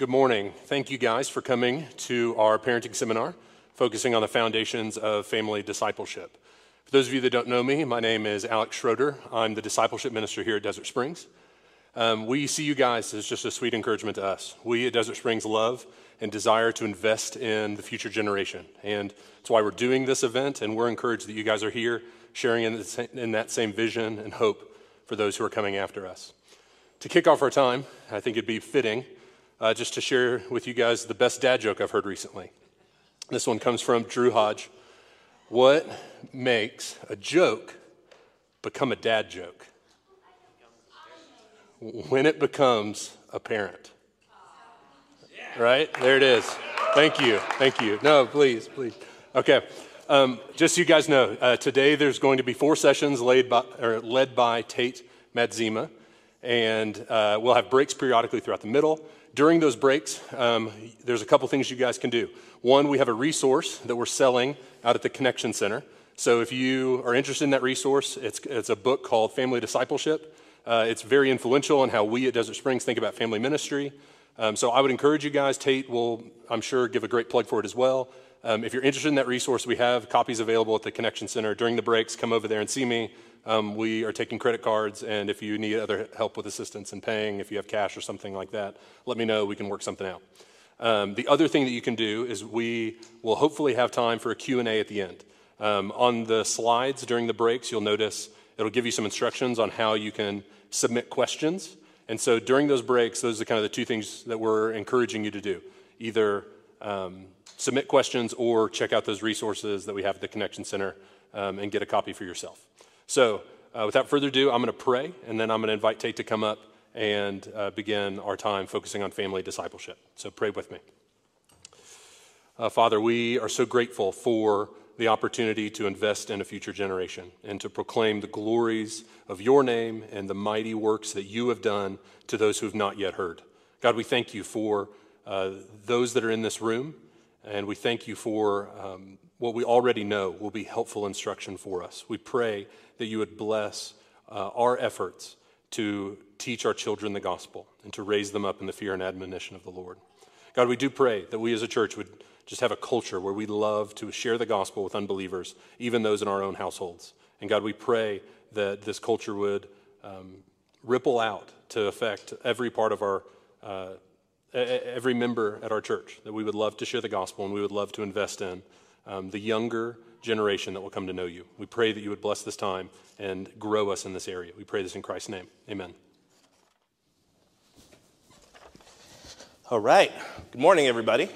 Good morning. Thank you guys for coming to our parenting seminar focusing on the foundations of family discipleship. For those of you that don't know me, my name is Alex Schroeder. I'm the discipleship minister here at Desert Springs. Um, we see you guys as just a sweet encouragement to us. We at Desert Springs love and desire to invest in the future generation. And that's why we're doing this event, and we're encouraged that you guys are here sharing in, the, in that same vision and hope for those who are coming after us. To kick off our time, I think it'd be fitting uh, just to share with you guys the best dad joke I've heard recently. This one comes from Drew Hodge. What makes a joke become a dad joke? When it becomes apparent. Right? There it is. Thank you. Thank you. No, please, please. Okay. Um, just so you guys know, uh, today there's going to be four sessions led by, led by Tate Madzima, and uh, we'll have breaks periodically throughout the middle. During those breaks, um, there's a couple things you guys can do. One, we have a resource that we're selling out at the Connection Center. So if you are interested in that resource, it's, it's a book called Family Discipleship. Uh, it's very influential in how we at Desert Springs think about family ministry. Um, so I would encourage you guys. Tate will, I'm sure, give a great plug for it as well. Um, if you're interested in that resource, we have copies available at the Connection Center. During the breaks, come over there and see me. Um, we are taking credit cards, and if you need other help with assistance and paying, if you have cash or something like that, let me know. We can work something out. Um, the other thing that you can do is we will hopefully have time for a Q&A at the end. Um, on the slides during the breaks, you'll notice it'll give you some instructions on how you can submit questions. And so during those breaks, those are kind of the two things that we're encouraging you to do. Either um, submit questions or check out those resources that we have at the Connection Center um, and get a copy for yourself. So, uh, without further ado, I'm going to pray, and then I'm going to invite Tate to come up and uh, begin our time focusing on family discipleship. So, pray with me. Uh, Father, we are so grateful for the opportunity to invest in a future generation and to proclaim the glories of your name and the mighty works that you have done to those who have not yet heard. God, we thank you for uh, those that are in this room, and we thank you for um, what we already know will be helpful instruction for us. We pray that you would bless uh, our efforts to teach our children the gospel and to raise them up in the fear and admonition of the Lord. God, we do pray that we as a church would just have a culture where we love to share the gospel with unbelievers, even those in our own households. And God, we pray that this culture would um, ripple out to affect every part of our, uh, every member at our church, that we would love to share the gospel and we would love to invest in um, the younger generation that will come to know you. We pray that you would bless this time and grow us in this area. We pray this in Christ's name. Amen. All right. Good morning, everybody. Good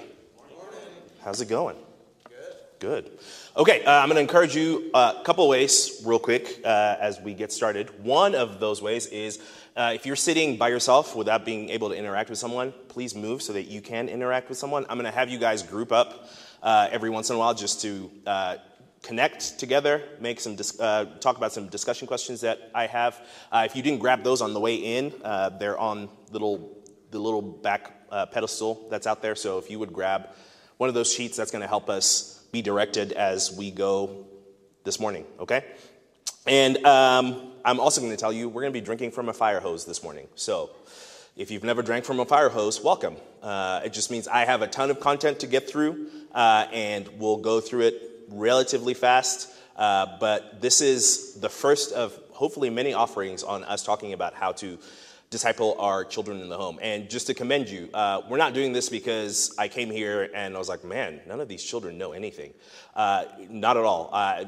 morning. How's it going? Good. Good. Okay, uh, I'm going to encourage you a uh, couple ways, real quick, uh, as we get started. One of those ways is uh, if you're sitting by yourself without being able to interact with someone, please move so that you can interact with someone. I'm going to have you guys group up uh, every once in a while just to uh, connect together, make some dis- uh, talk about some discussion questions that I have. Uh, if you didn't grab those on the way in, uh, they're on little the little back uh, pedestal that's out there. So if you would grab one of those sheets, that's going to help us be directed as we go this morning. Okay. And um, I'm also going to tell you we're going to be drinking from a fire hose this morning. So if you've never drank from a fire hose, welcome. Uh, it just means I have a ton of content to get through, uh, and we'll go through it relatively fast. Uh, but this is the first of hopefully many offerings on us talking about how to disciple our children in the home. And just to commend you, uh, we're not doing this because I came here and I was like, man, none of these children know anything. Uh, not at all. Uh,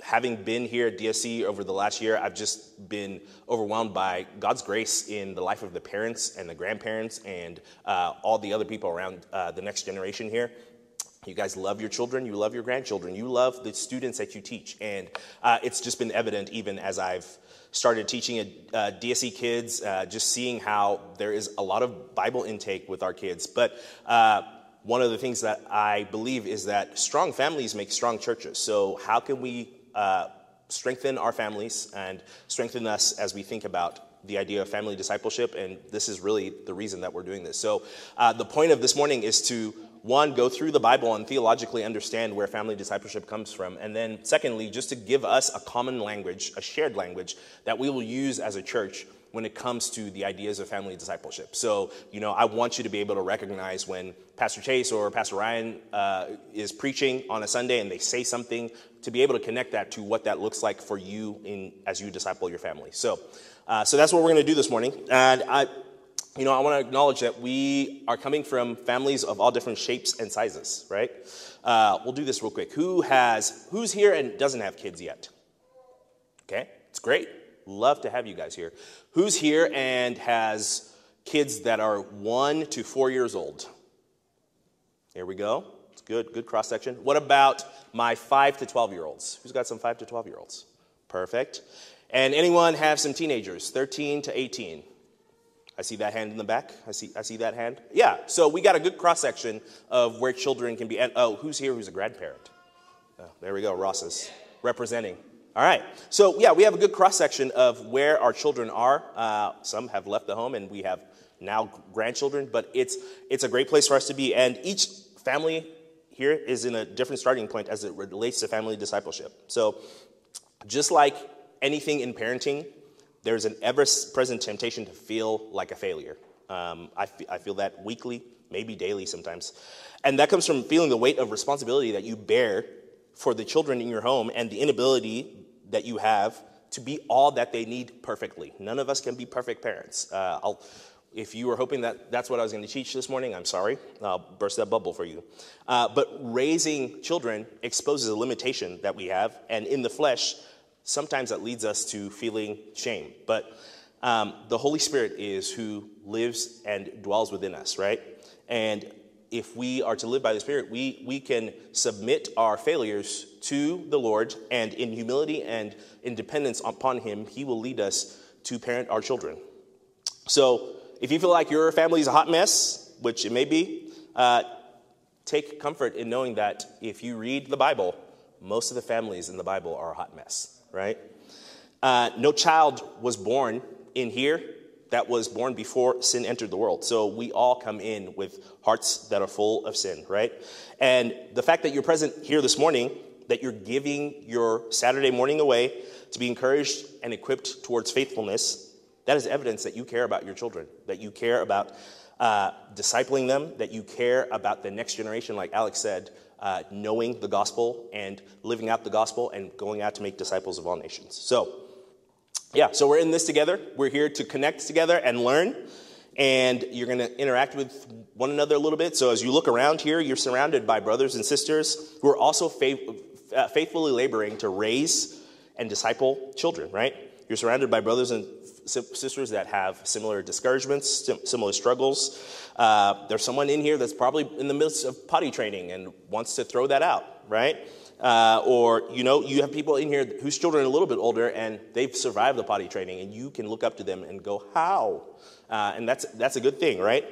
having been here at DSC over the last year, I've just been overwhelmed by God's grace in the life of the parents and the grandparents and uh, all the other people around uh, the next generation here. You guys love your children, you love your grandchildren, you love the students that you teach. And uh, it's just been evident even as I've started teaching at uh, DSC kids, uh, just seeing how there is a lot of Bible intake with our kids. But uh, one of the things that I believe is that strong families make strong churches. So, how can we uh, strengthen our families and strengthen us as we think about the idea of family discipleship? And this is really the reason that we're doing this. So, uh, the point of this morning is to one, go through the Bible and theologically understand where family discipleship comes from. And then, secondly, just to give us a common language, a shared language that we will use as a church when it comes to the ideas of family discipleship. So, you know, I want you to be able to recognize when Pastor Chase or Pastor Ryan uh, is preaching on a Sunday and they say something, to be able to connect that to what that looks like for you in, as you disciple your family. So, uh, so that's what we're going to do this morning. And I, you know, I want to acknowledge that we are coming from families of all different shapes and sizes, right? Uh, we'll do this real quick. Who has, who's here and doesn't have kids yet? Okay, it's great. Love to have you guys here. Who's here and has kids that are one to four years old? Here we go. It's good, good cross section. What about my five to 12 year olds? Who's got some five to 12 year olds? Perfect. And anyone have some teenagers, 13 to 18? I see that hand in the back. I see, I see that hand. Yeah, so we got a good cross section of where children can be. And, oh, who's here who's a grandparent? Oh, there we go, Ross is representing. All right. So, yeah, we have a good cross section of where our children are. Uh, some have left the home, and we have now grandchildren, but it's, it's a great place for us to be. And each family here is in a different starting point as it relates to family discipleship. So, just like anything in parenting, there's an ever present temptation to feel like a failure. Um, I, f- I feel that weekly, maybe daily sometimes. And that comes from feeling the weight of responsibility that you bear for the children in your home and the inability that you have to be all that they need perfectly. None of us can be perfect parents. Uh, if you were hoping that that's what I was going to teach this morning, I'm sorry. I'll burst that bubble for you. Uh, but raising children exposes a limitation that we have, and in the flesh, sometimes that leads us to feeling shame. But um, the Holy Spirit is who lives and dwells within us, right? And if we are to live by the Spirit, we, we can submit our failures to the Lord, and in humility and in dependence upon Him, He will lead us to parent our children. So, if you feel like your family is a hot mess, which it may be, uh, take comfort in knowing that if you read the Bible, most of the families in the Bible are a hot mess, right? Uh, no child was born in here that was born before sin entered the world. So we all come in with hearts that are full of sin, right? And the fact that you're present here this morning, that you're giving your Saturday morning away to be encouraged and equipped towards faithfulness, that is evidence that you care about your children, that you care about uh, discipling them, that you care about the next generation, like Alex said, uh, knowing the gospel and living out the gospel and going out to make disciples of all nations. So, yeah, so we're in this together. We're here to connect together and learn. And you're going to interact with one another a little bit. So as you look around here, you're surrounded by brothers and sisters who are also uh, faithfully laboring to raise and disciple children, right? You're surrounded by brothers and sisters that have similar discouragements, similar struggles. Uh, there's someone in here that's probably in the midst of potty training and wants to throw that out, right? Uh, or, you know, you have people in here whose children are a little bit older and they've survived the potty training, and you can look up to them and go, How? Uh, and that's, that's a good thing, right?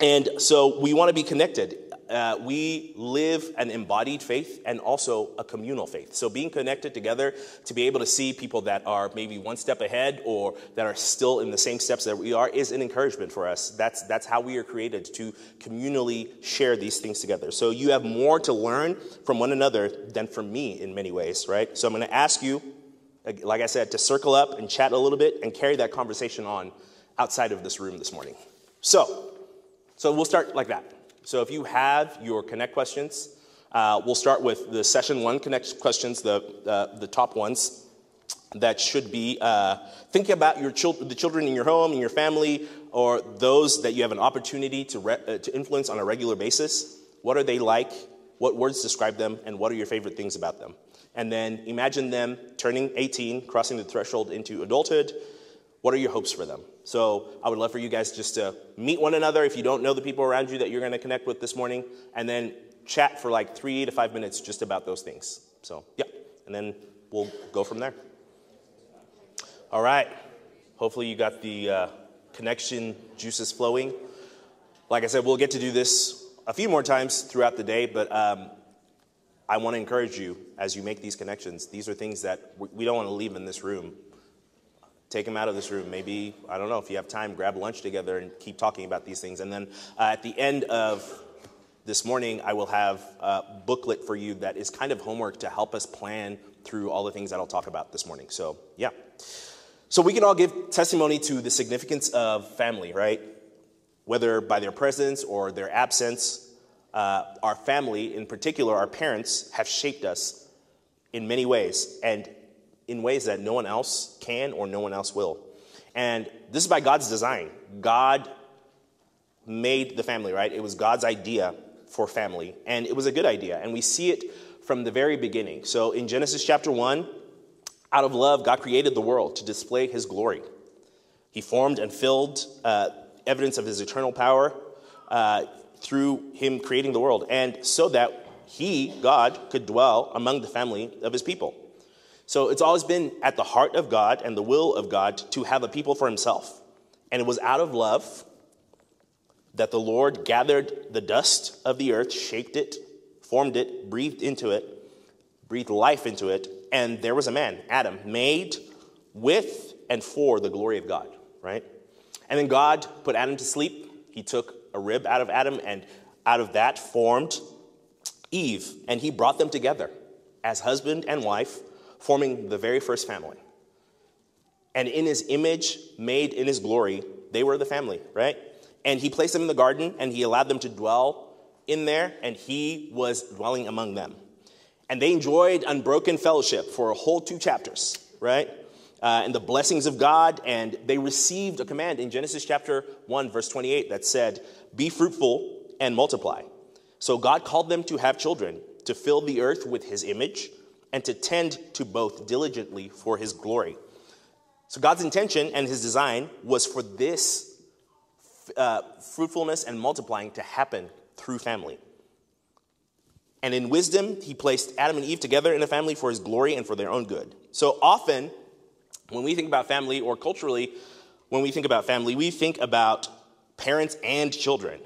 And so we want to be connected uh, we live an embodied faith and also a communal faith. So, being connected together to be able to see people that are maybe one step ahead or that are still in the same steps that we are is an encouragement for us. That's, that's how we are created to communally share these things together. So, you have more to learn from one another than from me in many ways, right? So, I'm going to ask you, like I said, to circle up and chat a little bit and carry that conversation on outside of this room this morning. So, so we'll start like that. So if you have your Connect questions, uh, we'll start with the session one Connect questions, the, uh, the top ones that should be uh, thinking about your chil- the children in your home, in your family, or those that you have an opportunity to, re- uh, to influence on a regular basis. What are they like? What words describe them? And what are your favorite things about them? And then imagine them turning 18, crossing the threshold into adulthood. What are your hopes for them? So I would love for you guys just to meet one another if you don't know the people around you that you're going to connect with this morning, and then chat for like three to five minutes just about those things. So, yeah, and then we'll go from there. All right. Hopefully, you got the uh, connection juices flowing. Like I said, we'll get to do this a few more times throughout the day, but um, I want to encourage you as you make these connections. These are things that we don't want to leave in this room take them out of this room. Maybe, I don't know, if you have time, grab lunch together and keep talking about these things. And then uh, at the end of this morning, I will have a booklet for you that is kind of homework to help us plan through all the things that I'll talk about this morning. So, yeah. So we can all give testimony to the significance of family, right? Whether by their presence or their absence, uh, our family, in particular our parents, have shaped us in many ways and in ways that no one else can or no one else will. And this is by God's design. God made the family, right? It was God's idea for family, and it was a good idea. And we see it from the very beginning. So in Genesis chapter 1, out of love, God created the world to display his glory. He formed and filled uh, evidence of his eternal power uh, through him creating the world, and so that he, God, could dwell among the family of his people. So it's always been at the heart of God and the will of God to have a people for himself. And it was out of love that the Lord gathered the dust of the earth, shaped it, formed it, breathed into it, breathed life into it, and there was a man, Adam, made with and for the glory of God, right? And then God put Adam to sleep. He took a rib out of Adam, and out of that formed Eve, and he brought them together as husband and wife, forming the very first family. And in his image, made in his glory, they were the family, right? And he placed them in the garden and he allowed them to dwell in there, and he was dwelling among them. And they enjoyed unbroken fellowship for a whole two chapters, right? Uh, and the blessings of God, and they received a command in Genesis chapter 1, verse 28 that said, Be fruitful and multiply. So God called them to have children, to fill the earth with his image, and to tend to both diligently for his glory. So God's intention and his design was for this uh, fruitfulness and multiplying to happen through family. And in wisdom, he placed Adam and Eve together in a family for his glory and for their own good. So often, when we think about family, or culturally, when we think about family, we think about parents and children.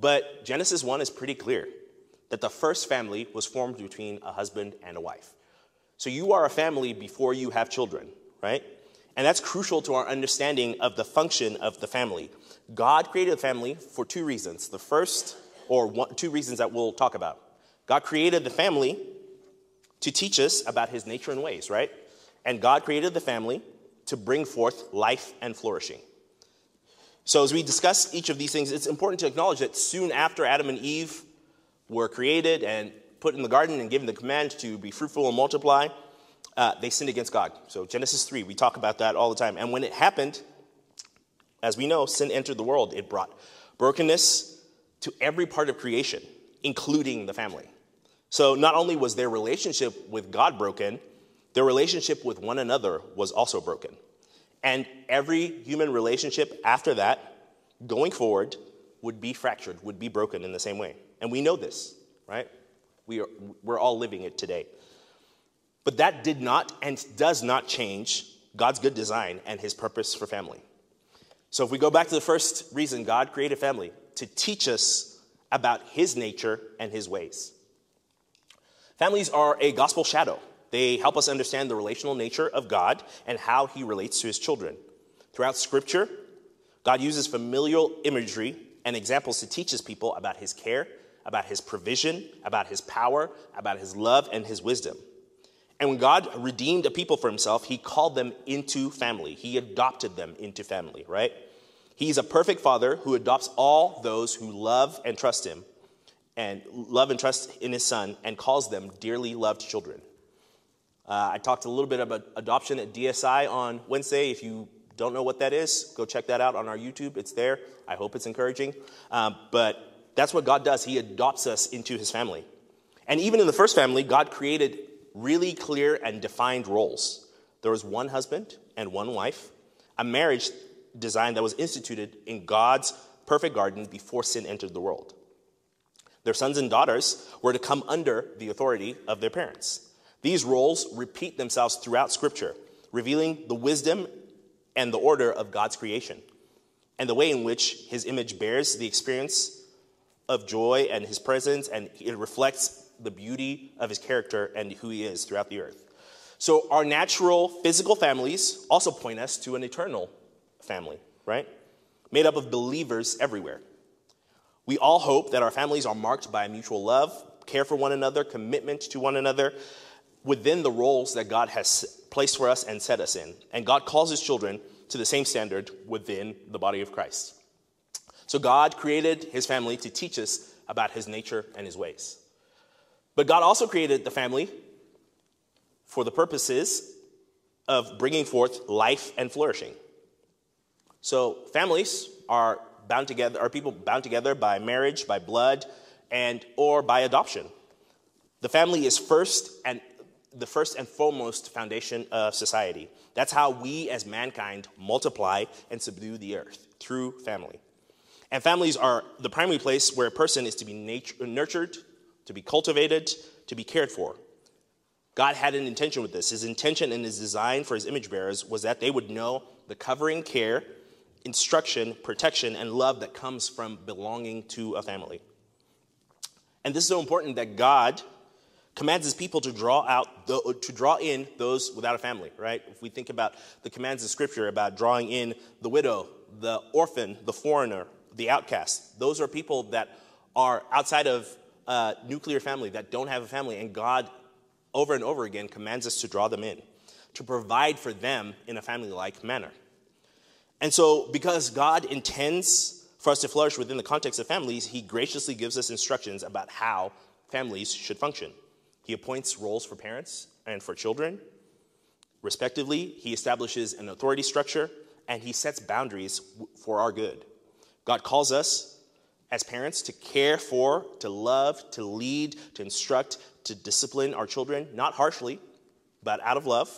But Genesis 1 is pretty clear that the first family was formed between a husband and a wife. So you are a family before you have children, right? And that's crucial to our understanding of the function of the family. God created the family for two reasons. The first, or one, two reasons that we'll talk about. God created the family to teach us about his nature and ways, right? And God created the family to bring forth life and flourishing. So, as we discuss each of these things, it's important to acknowledge that soon after Adam and Eve were created and put in the garden and given the command to be fruitful and multiply, uh, they sinned against God. So, Genesis 3, we talk about that all the time. And when it happened, as we know, sin entered the world. It brought brokenness to every part of creation, including the family. So not only was their relationship with God broken, their relationship with one another was also broken. And every human relationship after that, going forward, would be fractured, would be broken in the same way. And we know this, right? We are, we're all living it today. But that did not and does not change God's good design and his purpose for family. So, if we go back to the first reason God created family, to teach us about his nature and his ways. Families are a gospel shadow. They help us understand the relational nature of God and how he relates to his children. Throughout scripture, God uses familial imagery and examples to teach his people about his care, about his provision, about his power, about his love, and his wisdom. And when God redeemed a people for himself, he called them into family. He adopted them into family, right? He's a perfect father who adopts all those who love and trust him and love and trust in his son and calls them dearly loved children. Uh, I talked a little bit about adoption at DSI on Wednesday. If you don't know what that is, go check that out on our YouTube. It's there. I hope it's encouraging. Um, but that's what God does. He adopts us into his family. And even in the first family, God created really clear and defined roles. There was one husband and one wife, a marriage design that was instituted in God's perfect garden before sin entered the world. Their sons and daughters were to come under the authority of their parents. These roles repeat themselves throughout Scripture, revealing the wisdom and the order of God's creation, and the way in which His image bears the experience of joy and His presence, and it reflects the beauty of his character and who he is throughout the earth. So, our natural physical families also point us to an eternal family, right? Made up of believers everywhere. We all hope that our families are marked by mutual love, care for one another, commitment to one another, within the roles that God has placed for us and set us in. And God calls his children to the same standard within the body of Christ. So God created his family to teach us about his nature and his ways. But God also created the family for the purposes of bringing forth life and flourishing. So families are bound together are people bound together by marriage, by blood, and or by adoption. The family is first and the first and foremost foundation of society. That's how we as mankind multiply and subdue the earth through family. And families are the primary place where a person is to be nurtured, to be cultivated, to be cared for. God had an intention with this. His intention and his design for his image bearers was that they would know the covering care, instruction, protection, and love that comes from belonging to a family. And this is so important that God commands his people to draw out the, to draw in those without a family right if we think about the commands of scripture about drawing in the widow the orphan the foreigner the outcasts. those are people that are outside of uh, nuclear family that don't have a family and god over and over again commands us to draw them in to provide for them in a family like manner and so because god intends for us to flourish within the context of families he graciously gives us instructions about how families should function he appoints roles for parents and for children, respectively. He establishes an authority structure and he sets boundaries for our good. God calls us as parents to care for, to love, to lead, to instruct, to discipline our children, not harshly, but out of love.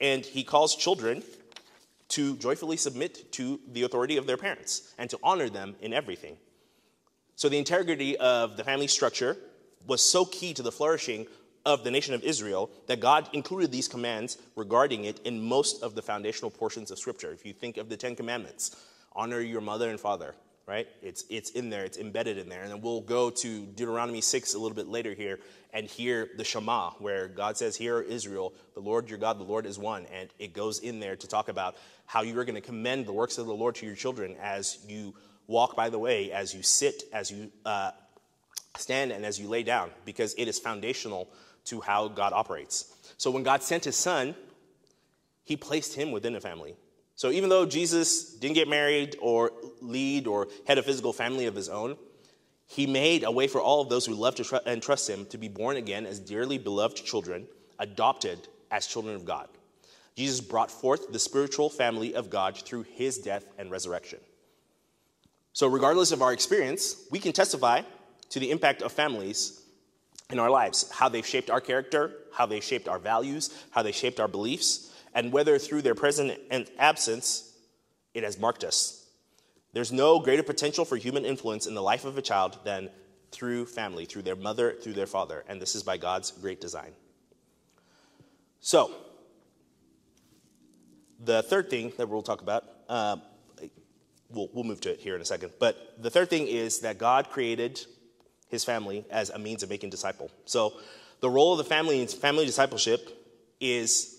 And he calls children to joyfully submit to the authority of their parents and to honor them in everything. So, the integrity of the family structure was so key to the flourishing of the nation of Israel that God included these commands regarding it in most of the foundational portions of Scripture. If you think of the Ten Commandments, honor your mother and father, right? It's, it's in there, it's embedded in there. And then we'll go to Deuteronomy 6 a little bit later here and hear the Shema, where God says, Hear Israel, the Lord your God, the Lord is one. And it goes in there to talk about how you are going to commend the works of the Lord to your children as you walk by the way, as you sit, as you uh, stand and as you lay down, because it is foundational to how God operates. So when God sent his son, he placed him within a family. So even though Jesus didn't get married or lead or had a physical family of his own, he made a way for all of those who love to tr- and trust him to be born again as dearly beloved children, adopted as children of God. Jesus brought forth the spiritual family of God through his death and resurrection. So, regardless of our experience, we can testify to the impact of families in our lives, how they've shaped our character, how they shaped our values, how they shaped our beliefs, and whether through their present and absence it has marked us. There's no greater potential for human influence in the life of a child than through family, through their mother, through their father, and this is by God's great design. So, the third thing that we'll talk about, uh, we'll, we'll move to it here in a second, but the third thing is that God created his family as a means of making disciple. So the role of the family in family discipleship is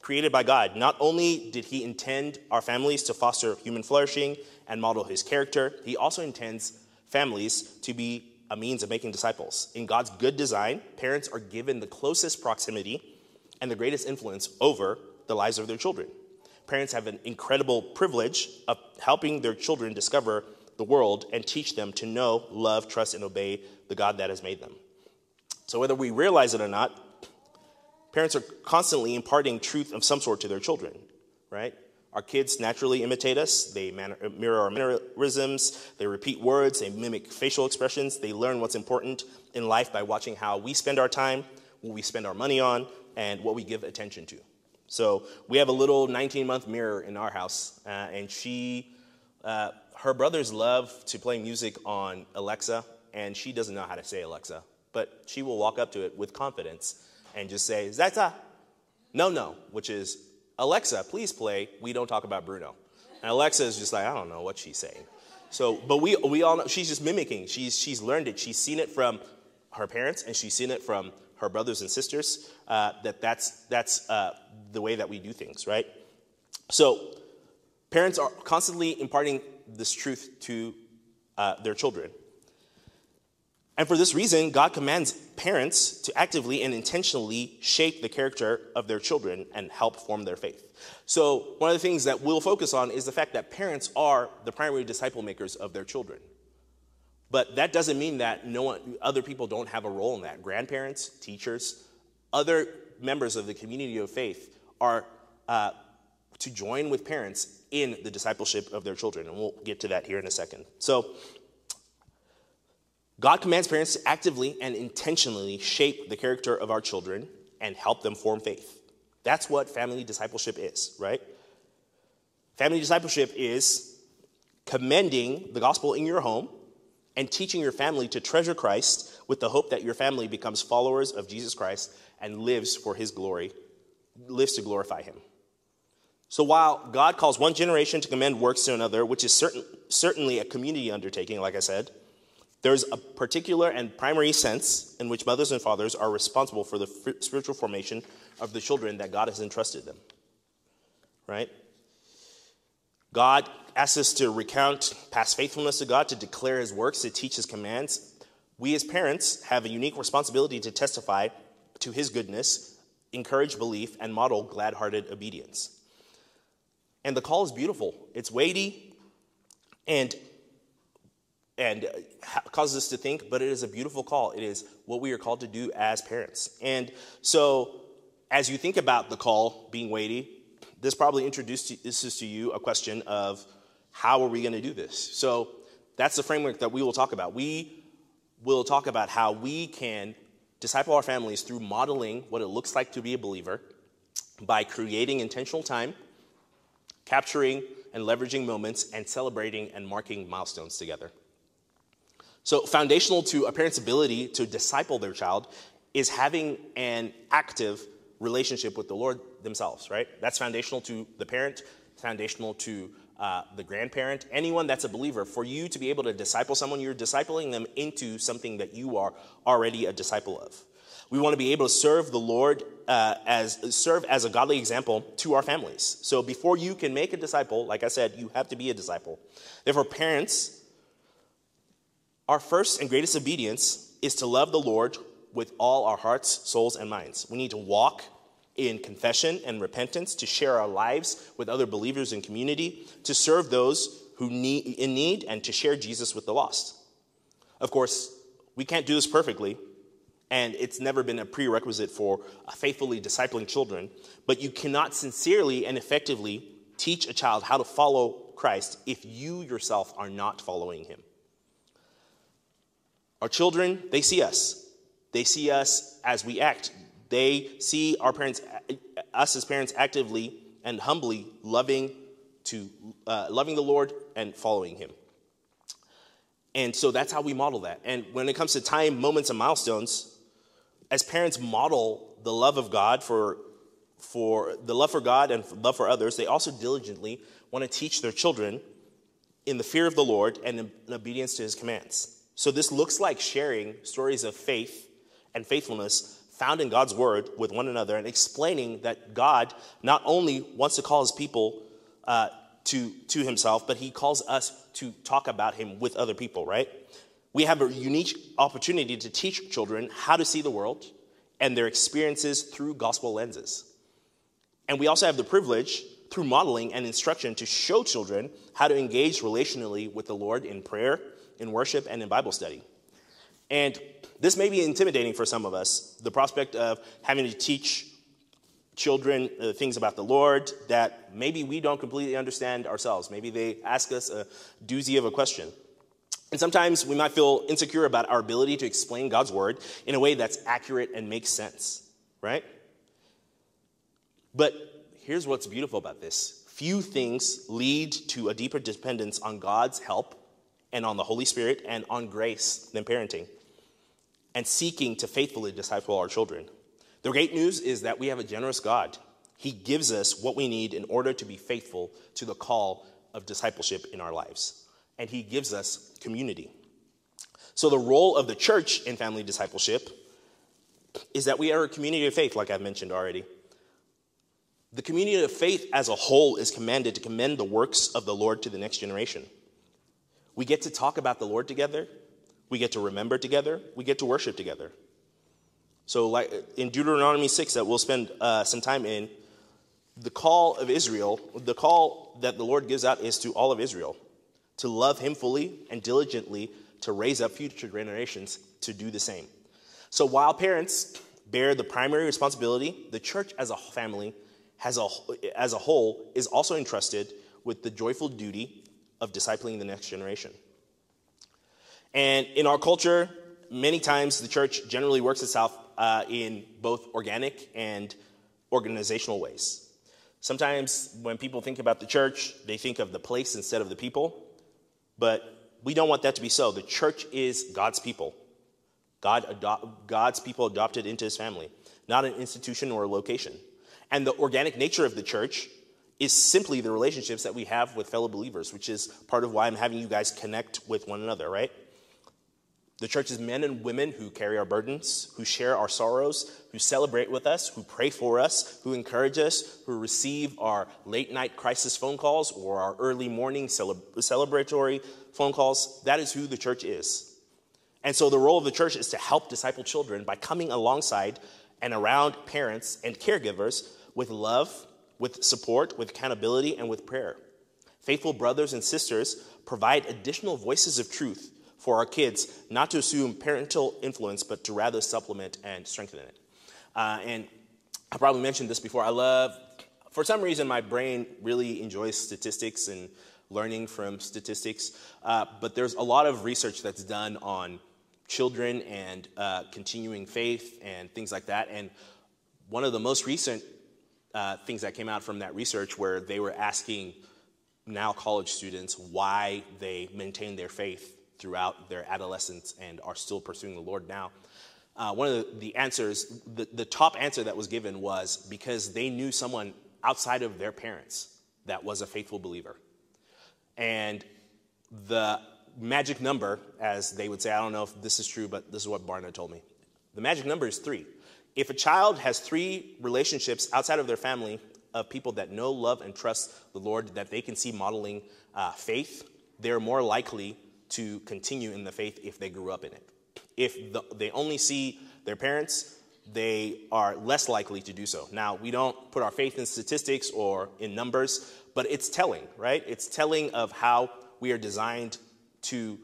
created by God. Not only did he intend our families to foster human flourishing and model his character, he also intends families to be a means of making disciples. In God's good design, parents are given the closest proximity and the greatest influence over the lives of their children. Parents have an incredible privilege of helping their children discover the world and teach them to know, love, trust, and obey the God that has made them. So, whether we realize it or not, parents are constantly imparting truth of some sort to their children, right? Our kids naturally imitate us. They mirror our mannerisms. They repeat words. They mimic facial expressions. They learn what's important in life by watching how we spend our time, what we spend our money on, and what we give attention to. So we have a little 19 month mirror in our house, uh, and she uh, her brothers love to play music on Alexa, and she doesn't know how to say Alexa, but she will walk up to it with confidence and just say, Zeta, no, no, which is, Alexa, please play We Don't Talk About Bruno. And Alexa is just like, I don't know what she's saying. So, but we, we all know, she's just mimicking. She's, she's learned it. She's seen it from her parents, and she's seen it from her brothers and sisters, uh, that that's, that's uh, the way that we do things, right? So, parents are constantly imparting this truth to uh, their children. And for this reason, God commands parents to actively and intentionally shape the character of their children and help form their faith. So, one of the things that we'll focus on is the fact that parents are the primary disciple makers of their children. But that doesn't mean that no one, other people don't have a role in that. Grandparents, teachers, other members of the community of faith are uh, to join with parents in the discipleship of their children. And we'll get to that here in a second. So, God commands parents to actively and intentionally shape the character of our children and help them form faith. That's what family discipleship is, right? Family discipleship is commending the gospel in your home and teaching your family to treasure Christ with the hope that your family becomes followers of Jesus Christ and lives for his glory, lives to glorify him. So while God calls one generation to commend works to another, which is certain, certainly a community undertaking, like I said, there's a particular and primary sense in which mothers and fathers are responsible for the spiritual formation of the children that God has entrusted them. Right? God asks us to recount past faithfulness to God, to declare his works, to teach his commands. We as parents have a unique responsibility to testify to his goodness, encourage belief, and model glad hearted obedience. And the call is beautiful. It's weighty and and uh, causes us to think, but it is a beautiful call. It is what we are called to do as parents. And so, as you think about the call being weighty, this probably introduces this is to you a question of how are we going to do this? So, that's the framework that we will talk about. We will talk about how we can disciple our families through modeling what it looks like to be a believer by creating intentional time, capturing and leveraging moments, and celebrating and marking milestones together. So, foundational to a parent's ability to disciple their child is having an active relationship with the Lord themselves, right? That's foundational to the parent, foundational to uh, the grandparent, anyone that's a believer. For you to be able to disciple someone, you're discipling them into something that you are already a disciple of. We want to be able to serve the Lord uh, as serve as a godly example to our families. So before you can make a disciple, like I said, you have to be a disciple. Therefore, parents our first and greatest obedience is to love the Lord with all our hearts, souls, and minds. We need to walk in confession and repentance, to share our lives with other believers in community, to serve those who need in need, and to share Jesus with the lost. Of course, we can't do this perfectly, and it's never been a prerequisite for uh, faithfully discipling children, but you cannot sincerely and effectively teach a child how to follow Christ if you yourself are not following him. Our children, they see us. They see us as we act. They see our parents, us as parents, actively and humbly loving to uh, loving the Lord and following Him. And so that's how we model that. And when it comes to time, moments, and milestones, as parents model the love of God for for the love for God and love for others, they also diligently want to teach their children in the fear of the Lord and in obedience to His commands. So, this looks like sharing stories of faith and faithfulness found in God's word with one another and explaining that God not only wants to call his people uh, to, to himself, but he calls us to talk about him with other people, right? We have a unique opportunity to teach children how to see the world and their experiences through gospel lenses. And we also have the privilege, through modeling and instruction, to show children how to engage relationally with the Lord in prayer in worship and in Bible study. And this may be intimidating for some of us the prospect of having to teach children uh, things about the Lord that maybe we don't completely understand ourselves. Maybe they ask us a doozy of a question. And sometimes we might feel insecure about our ability to explain God's word in a way that's accurate and makes sense, right? But here's what's beautiful about this few things lead to a deeper dependence on God's help and on the Holy Spirit and on grace than parenting, and seeking to faithfully disciple our children. The great news is that we have a generous God. He gives us what we need in order to be faithful to the call of discipleship in our lives. And He gives us community. So, the role of the church in family discipleship is that we are a community of faith, like I've mentioned already. The community of faith as a whole is commanded to commend the works of the Lord to the next generation. We get to talk about the Lord together. We get to remember together. We get to worship together. So, like in Deuteronomy 6, that we'll spend uh, some time in, the call of Israel, the call that the Lord gives out is to all of Israel to love Him fully and diligently to raise up future generations to do the same. So, while parents bear the primary responsibility, the church as a family, has a, as a whole, is also entrusted with the joyful duty of discipling the next generation. And in our culture, many times the church generally works itself uh, in both organic and organizational ways. Sometimes when people think about the church, they think of the place instead of the people, but we don't want that to be so. The church is God's people. God God's people adopted into his family, not an institution or a location. And the organic nature of the church is simply the relationships that we have with fellow believers, which is part of why I'm having you guys connect with one another, right? The church is men and women who carry our burdens, who share our sorrows, who celebrate with us, who pray for us, who encourage us, who receive our late night crisis phone calls or our early morning celebratory phone calls. That is who the church is. And so the role of the church is to help disciple children by coming alongside and around parents and caregivers with love, with support, with accountability, and with prayer. Faithful brothers and sisters provide additional voices of truth for our kids, not to assume parental influence, but to rather supplement and strengthen it. Uh, and I probably mentioned this before. I love, for some reason, my brain really enjoys statistics and learning from statistics. Uh, but there's a lot of research that's done on children and uh, continuing faith and things like that. And one of the most recent uh, things that came out from that research where they were asking now college students why they maintain their faith throughout their adolescence and are still pursuing the Lord now. Uh, one of the, answers, the, the top answer that was given was because they knew someone outside of their parents that was a faithful believer. And the magic number, as they would say, I don't know if this is true, but this is what Barna told me. The magic number is three. If a child has three relationships outside of their family of people that know, love, and trust the Lord, that they can see modeling uh, faith, they're more likely to continue in the faith if they grew up in it. If the, they only see their parents, they are less likely to do so. Now, we don't put our faith in statistics or in numbers, but it's telling, right? It's telling of how we are designed to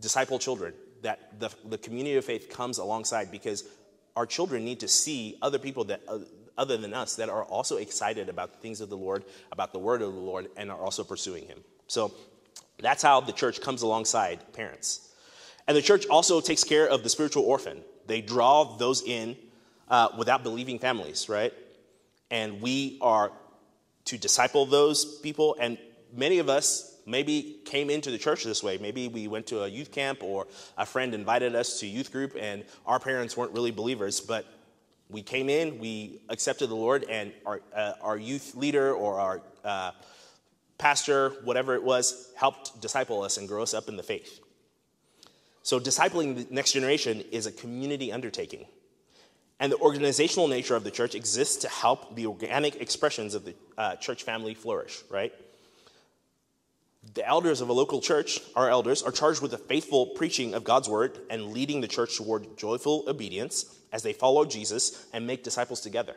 disciple children, that the, the community of faith comes alongside because our children need to see other people that. Uh, other than us that are also excited about the things of the Lord, about the word of the Lord, and are also pursuing Him. So that's how the church comes alongside parents. And the church also takes care of the spiritual orphan. They draw those in uh, without believing families, right? And we are to disciple those people. And many of us maybe came into the church this way. Maybe we went to a youth camp or a friend invited us to youth group and our parents weren't really believers, but we came in, we accepted the Lord, and our, uh, our youth leader or our uh, pastor, whatever it was, helped disciple us and grow us up in the faith. So, discipling the next generation is a community undertaking. And the organizational nature of the church exists to help the organic expressions of the uh, church family flourish, right? The elders of a local church, our elders, are charged with the faithful preaching of God's word and leading the church toward joyful obedience as they follow Jesus and make disciples together.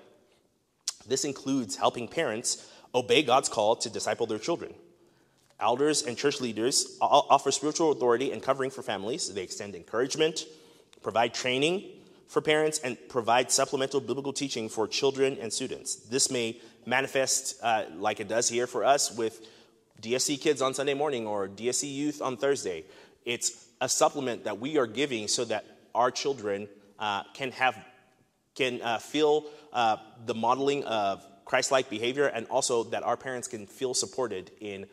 This includes helping parents obey God's call to disciple their children. Elders and church leaders offer spiritual authority and covering for families. They extend encouragement, provide training for parents, and provide supplemental biblical teaching for children and students. This may manifest uh, like it does here for us with DSC kids on Sunday morning or DSC youth on Thursday. It's a supplement that we are giving so that our children uh, can have can uh, feel uh, the modeling of Christ like behavior, and also that our parents can feel supported in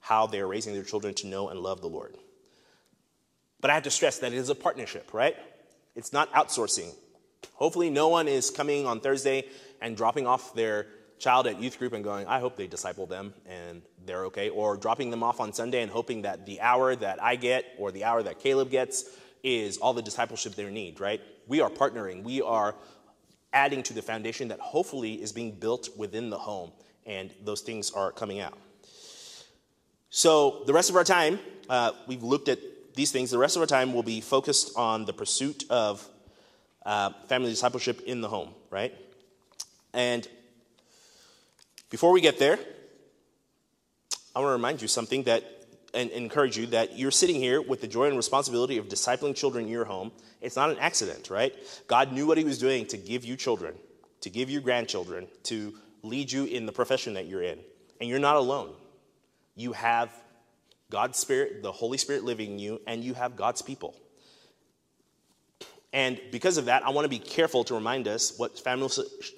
how they're raising their children to know and love the Lord. But I have to stress that it is a partnership, right? It's not outsourcing. Hopefully, no one is coming on Thursday and dropping off their child at youth group and going, I hope they disciple them and they're okay. Or dropping them off on Sunday and hoping that the hour that I get or the hour that Caleb gets is all the discipleship they need, right? We are partnering. We are adding to the foundation that hopefully is being built within the home, and those things are coming out. So, the rest of our time, uh, we've looked at these things. The rest of our time will be focused on the pursuit of uh, family discipleship in the home, right? And before we get there, I want to remind you something that, and encourage you that you're sitting here with the joy and responsibility of discipling children in your home. It's not an accident, right? God knew what He was doing to give you children, to give you grandchildren, to lead you in the profession that you're in. And you're not alone. You have God's Spirit, the Holy Spirit living in you, and you have God's people. And because of that, I want to be careful to remind us what family,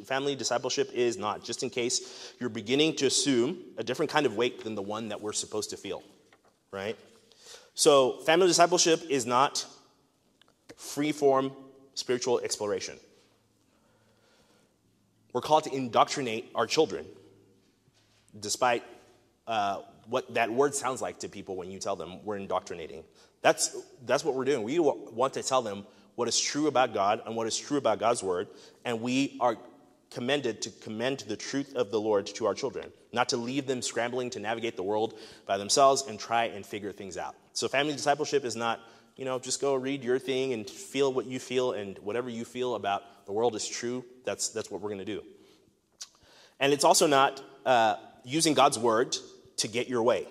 family discipleship is not, just in case you're beginning to assume a different kind of weight than the one that we're supposed to feel, right? So, family discipleship is not free form spiritual exploration. We're called to indoctrinate our children, despite uh, what that word sounds like to people when you tell them we're indoctrinating. That's, that's what we're doing. We want to tell them what is true about God and what is true about God's word, and we are commended to commend the truth of the Lord to our children, not to leave them scrambling to navigate the world by themselves and try and figure things out. So, family discipleship is not, you know, just go read your thing and feel what you feel, and whatever you feel about the world is true. That's, that's what we're going to do. And it's also not uh, using God's word to get your way.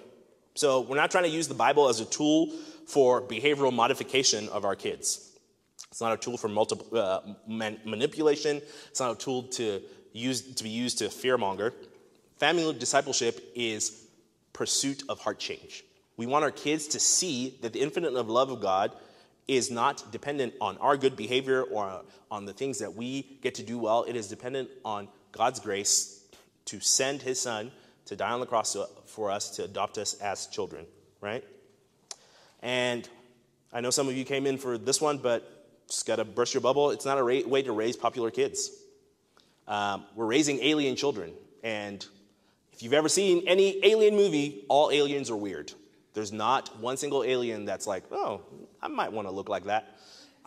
So, we're not trying to use the Bible as a tool for behavioral modification of our kids. It's not a tool for multiple, uh, man- manipulation. It's not a tool to, use, to be used to fearmonger. Family discipleship is pursuit of heart change. We want our kids to see that the infinite love of God is not dependent on our good behavior or on the things that we get to do well. It is dependent on God's grace to send his son to die on the cross for us, to adopt us as children, right? And I know some of you came in for this one, but just got to burst your bubble. It's not a ra- way to raise popular kids. Um, we're raising alien children. And if you've ever seen any alien movie, all aliens are weird. There's not one single alien that's like, oh, I might want to look like that.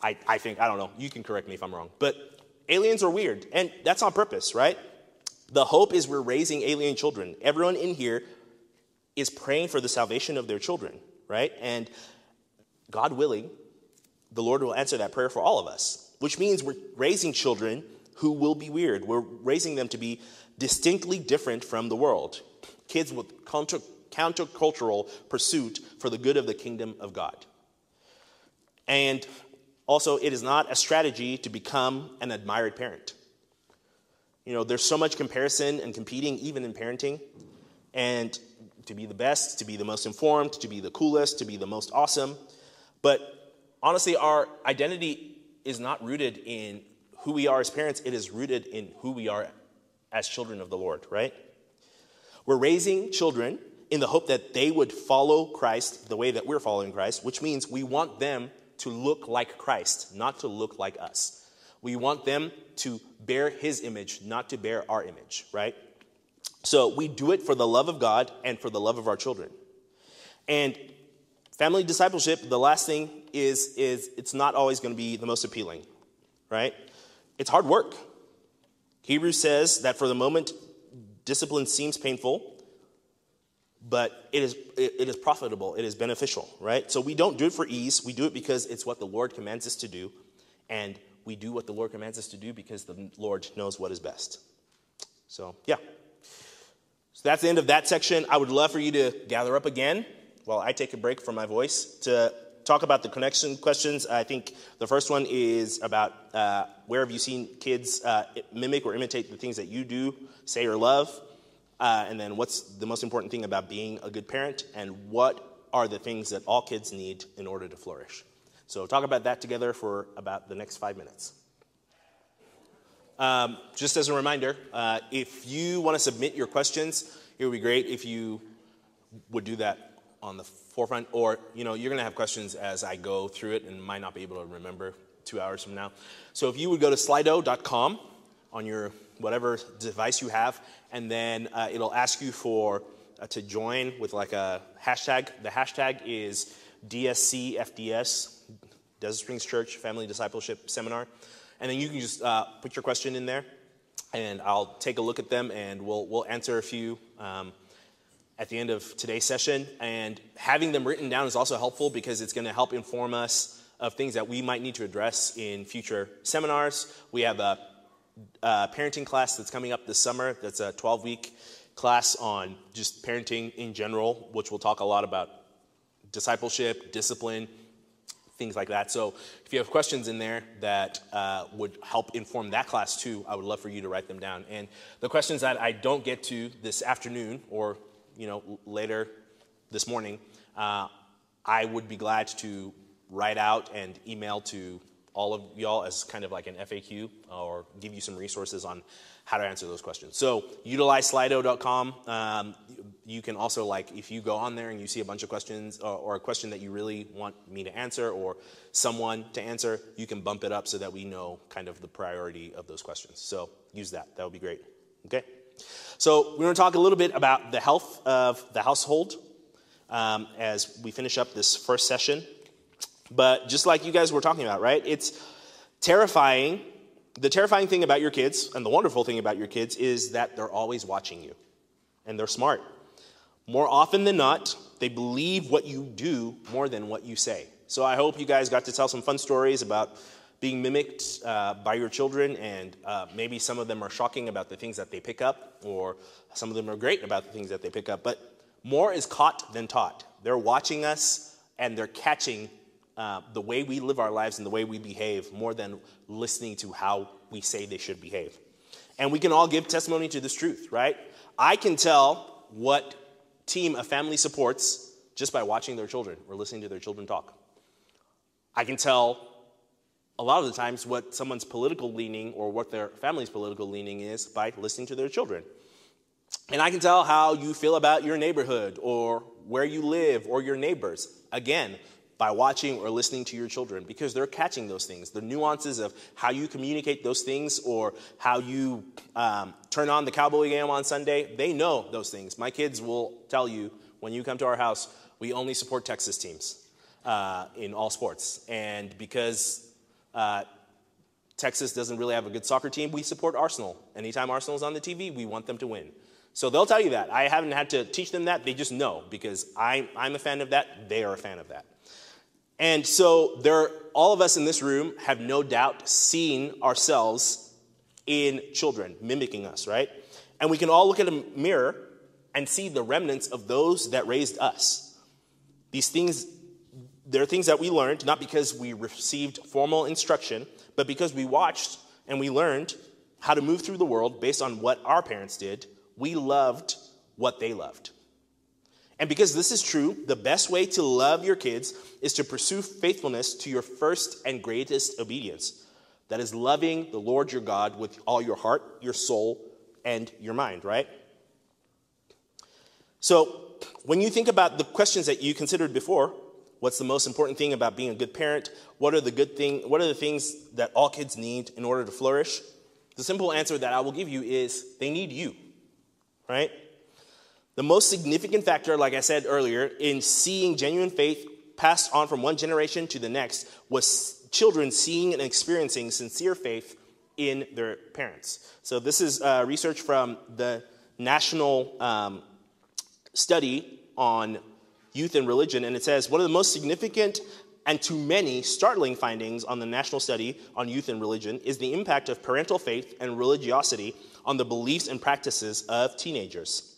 I, I think, I don't know. You can correct me if I'm wrong. But aliens are weird. And that's on purpose, right? The hope is we're raising alien children. Everyone in here is praying for the salvation of their children, right? And God willing, the Lord will answer that prayer for all of us, which means we're raising children who will be weird. We're raising them to be distinctly different from the world, kids with counter, countercultural pursuit for the good of the kingdom of God. And also, it is not a strategy to become an admired parent. You know, there's so much comparison and competing, even in parenting. And to be the best, to be the most informed, to be the coolest, to be the most awesome. But honestly, our identity is not rooted in who we are as parents, it is rooted in who we are as children of the Lord, right? We're raising children in the hope that they would follow Christ the way that we're following Christ, which means we want them to look like Christ, not to look like us. We want them to bear his image, not to bear our image, right? So we do it for the love of God and for the love of our children. And family discipleship, the last thing is, is it's not always going to be the most appealing, right? It's hard work. Hebrews says that for the moment, discipline seems painful, but it is, it, it is profitable, it is beneficial, right? So we don't do it for ease. We do it because it's what the Lord commands us to do, and we do what the Lord commands us to do because the Lord knows what is best. So, yeah. So that's the end of that section. I would love for you to gather up again while I take a break from my voice to talk about the connection questions. I think the first one is about uh, where have you seen kids uh, mimic or imitate the things that you do, say, or love? Uh, and then what's the most important thing about being a good parent? And what are the things that all kids need in order to flourish? So, talk about that together for about the next five minutes. Um, just as a reminder, uh, if you want to submit your questions, it would be great if you would do that on the forefront, or you know, you're going to have questions as I go through it and might not be able to remember two hours from now. So if you would go to slido.com on your whatever device you have, and then uh, it'll ask you for uh, to join with like a hashtag. The hashtag is DSCFDS, Desert Springs Church Family Discipleship Seminar, and then you can just uh, put your question in there, and I'll take a look at them, and we'll we'll answer a few. Um, at the end of today's session. And having them written down is also helpful because it's going to help inform us of things that we might need to address in future seminars. We have a, a parenting class that's coming up this summer. That's a 12 week class on just parenting in general, which we'll talk a lot about discipleship, discipline, things like that. So if you have questions in there that uh, would help inform that class too, I would love for you to write them down. And the questions that I don't get to this afternoon or you know later this morning, uh, I would be glad to write out and email to all of y'all as kind of like an FAQ or give you some resources on how to answer those questions. So utilize slido.com. Um, you can also like if you go on there and you see a bunch of questions or, or, a question that you really want me to answer or someone to answer, you can bump it up so that we know kind of the priority of those questions. So use that. That would be great. Okay. So we're going to talk a little bit about the health of the household um, as we finish up this first session. But just like you guys were talking about, right? It's terrifying. The terrifying thing about your kids, and the wonderful thing about your kids, is that they're always watching you. And they're smart. More often than not, they believe what you do more than what you say. So I hope you guys got to tell some fun stories about being mimicked uh, by your children, and uh, maybe some of them are shocking about the things that they pick up, or some of them are great about the things that they pick up. But more is caught than taught. They're watching us and they're catching uh, the way we live our lives and the way we behave more than listening to how we say they should behave. And we can all give testimony to this truth, right? I can tell what team a family supports just by watching their children or listening to their children talk. I can tell a lot of the times what someone's political leaning or what their family's political leaning is by listening to their children. And I can tell how you feel about your neighborhood or where you live or your neighbors. Again, by watching or listening to your children because they're catching those things. The nuances of how you communicate those things or how you um, turn on the cowboy game on Sunday, they know those things. My kids will tell you when you come to our house, we only support Texas teams uh, in all sports. And because uh, Texas doesn't really have a good soccer team, we support Arsenal. Anytime Arsenal's on the TV, we want them to win. So they'll tell you that. I haven't had to teach them that. They just know because I, I'm a fan of that. They are a fan of that. And so there, all of us in this room have no doubt seen ourselves in children mimicking us, right? And we can all look at a mirror and see the remnants of those that raised us. These things, they're things that we learned, not because we received formal instruction, but because we watched and we learned how to move through the world based on what our parents did. We loved what they loved. And because this is true, the best way to love your kids is to pursue faithfulness to your first and greatest obedience. That is loving the Lord your God with all your heart, your soul, and your mind, right? So, when you think about the questions that you considered before, what's the most important thing about being a good parent? What are the good thing what are the things that all kids need in order to flourish? The simple answer that I will give you is they need you. Right? The most significant factor, like I said earlier, in seeing genuine faith passed on from one generation to the next was children seeing and experiencing sincere faith in their parents. So, this is uh, research from the National um, Study on Youth and Religion, and it says one of the most significant and to many startling findings on the National Study on Youth and Religion is the impact of parental faith and religiosity on the beliefs and practices of teenagers.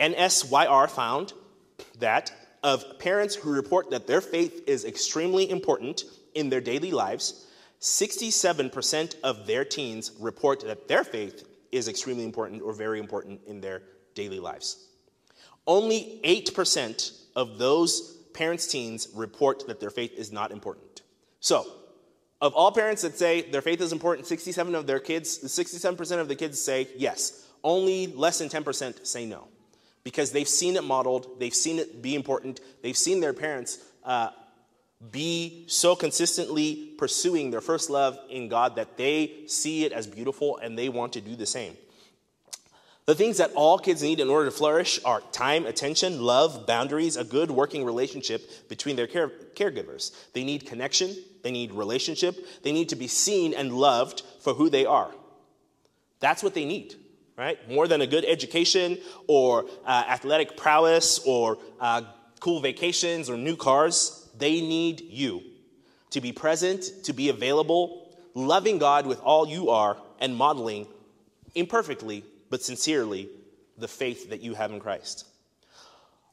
NSYR found that of parents who report that their faith is extremely important in their daily lives, 67% of their teens report that their faith is extremely important or very important in their daily lives. Only 8% of those parents' teens report that their faith is not important. So, of all parents that say their faith is important, 67 of their kids, 67% of the kids say yes. Only less than 10% say no because they've seen it modeled, they've seen it be important, they've seen their parents uh, be so consistently pursuing their first love in God that they see it as beautiful and they want to do the same. The things that all kids need in order to flourish are time, attention, love, boundaries, a good working relationship between their care- caregivers. They need connection, they need relationship, they need to be seen and loved for who they are. That's what they need right? More than a good education or uh, athletic prowess or uh, cool vacations or new cars. They need you to be present, to be available, loving God with all you are, and modeling imperfectly but sincerely the faith that you have in Christ.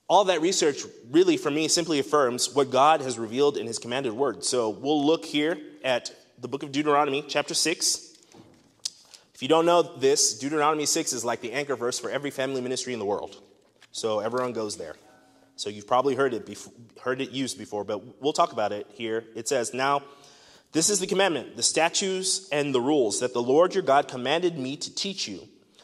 All that research really, for me, simply affirms what God has revealed in His commanded word. So we'll look here at the book of Deuteronomy, chapter 6. If you don't know this, Deuteronomy 6 is like the anchor verse for every family ministry in the world. So everyone goes there. So you've probably heard it, before, heard it used before, but we'll talk about it here. It says, Now, this is the commandment, the statutes and the rules that the Lord your God commanded me to teach you,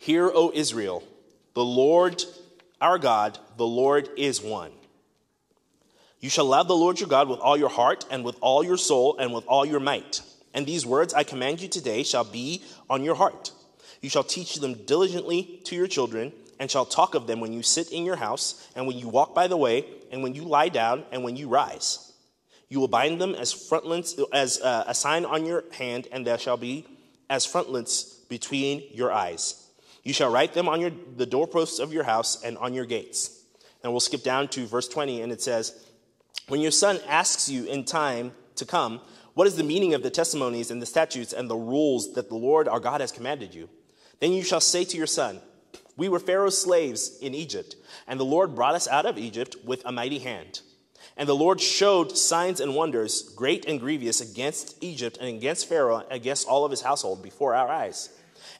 Hear, O Israel, the Lord our God, the Lord is one. You shall love the Lord your God with all your heart, and with all your soul, and with all your might. And these words I command you today shall be on your heart. You shall teach them diligently to your children, and shall talk of them when you sit in your house, and when you walk by the way, and when you lie down, and when you rise. You will bind them as frontlets, as uh, a sign on your hand, and there shall be as frontlets between your eyes. You shall write them on your, the doorposts of your house and on your gates. And we'll skip down to verse 20, and it says, When your son asks you in time to come, what is the meaning of the testimonies and the statutes and the rules that the Lord our God has commanded you? Then you shall say to your son, We were Pharaoh's slaves in Egypt, and the Lord brought us out of Egypt with a mighty hand. And the Lord showed signs and wonders, great and grievous, against Egypt and against Pharaoh, and against all of his household before our eyes.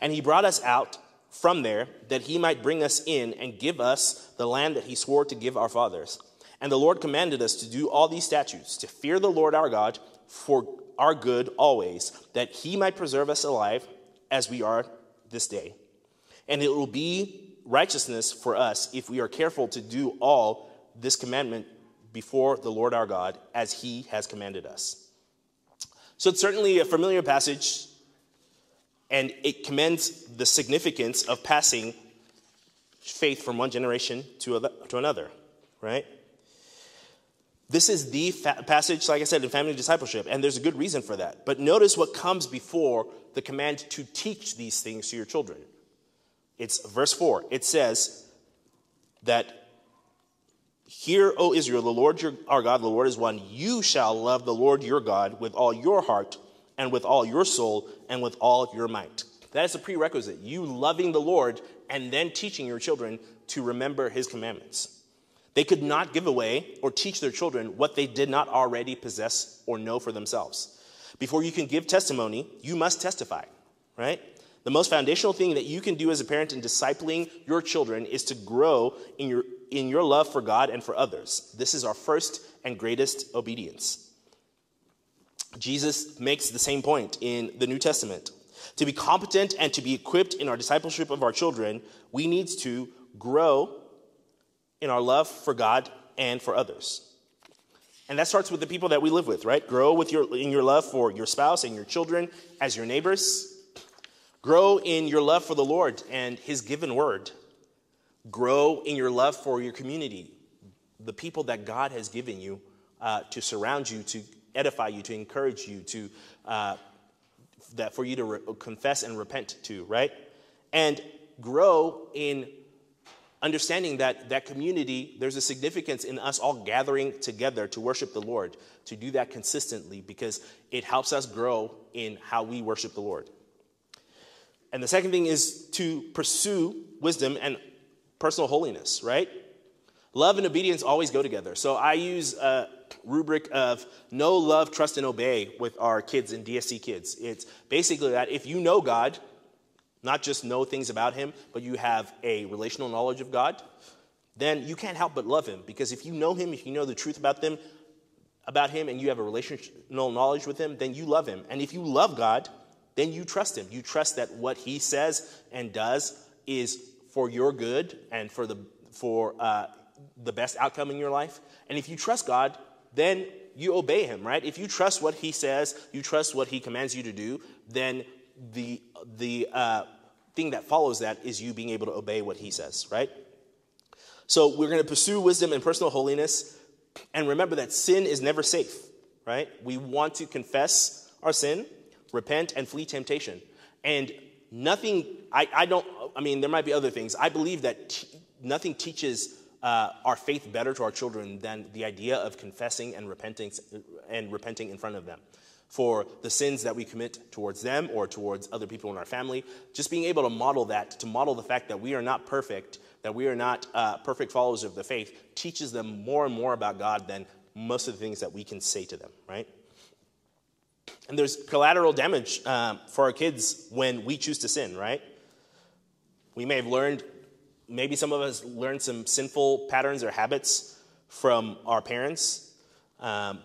And he brought us out from there, that he might bring us in and give us the land that he swore to give our fathers. And the Lord commanded us to do all these statutes, to fear the Lord our God for our good always, that he might preserve us alive as we are this day. And it will be righteousness for us if we are careful to do all this commandment before the Lord our God as he has commanded us. So it's certainly a familiar passage, and it commends the significance of passing faith from one generation to, to another, right? This is the fa- passage, like I said, in family discipleship, and there's a good reason for that. But notice what comes before the command to teach these things to your children. It's verse 4. It says that, Hear, O Israel, the Lord your, our God, the Lord is one. You shall love the Lord your God with all your heart, and with all your soul, and with all your might. That is a prerequisite. You loving the Lord, and then teaching your children to remember his commandments. They could not give away or teach their children what they did not already possess or know for themselves. Before you can give testimony, you must testify, right? The most foundational thing that you can do as a parent in discipling your children is to grow in your, in your love for God and for others. This is our first and greatest obedience. Jesus makes the same point in the New Testament. To be competent and to be equipped in our discipleship of our children, we need to grow in our love for God and for others. And that starts with the people that we live with, right? Grow with your, in your love for your spouse and your children as your neighbors. Grow in your love for the Lord and His given word. Grow in your love for your community, the people that God has given you uh, to surround you, to edify you, to encourage you, to uh, that for you to re- confess and repent to, right? And grow in understanding that that community, there's a significance in us all gathering together to worship the Lord, to do that consistently because it helps us grow in how we worship the Lord. And the second thing is to pursue wisdom and personal holiness, right? Love and obedience always go together. So I use a rubric of know, love, trust, and obey with our kids in DSC Kids. It's basically that if you know God, not just know things about him, but you have a relational knowledge of God, then you can't help but love him. Because if you know him, if you know the truth about them, about him, and you have a relational knowledge with him, then you love him. And if you love God, then you trust him. You trust that what he says and does is for your good and for the for uh, the best outcome in your life. And if you trust God, then you obey him, right? If you trust what he says, you trust what he commands you to do, then the, the uh, thing that follows that is you being able to obey what he says, right? So we're going to pursue wisdom and personal holiness. And remember that sin is never safe, right? We want to confess our sin, repent, and flee temptation. And nothing, I, I don't, I mean, there might be other things. I believe that t- nothing teaches uh, our faith better to our children than the idea of confessing and repenting and repenting in front of them for the sins that we commit towards them or towards other people in our family. Just being able to model that, to model the fact that we are not perfect, that we are not uh, perfect followers of the faith, teaches them more and more about God than most of the things that we can say to them, right? And there's collateral damage uh, for our kids when we choose to sin, right? We may have learned maybe some of us learned some sinful patterns or habits from our parents. Um,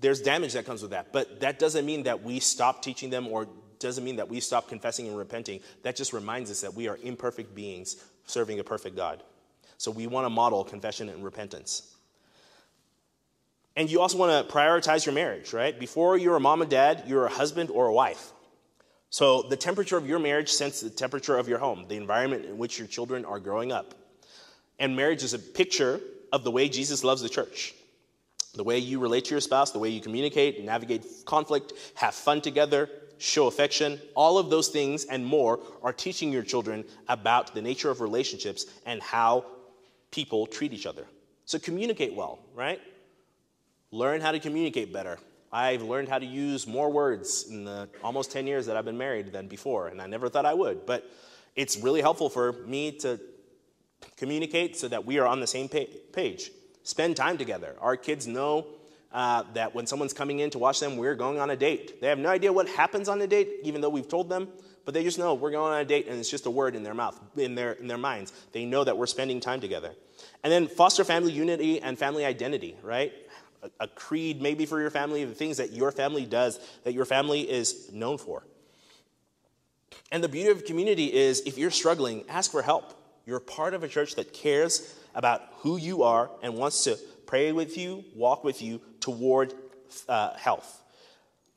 there's damage that comes with that. But that doesn't mean that we stop teaching them or doesn't mean that we stop confessing and repenting. That just reminds us that we are imperfect beings serving a perfect God. So we want to model confession and repentance. And you also want to prioritize your marriage, right? Before you're a mom and dad, you're a husband or a wife. So, the temperature of your marriage sets the temperature of your home, the environment in which your children are growing up. And marriage is a picture of the way Jesus loves the church. The way you relate to your spouse, the way you communicate, navigate conflict, have fun together, show affection, all of those things and more are teaching your children about the nature of relationships and how people treat each other. So communicate well, right? Learn how to communicate better. I've learned how to use more words in the almost 10 years that I've been married than before, and I never thought I would. But it's really helpful for me to communicate so that we are on the same page. Spend time together. Our kids know uh, that when someone's coming in to watch them, we're going on a date. They have no idea what happens on a date, even though we've told them, but they just know we're going on a date, and it's just a word in their mouth, in their, in their minds. They know that we're spending time together. And then foster family unity and family identity, right? A, creed maybe for your family, the things that your family does that your family is known for. And the beauty of community is if you're struggling, ask for help. You're part of a church that cares about who you are and wants to pray with you, walk with you toward uh, health.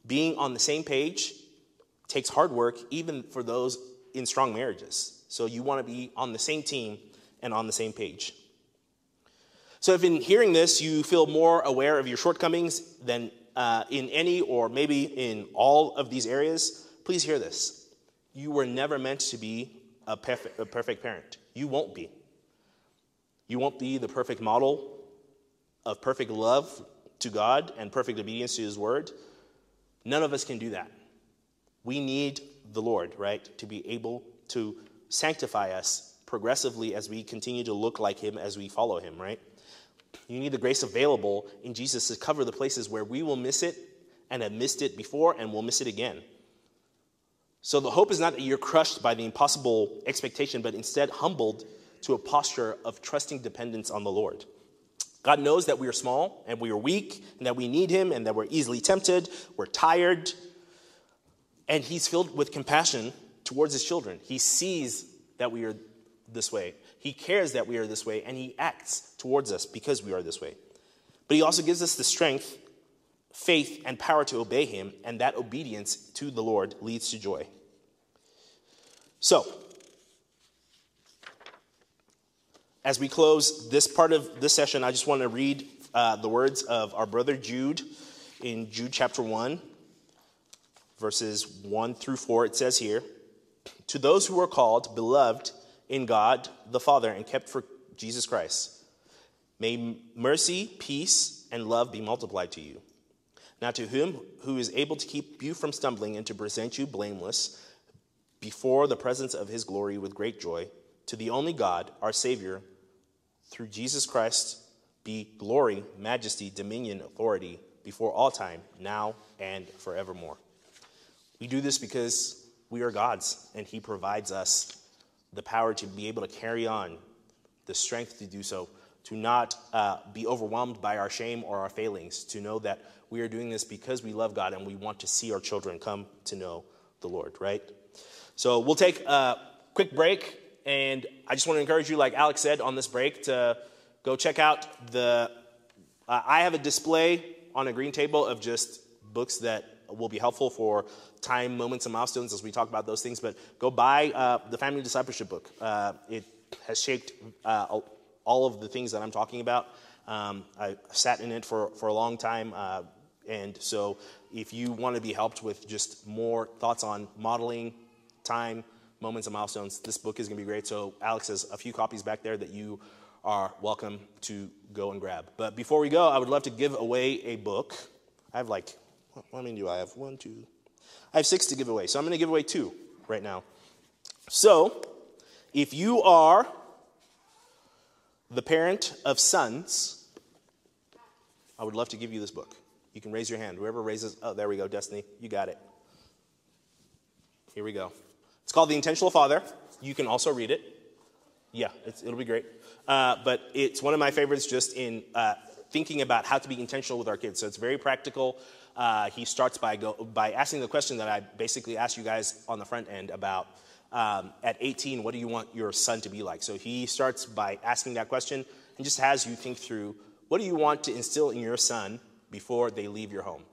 Being on the same page takes hard work, even for those in strong marriages. So you want to be on the same team and on the same page. So, if in hearing this you feel more aware of your shortcomings than uh, in any or maybe in all of these areas, please hear this. You were never meant to be a a perfect parent. You won't be. You won't be the perfect model of perfect love to God and perfect obedience to His word. None of us can do that. We need the Lord, right, to be able to sanctify us progressively as we continue to look like Him as we follow Him, right? You need the grace available in Jesus to cover the places where we will miss it and have missed it before and will miss it again. So the hope is not that you're crushed by the impossible expectation, but instead humbled to a posture of trusting dependence on the Lord. God knows that we are small and we are weak and that we need Him and that we're easily tempted, we're tired, and He's filled with compassion towards His children. He sees that we are this way. He cares that we are this way, and He acts towards us because we are this way. But He also gives us the strength, faith, and power to obey Him, and that obedience to the Lord leads to joy. So, as we close this part of this session, I just want to read uh, the words of our brother Jude in Jude chapter 1, verses 1 through 4. It says here To those who are called, beloved, in God the Father and kept for Jesus Christ. May mercy, peace, and love be multiplied to you. Now, to him who is able to keep you from stumbling and to present you blameless before the presence of his glory with great joy, to the only God, our Savior, through Jesus Christ, be glory, majesty, dominion, authority before all time, now and forevermore. We do this because we are God's and he provides us the power to be able to carry on, the strength to do so, to not uh, be overwhelmed by our shame or our failings, to know that we are doing this because we love God and we want to see our children come to know the Lord, right? So we'll take a quick break, and I just want to encourage you, like Alex said on this break, to go check out the Uh, I have a display on a green table of just books that will be helpful for time, moments, and milestones as we talk about those things. But go buy uh, the Family Discipleship book. Uh, it has shaped uh, all of the things that I'm talking about. Um, I sat in it for, for a long time. Uh, and so, if you want to be helped with just more thoughts on modeling, time, moments, and milestones, this book is going to be great. So, Alex has a few copies back there that you are welcome to go and grab. But before we go, I would love to give away a book. I have like, how many do I have? One, two. I have six to give away. So, I'm going to give away two right now. So, if you are the parent of sons, I would love to give you this book. You can raise your hand. Whoever raises, oh, there we go, Destiny. You got it. Here we go. It's called The Intentional Father. You can also read it. Yeah, it'll be great. Uh, but it's one of my favorites just in uh, thinking about how to be intentional with our kids. So it's very practical. Uh, he starts by, go, by asking the question that I basically asked you guys on the front end about um, at 18, what do you want your son to be like? So he starts by asking that question and just has you think through what do you want to instill in your son before they leave your home?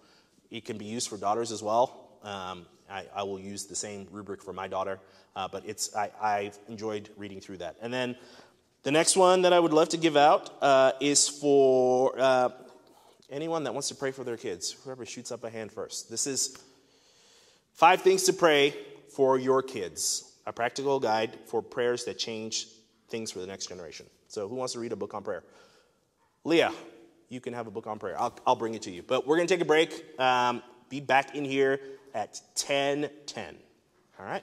It can be used for daughters as well. Um, I, I, will use the same rubric for my daughter, uh, but it's, I, I've enjoyed reading through that. And then the next one that I would love to give out uh, is for uh, anyone that wants to pray for their kids. Whoever shoots up a hand first. This is five things to pray for your kids a practical guide for prayers that change things for the next generation. So, who wants to read a book on prayer? Leah, you can have a book on prayer. I'll, I'll bring it to you. But we're going to take a break. Um, be back in here at 10 10. All right?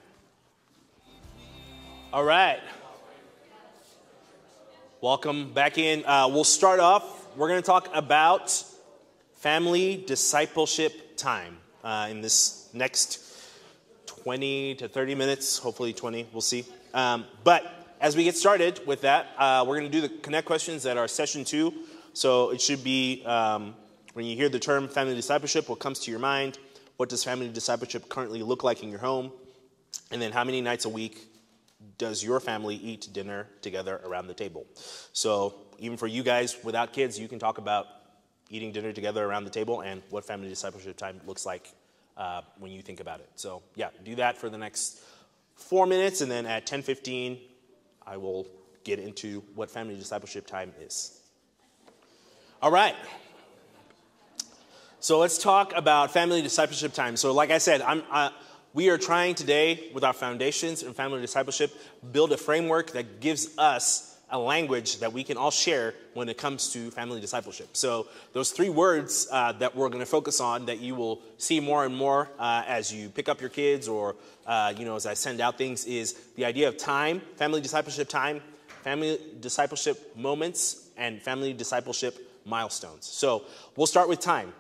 All right. Welcome back in. Uh, we'll start off. We're going to talk about family discipleship time uh, in this next 20 to 30 minutes, hopefully 20, we'll see. Um, but as we get started with that, uh, we're going to do the connect questions that are session two. So it should be um, when you hear the term family discipleship, what comes to your mind? What does family discipleship currently look like in your home? And then how many nights a week does your family eat dinner together around the table? So even for you guys without kids, you can talk about eating dinner together around the table and what family discipleship time looks like uh, when you think about it. So yeah, do that for the next four minutes, and then at 10:15, I will get into what family discipleship time is. All right. So let's talk about family discipleship time. So, like I said, I'm, we are trying today with our foundations and family discipleship build a framework that gives us a language that we can all share when it comes to family discipleship. So, those three words uh, that we're going to focus on that you will see more and more uh, as you pick up your kids or, uh, you know, as I send out things is the idea of time, family discipleship time, family discipleship moments, and family discipleship milestones. So, we'll start with time.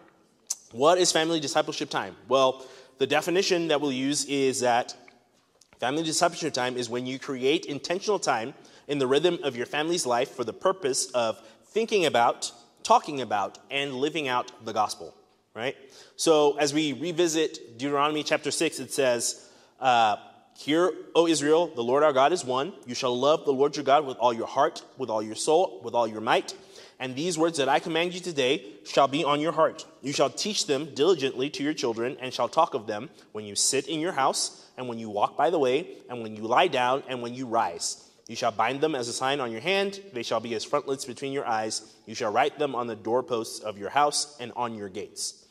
What is family discipleship time? Well, the definition that we'll use is that family discipleship time is when you create intentional time in the rhythm of your family's life for the purpose of thinking about, talking about, and living out the gospel, right? So as we revisit Deuteronomy chapter 6, it says, uh, Hear, O Israel, the Lord our God is one. You shall love the Lord your God with all your heart, with all your soul, with all your might. And these words that I command you today shall be on your heart. You shall teach them diligently to your children, and shall talk of them when you sit in your house, and when you walk by the way, and when you lie down, and when you rise you shall bind them as a sign on your hand. They shall be as frontlets between your eyes. You shall write them on the doorposts of your house and on your gates.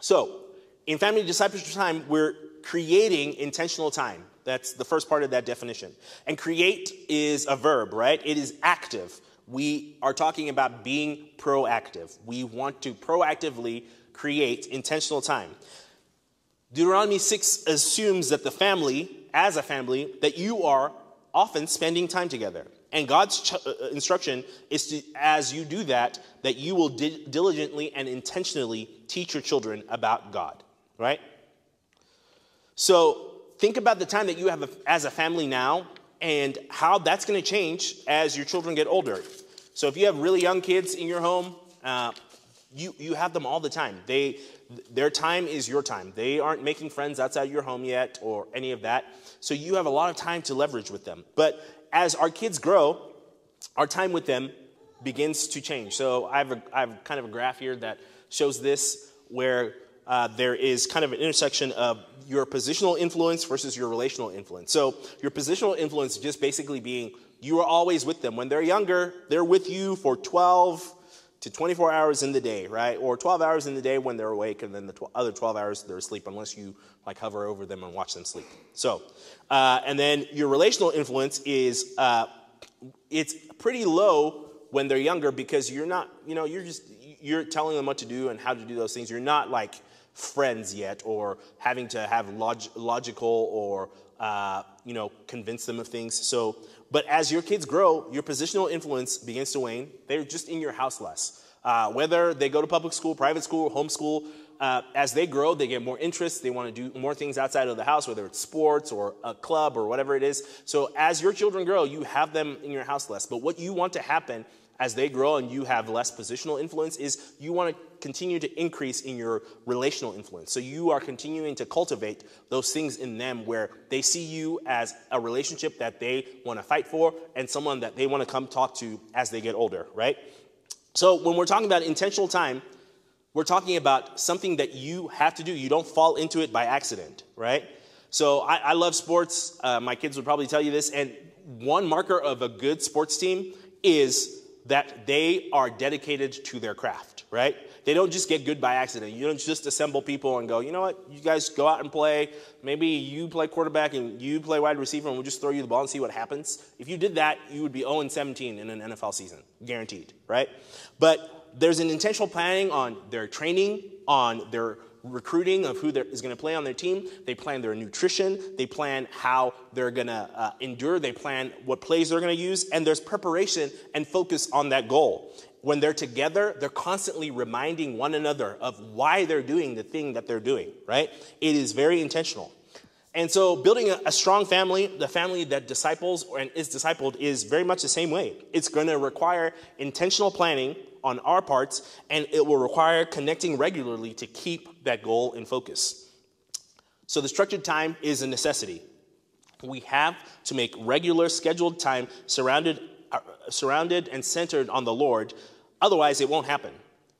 So, in family discipleship time, we're creating intentional time. That's the first part of that definition. And create is a verb, right? It is active. We are talking about being proactive. We want to proactively create intentional time. Deuteronomy 6 assumes that the family, as a family, that you are often spending time together. And God's ch- uh, uh, instruction is to, as you do that, that you will di- diligently and intentionally teach your children about God, right? So think about the time that you have a, as a family now and how that's going to change as your children get older. So if you have really young kids in your home, uh, you, you have them all the time. They, their time is your time. They aren't making friends outside your home yet or any of that. So you have a lot of time to leverage with them. But as our kids grow, our time with them begins to change. So I have, a, I have kind of a graph here that shows this where uh, there is kind of an intersection of your positional influence versus your relational influence. So your positional influence just basically being you are always with them. When they're younger, they're with you for 12 to 24 hours in the day, right? Or 12 hours in the day when they're awake, and then the tw- other 12 hours they're asleep, unless you like hover over them and watch them sleep. So, uh, and then your relational influence is uh, it's pretty low when they're younger because you're not, you know, you're just you're telling them what to do and how to do those things. You're not like friends yet, or having to have log- logical or uh, you know convince them of things. So but as your kids grow, your positional influence begins to wane. They're just in your house less. Uh, whether they go to public school, private school, homeschool, uh, as they grow, they get more interests. They want to do more things outside of the house, whether it's sports or a club or whatever it is. So as your children grow, you have them in your house less. But what you want to happen as they grow and you have less positional influence is you want to continue to increase in your relational influence. So you are continuing to cultivate those things in them where they see you as a relationship that they want to fight for and someone that they want to come talk to as they get older, right? So when we're talking about intentional time, we're talking about something that you have to do. You don't fall into it by accident, right? So I, I love sports. Uh, my kids would probably tell you this. And one marker of a good sports team is that they are dedicated to their craft, right? They don't just get good by accident. You don't just assemble people and go, you know what, you guys go out and play. Maybe you play quarterback and you play wide receiver and we'll just throw you the ball and see what happens. If you did that, you would be 0 17 in an NFL season, guaranteed, right? But there's an intentional planning on their training, on their recruiting of who is going to play on their team. They plan their nutrition. They plan how they're going to uh, endure. They plan what plays they're going to use. And there's preparation and focus on that goal. When they're together, they're constantly reminding one another of why they're doing the thing that they're doing, right? It is very intentional. And so, building a, a, strong family, the family that disciples and is discipled, is very much the same way. It's going to require intentional planning on our parts, and it will require connecting regularly to keep that goal in focus. So, the structured time is a necessity. We have to make regular, scheduled time surrounded, uh, surrounded and centered on the Lord, otherwise, it won't happen.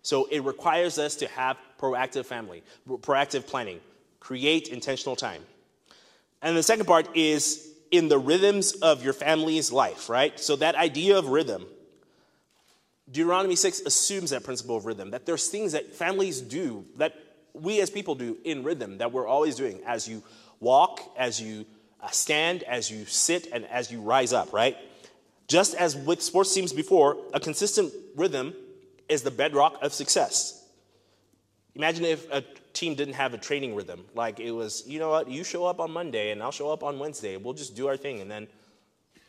So, it requires us to have proactive family, proactive planning, create intentional time. And the second part is in the rhythms of your family's life, right? So that idea of rhythm, Deuteronomy 6 assumes that principle of rhythm, that there's things that families do, that we as people do in rhythm, that we're always doing as you walk, as you uh, stand, as you sit, and as you rise up, right? Just as with sports teams before, a consistent rhythm is the bedrock of success. Imagine if a team didn't have a training rhythm. Like it was, you know what, you show up on Monday and I'll show up on Wednesday. We'll just do our thing and then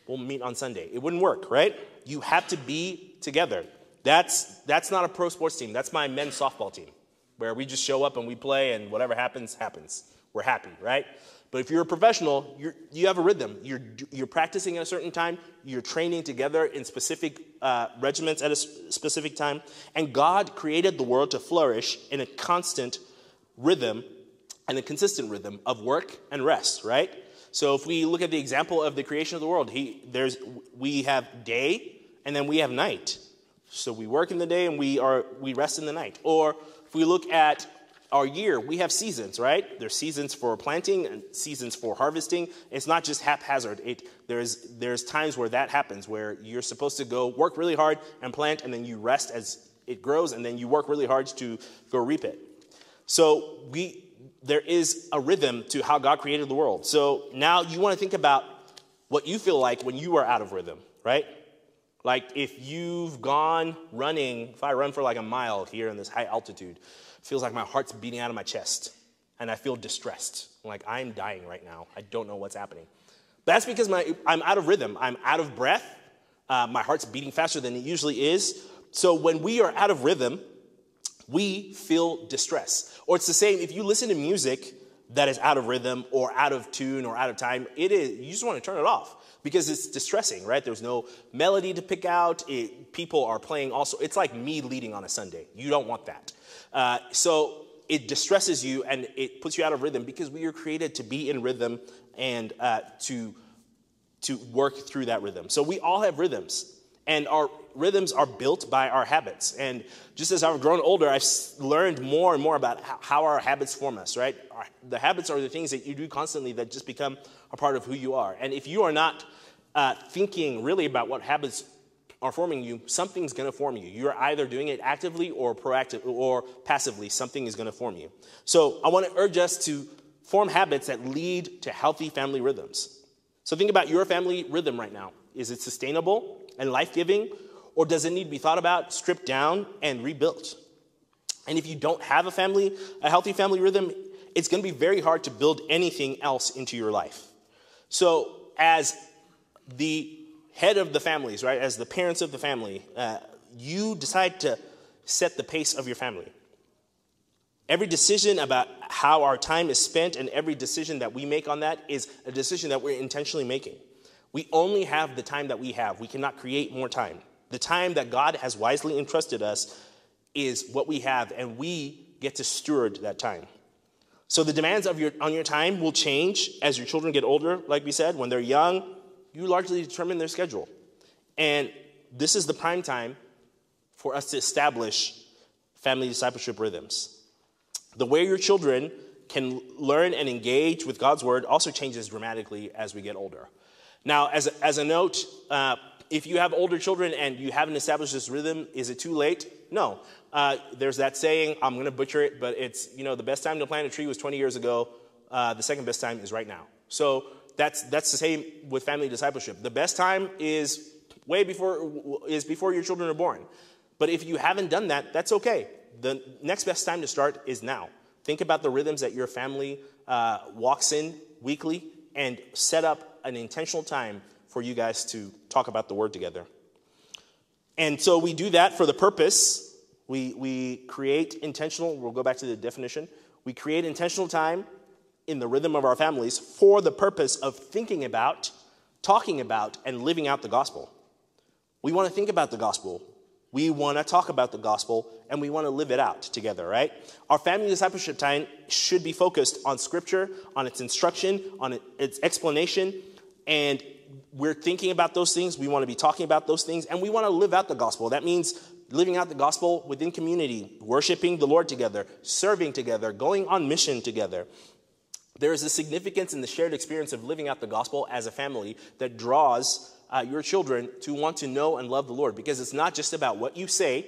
we'll meet on Sunday. It wouldn't work, right? You have to be together. That's, that's not a pro sports team. That's my men's softball team, where we just show up and we play and whatever happens, happens. We're happy, right? But if you're a professional, you're, you have a rhythm. You're, you're practicing at a certain time, you're training together in specific uh, regiments at a specific time, and God created the world to flourish in a constant rhythm and a consistent rhythm of work and rest, right? So if we look at the example of the creation of the world, he, there's, we have day and then we have night. So we work in the day and we, are, we rest in the night. Or if we look at our year, we have seasons, right? There's seasons for planting and seasons for harvesting. It's not just haphazard. It, there's, there's times where that happens, where you're supposed to go work really hard and plant, and then you rest as it grows, and then you work really hard to go reap it. So we, there is a rhythm to how God created the world. So now you want to think about what you feel like when you are out of rhythm, right? Like if you've gone running, if I run for like a mile here in this high altitude, feels like my heart's beating out of my chest and I feel distressed. Like I'm dying right now. I don't know what's happening. But That's because my, I'm out of rhythm. I'm out of breath. Uh, my heart's beating faster than it usually is. So when we are out of rhythm, we feel distress. Or it's the same if you listen to music that is out of rhythm or out of tune or out of time, it is you just want to turn it off because it's distressing, right? There's no melody to pick out. It, people are playing also. It's like me leading on a Sunday. You don't want that. Uh, so it distresses you and it puts you out of rhythm because we are created to be in rhythm and uh, to to work through that rhythm. So we all have rhythms. And our rhythms are built by our habits. And just as I've grown older, I've learned more and more about how our habits form us, right? The habits are the things that you do constantly that just become a part of who you are. And if you are not uh, thinking really about what habits are forming you, something's going to form you. You're either doing it actively or proactive or passively. Something is going to form you. So I want to urge us to form habits that lead to healthy family rhythms. So think about your family rhythm right now. Is it sustainable and life-giving, or does it need to be thought about, stripped down, and rebuilt? And if you don't have a family, a healthy family rhythm, it's going to be very hard to build anything else into your life. So as the head of the families, right, as the parents of the family, uh, you decide to set the pace of your family. Every decision about how our time is spent and every decision that we make on that is a decision that we're intentionally making. We only have the time that we have. We cannot create more time. The time that God has wisely entrusted us is what we have, and we get to steward that time. So the demands of your, on your time will change as your children get older, like we said. When they're young, you largely determine their schedule. And this is the prime time for us to establish family discipleship rhythms. The way your children can learn and engage with God's word also changes dramatically as we get older. Now, as as a note, uh, if you have older children and you haven't established this rhythm, is it too late? No. Uh, there's that saying, I'm going to butcher it, but it's, you know, the best time to plant a tree was 20 years ago. Uh, the second best time is right now. So that's, that's the same with family discipleship. The best time is way before, is before your children are born. But if you haven't done that, that's okay. The next best time to start is now. Think about the rhythms that your family uh, walks in weekly and set up an intentional time for you guys to talk about the word together. And so we do that for the purpose. We, we create intentional, we'll go back to the definition. We create intentional time in the rhythm of our families for the purpose of thinking about, talking about, and living out the gospel. We want to think about the gospel. We want to talk about the gospel and we want to live it out together, right? Our family discipleship time should be focused on scripture, on its instruction, on its explanation, and we're thinking about those things. We want to be talking about those things, and we want to live out the gospel. That means living out the gospel within community, worshiping the Lord together, serving together, going on mission together. There is a significance in the shared experience of living out the gospel as a family that draws uh, your children to want to know and love the Lord because it's not just about what you say,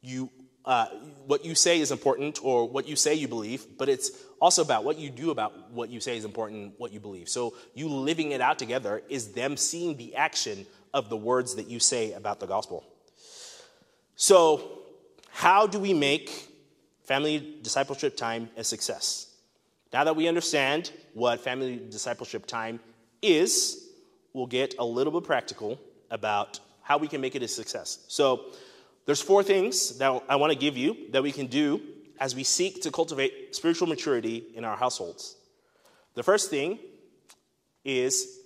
you, uh, what you say is important or what you say you believe, but it's also about what you do about what you say is important, what you believe. So you living it out together is them seeing the action of the words that you say about the gospel. So, how do we make family discipleship time a success? Now that we understand what family discipleship time is, we'll get a little bit practical about how we can make it a success. So, there's four things that I want to give you that we can do as we seek to cultivate spiritual maturity in our households. The first thing is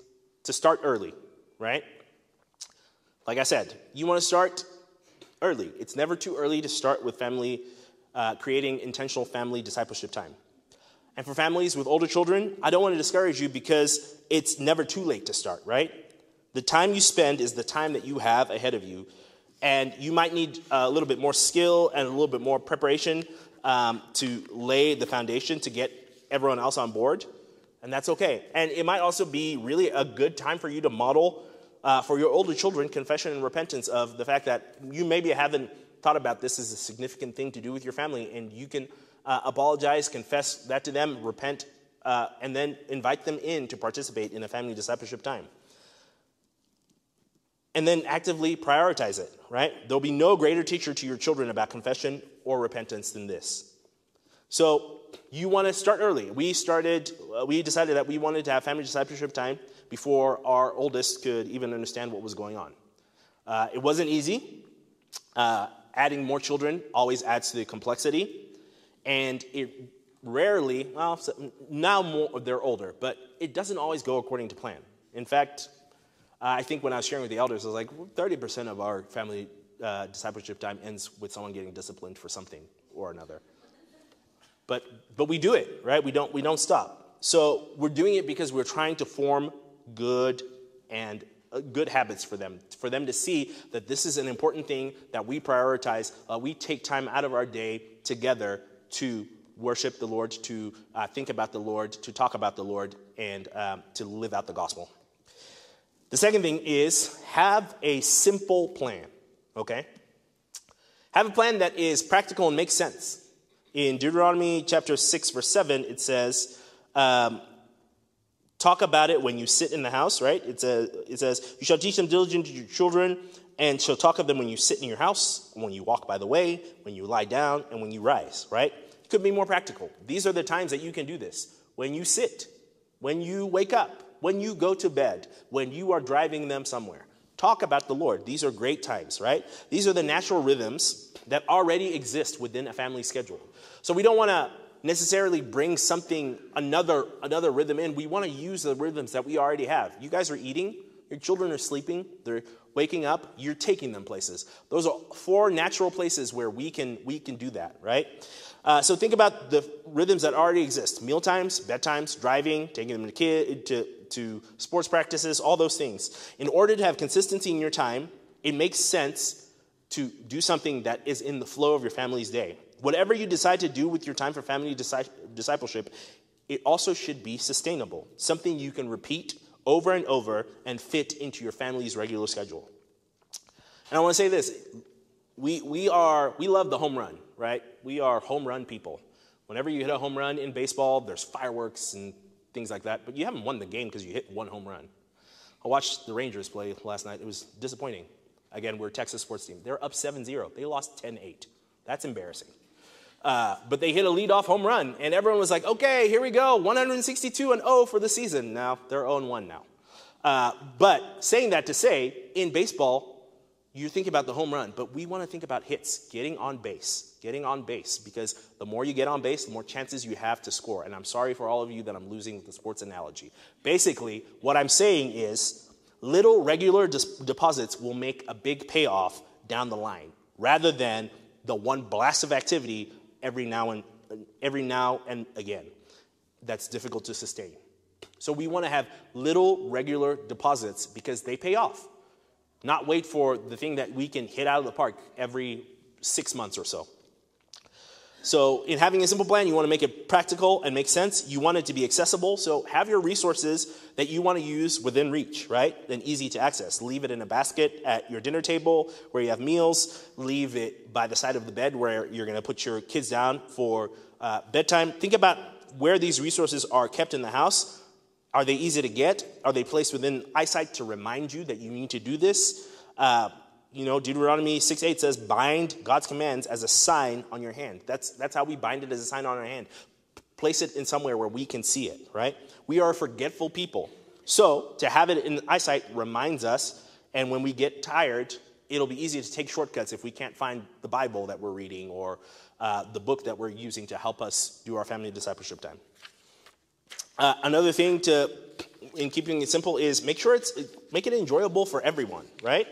to start early, right? Like I said, you want to start early. It's never too early to start with family, uh, creating intentional family discipleship time. And for families with older children, I don't want to discourage you because it's never too late to start, right? The time you spend is the time that you have ahead of you. And you might need a little bit more skill and a little bit more preparation um, to lay the foundation to get everyone else on board. And that's okay. And it might also be really a good time for you to model uh, for your older children confession and repentance of the fact that you maybe haven't thought about this as a significant thing to do with your family, and you can uh, apologize, confess that to them, repent, uh, and then invite them in to participate in a family discipleship time. And then actively prioritize it, right? There'll be no greater teacher to your children about confession or repentance than this. So you want to start early. We started, uh, we decided that we wanted to have family discipleship time before our oldest could even understand what was going on. Uh, it wasn't easy. Uh, adding more children always adds to the complexity and it rarely, well, now more, they're older, but it doesn't always go according to plan. In fact, I think when I was sharing with the elders, I was like, 30% of our family uh, discipleship time ends with someone getting disciplined for something or another. But, but we do it, right? We don't, we don't stop. So we're doing it because we're trying to form good and uh, good habits for them, for them to see that this is an important thing that we prioritize. Uh, we take time out of our day together to worship the Lord, to uh, think about the Lord, to talk about the Lord, and um, to live out the gospel. The second thing is have a simple plan, okay? Have a plan that is practical and makes sense. In Deuteronomy chapter 6, verse 7, it says, um, Talk about it when you sit in the house, right? It says, it says, You shall teach them diligently to your children, and shall talk of them when you sit in your house, when you walk by the way, when you lie down, and when you rise, right? It could be more practical. These are the times that you can do this. When you sit, when you wake up, when you go to bed, when you are driving them somewhere. Talk about the Lord. These are great times, right? These are the natural rhythms that already exist within a family schedule. So we don't want to necessarily bring something another another rhythm in. We want to use the rhythms that we already have. You guys are eating, your children are sleeping, they're waking up, you're taking them places. Those are four natural places where we can we can do that, right? Uh, so think about the rhythms that already exist: meal times, bedtimes, driving, taking them to kid to to sports practices, all those things. In order to have consistency in your time, it makes sense to do something that is in the flow of your family's day. Whatever you decide to do with your time for family discipleship, it also should be sustainable, something you can repeat over and over and fit into your family's regular schedule. And I want to say this we, we, are, we love the home run, right? We are home run people. Whenever you hit a home run in baseball, there's fireworks and things like that, but you haven't won the game because you hit one home run. I watched the Rangers play last night. It was disappointing. Again, we're a Texas sports team. They're up 7 0. They lost 10 8. That's embarrassing. Uh, but they hit a leadoff home run, and everyone was like, okay, here we go, 162 and 0 for the season. Now they're 0 1 now. Uh, but saying that to say, in baseball, you think about the home run, but we want to think about hits, getting on base, getting on base, because the more you get on base, the more chances you have to score. And I'm sorry for all of you that I'm losing the sports analogy. Basically, what I'm saying is little regular deposits will make a big payoff down the line rather than the one blast of activity every now and every now and again. That's difficult to sustain. So we want to have little regular deposits because they pay off. Not wait for the thing that we can hit out of the park every six months or so. So, in having a simple plan, you want to make it practical and make sense. You want it to be accessible. So, have your resources that you want to use within reach, right? And easy to access. Leave it in a basket at your dinner table where you have meals. Leave it by the side of the bed where you're going to put your kids down for uh, bedtime. Think about where these resources are kept in the house. Are they easy to get? Are they placed within eyesight to remind you that you need to do this? Uh, you know, Deuteronomy 6 8 says, bind God's commands as a sign on your hand. That's, that's how we bind it as a sign on our hand. Place it in somewhere where we can see it, right? We are a forgetful people. So to have it in eyesight reminds us, and when we get tired, it'll be easy to take shortcuts if we can't find the Bible that we're reading or uh, the book that we're using to help us do our family discipleship time. Uh, another thing to, in keeping it simple, is make sure it's make it enjoyable for everyone, right?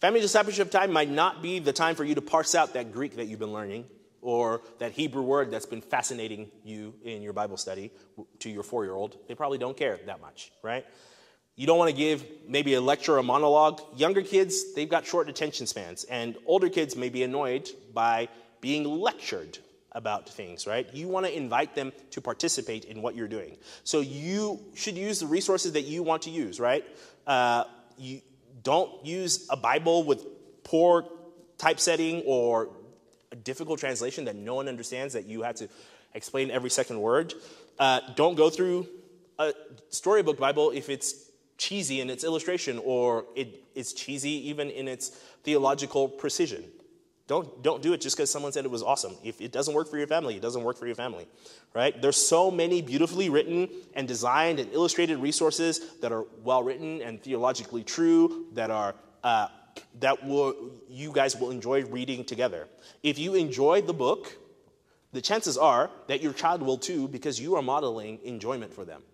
Family discipleship time might not be the time for you to parse out that Greek that you've been learning or that Hebrew word that's been fascinating you in your Bible study to your four year old. They probably don't care that much, right? You don't want to give maybe a lecture or a monologue. Younger kids, they've got short attention spans, and older kids may be annoyed by being lectured about things, right? You want to invite them to participate in what you're doing. So you should use the resources that you want to use, right? Uh, you, don't use a Bible with poor typesetting or a difficult translation that no one understands that you have to explain every second word. Uh, don't go through a storybook Bible if it's cheesy in its illustration or it, it's cheesy even in its theological precision. Don't, don't do it just because someone said it was awesome. If it doesn't work for your family, it doesn't work for your family, right? There's so many beautifully written and designed and illustrated resources that are well written and theologically true that are uh, that will you guys will enjoy reading together. If you enjoy the book, the chances are that your child will too because you are modeling enjoyment for them.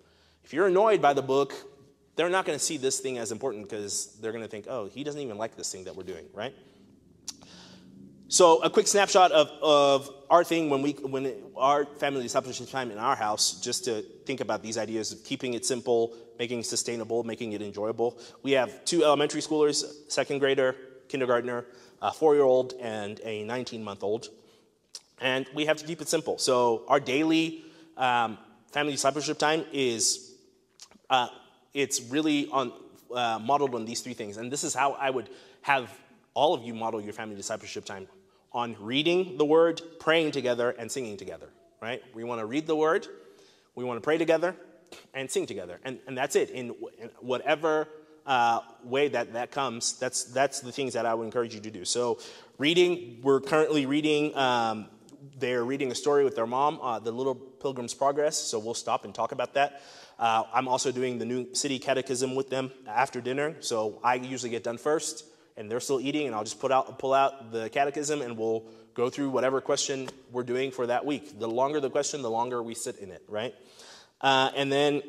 If you're annoyed by the book, they're not going to see this thing as important because they're going to think, oh, he doesn't even like this thing that we're doing, right? So a quick snapshot of, of our thing when we when our family discipleship time in our house, just to think about these ideas of keeping it simple, making it sustainable, making it enjoyable. We have two elementary schoolers, second grader, kindergartner, a four-year-old, and a 19-month-old, and we have to keep it simple. So our daily um, family discipleship time is uh, it's really on uh, modeled on these three things, and this is how I would have all of you model your family discipleship time on reading the word, praying together, and singing together, right? We want to read the word, we want to pray together, and sing together. And, and that's it. In, in whatever uh, way that that comes, that's, that's the things that I would encourage you to do. So, reading, we're currently reading, um, they're reading a story with their mom, uh, The Little Pilgrim's Progress. So, we'll stop and talk about that. Uh, I'm also doing the new city catechism with them after dinner. So, I usually get done first and they're still eating, and I'll just put out, pull out the catechism and we'll go through whatever question we're doing for that week. The longer the question, the longer we sit in it, right? Uh, and then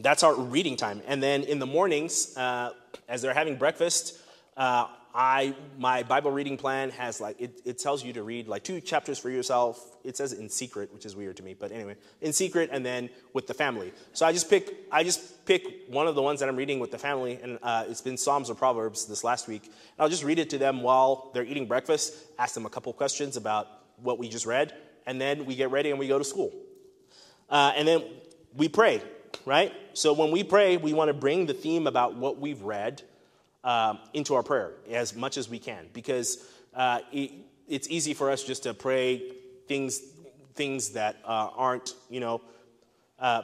that's our reading time. And then in the mornings, uh, as they're having breakfast, uh, I my Bible reading plan has like it, it tells you to read like two chapters for yourself. It says in secret, which is weird to me, but anyway, in secret, and then with the family. So I just pick I just pick one of the ones that I'm reading with the family, and uh, it's been Psalms or Proverbs this last week. And I'll just read it to them while they're eating breakfast. Ask them a couple questions about what we just read, and then we get ready and we go to school. Uh, and then we pray, right? So when we pray, we want to bring the theme about what we've read um, into our prayer as much as we can because uh, it, it's easy for us just to pray things things that uh, aren't you know uh,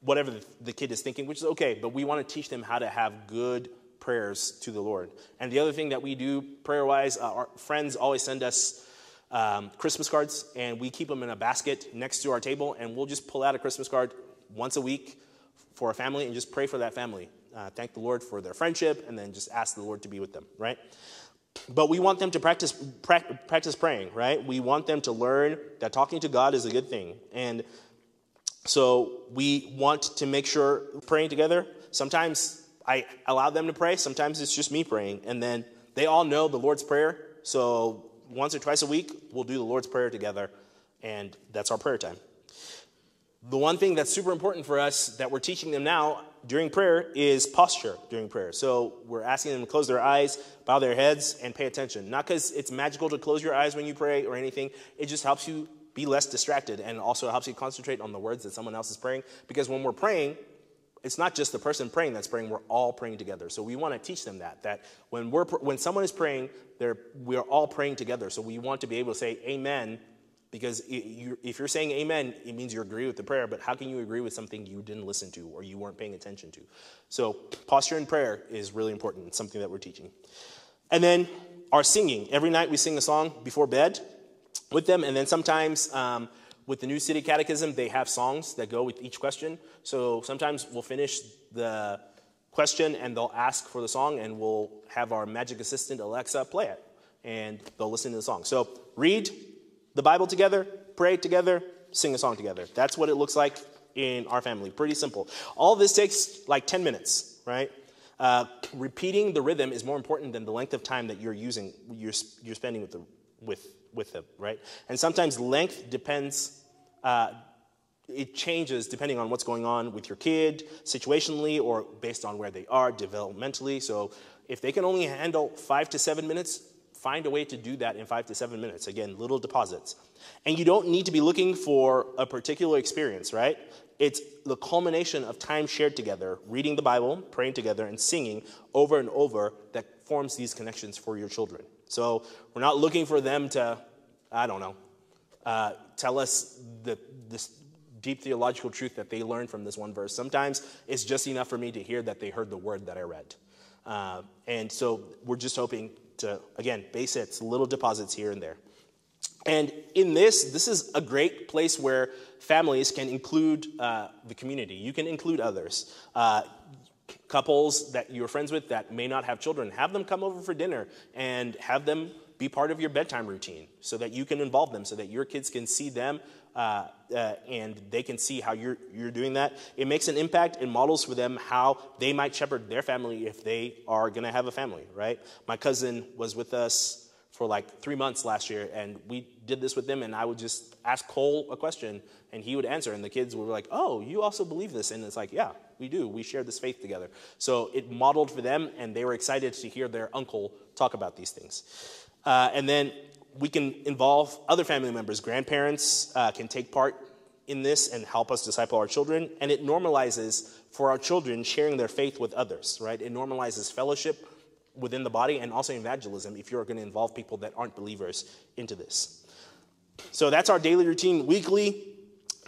whatever the, the, kid is thinking which is okay but we want to teach them how to have good prayers to the lord. And the other thing that we do prayer wise uh, our friends always send us um, christmas cards and we keep them in a basket next to our table and we'll just pull out a christmas card once a week for a family and just pray for that family uh, thank the Lord for their friendship, and then just ask the Lord to be with them, right? But we want them to practice, pra- practice praying, right? We want them to learn that talking to God is a good thing. And so we want to make sure praying together. Sometimes I allow them to pray, sometimes it's just me praying. And then they all know the Lord's Prayer. So once or twice a week, we'll do the Lord's Prayer together, and that's our prayer time. The one thing that's super important for us that we're teaching them now during prayer is posture during prayer. So we're asking them to close their eyes, bow their heads, and pay attention. Not because it's magical to close your eyes when you pray or anything, it just helps you be less distracted and also helps you concentrate on the words that someone else is praying. Because when we're praying, it's not just the person praying that's praying, we're all praying together. So we want to teach them that, that when, we're, when someone is praying, we're all praying together. So we want to be able to say amen because if you're saying amen, it means you agree with the prayer, but how can you agree with something you didn't listen to or you weren't paying attention to? So, posture in prayer is really important. It's something that we're teaching. And then our singing. Every night we sing a song before bed with them, and then sometimes um, with the New City Catechism, they have songs that go with each question. So, sometimes we'll finish the question and they'll ask for the song, and we'll have our magic assistant, Alexa, play it, and they'll listen to the song. So, read the Bible together, pray together, sing a song together. That's what it looks like in our family. Pretty simple. All this takes like 10 minutes, right? Uh, repeating the rhythm is more important than the length of time that you're using, you're, you're spending with, the, with, with them, right? And sometimes length depends, uh, it changes depending on what's going on with your kid, situationally, or based on where they are developmentally. So if they can only handle five to seven minutes, find a way to do that in five to seven minutes. Again, little deposits. And you don't need to be looking for a particular experience, right? It's the culmination of time shared together, reading the Bible, praying together, and singing over and over that forms these connections for your children. So we're not looking for them to, I don't know, uh, tell us the, this deep theological truth that they learned from this one verse. Sometimes it's just enough for me to hear that they heard the word that I read. Uh, and so we're just hoping to, again, base little deposits here and there. And in this, this is a great place where families can include uh, the community. You can include others. Uh, couples that you're friends with that may not have children, have them come over for dinner and have them be part of your bedtime routine so that you can involve them, so that your kids can see them uh, uh, and they can see how you're, you're doing that. It makes an impact and models for them how they might shepherd their family if they are going to have a family, right? My cousin was with us for like three months last year, and we did this with them. And I would just ask Cole a question, and he would answer, and the kids were like, "Oh, you also believe this?" And it's like, "Yeah, we do. We share this faith together." So it modeled for them, and they were excited to hear their uncle talk about these things. Uh, and then we can involve other family members. Grandparents uh, can take part in this and help us disciple our children. And it normalizes for our children sharing their faith with others, right? It normalizes fellowship within the body and also evangelism if you're going to involve people that aren't believers into this. So that's our daily routine weekly.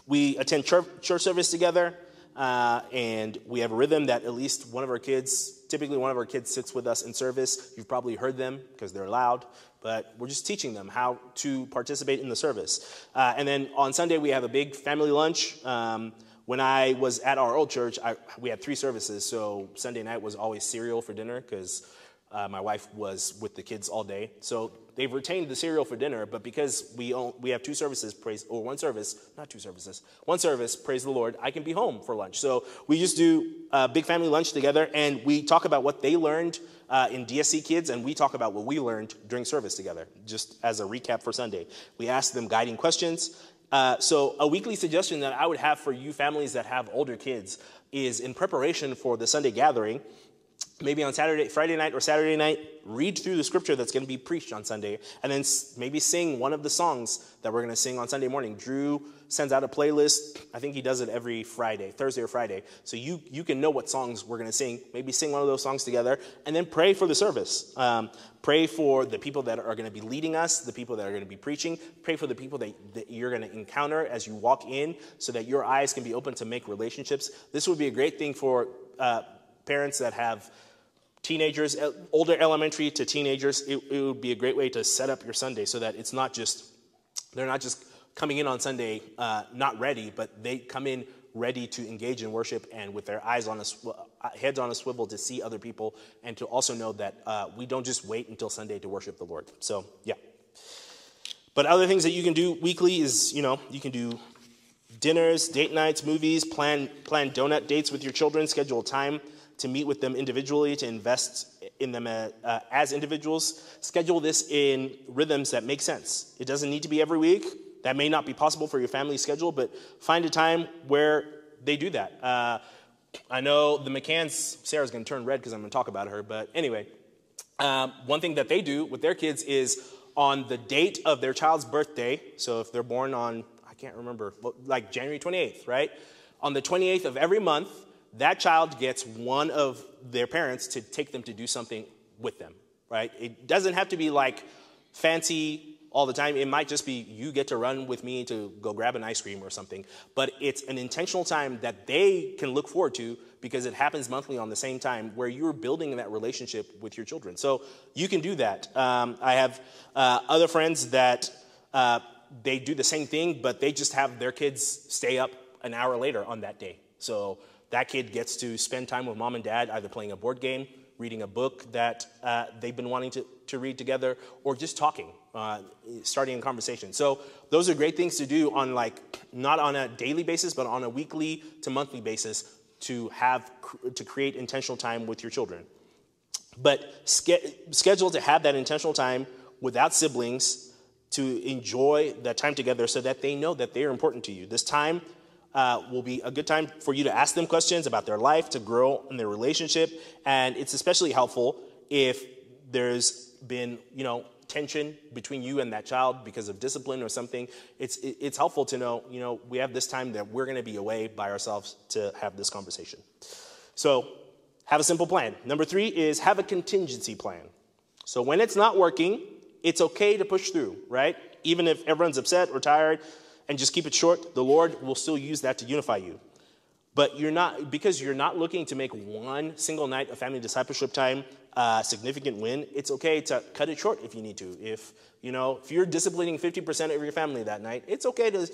We attend church, service together, uh, and we have a rhythm that at least one of our kids, typically one of our kids sits with us in service. You've probably heard them because they're loud but we're just teaching them how to participate in the service. Uh, and then on Sunday, we have a big family lunch. Um, when I was at our old church, I, we had three services, so Sunday night was always cereal for dinner because uh, my wife was with the kids all day. So they've retained the cereal for dinner, but because we, own, we have two services, praise, or one service, not two services, one service, praise the Lord, I can be home for lunch. So we just do a big family lunch together, and we talk about what they learned uh, in DSC Kids, and we talk about what we learned during service together, just as a recap for Sunday. We ask them guiding questions. Uh, so, a weekly suggestion that I would have for you families that have older kids is in preparation for the Sunday gathering, maybe on Saturday, Friday night or Saturday night, read through the scripture that's going to be preached on Sunday, and then maybe sing one of the songs that we're going to sing on Sunday morning. Drew sends out a playlist. I think he does it every Friday, Thursday or Friday. So you, you can know what songs we're going to sing. Maybe sing one of those songs together, and then pray for the service. Um, pray for the people that are going to be leading us, the people that are going to be preaching. Pray for the people that, that you're going to encounter as you walk in, so that your eyes can be open to make relationships. This would be a great thing for uh, parents that have teenagers, older elementary to teenagers, it, it, would be a great way to set up your Sunday so that it's not just, they're not just coming in on Sunday uh, not ready, but they come in ready to engage in worship and with their eyes on a sw- uh, heads on a swivel to see other people and to also know that uh, we don't just wait until Sunday to worship the Lord. So, yeah. But other things that you can do weekly is, you know, you can do dinners, date nights, movies, plan plan donut dates with your children, schedule time to meet with them individually, to invest in them uh, uh, as individuals. Schedule this in rhythms that make sense. It doesn't need to be every week. That may not be possible for your family schedule, but find a time where they do that. Uh, I know the McCanns, Sarah's going to turn red because I'm going to talk about her, but anyway, um, one thing that they do with their kids is on the date of their child's birthday, so if they're born on, I can't remember, like January 28th, right? On the 28th of every month, that child gets one of their parents to take them to do something with them, right? It doesn't have to be like fancy all the time. It might just be you get to run with me to go grab an ice cream or something. But it's an intentional time that they can look forward to because it happens monthly on the same time where you're building that relationship with your children. So you can do that. Um, I have uh, other friends that uh, they do the same thing, but they just have their kids stay up an hour later on that day. So that kid gets to spend time with mom and dad, either playing a board game, reading a book that uh, they've been wanting to, to read together, or just talking uh, starting a conversation. So those are great things to do on like not on a daily basis, but on a weekly to monthly basis to have to create intentional time with your children. But ske- schedule to have that intentional time without siblings to enjoy that time together so that they know that they are important to you. This time uh, will be a good time for you to ask them questions about their life, to grow in their relationship, and it's especially helpful if there's been, you know, tension between you and that child because of discipline or something, it's, it's helpful to know, you know, we have this time that we're going to be away by ourselves to have this conversation. So have a simple plan. Number three is have a contingency plan. So when it's not working, it's okay to push through, right? Even if everyone's upset or tired, and just keep it short, the Lord will still use that to unify you. But you're not, because you're not looking to make one single night of family discipleship time a significant win, it's okay to cut it short if you need to. If, you know, if you're disciplining 50% of your family that night, it's okay to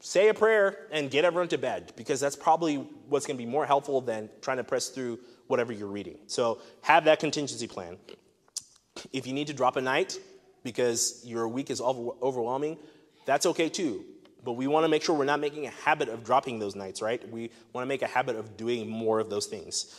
say a prayer and get everyone to bed because that's probably what's going to be more helpful than trying to press through whatever you're reading. So have that contingency plan. If you need to drop a night because your week is overwhelming, that's okay too. But we want to make sure we're not making a habit of dropping those nights, right? We want to make a habit of doing more of those things.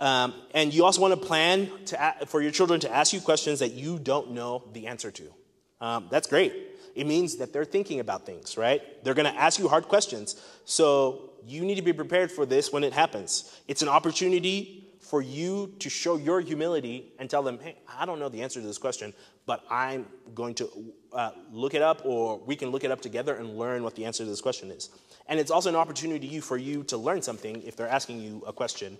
Um, and you also want to plan to, for your children to ask you questions that you don't know the answer to. Um, that's great. It means that they're thinking about things, right? They're going to ask you hard questions. So you need to be prepared for this when it happens. It's an opportunity for you to show your humility and tell them, hey, I don't know the answer to this question, but I'm going to uh, look it up, or we can look it up together and learn what the answer to this question is. And it's also an opportunity for you to learn something if they're asking you a question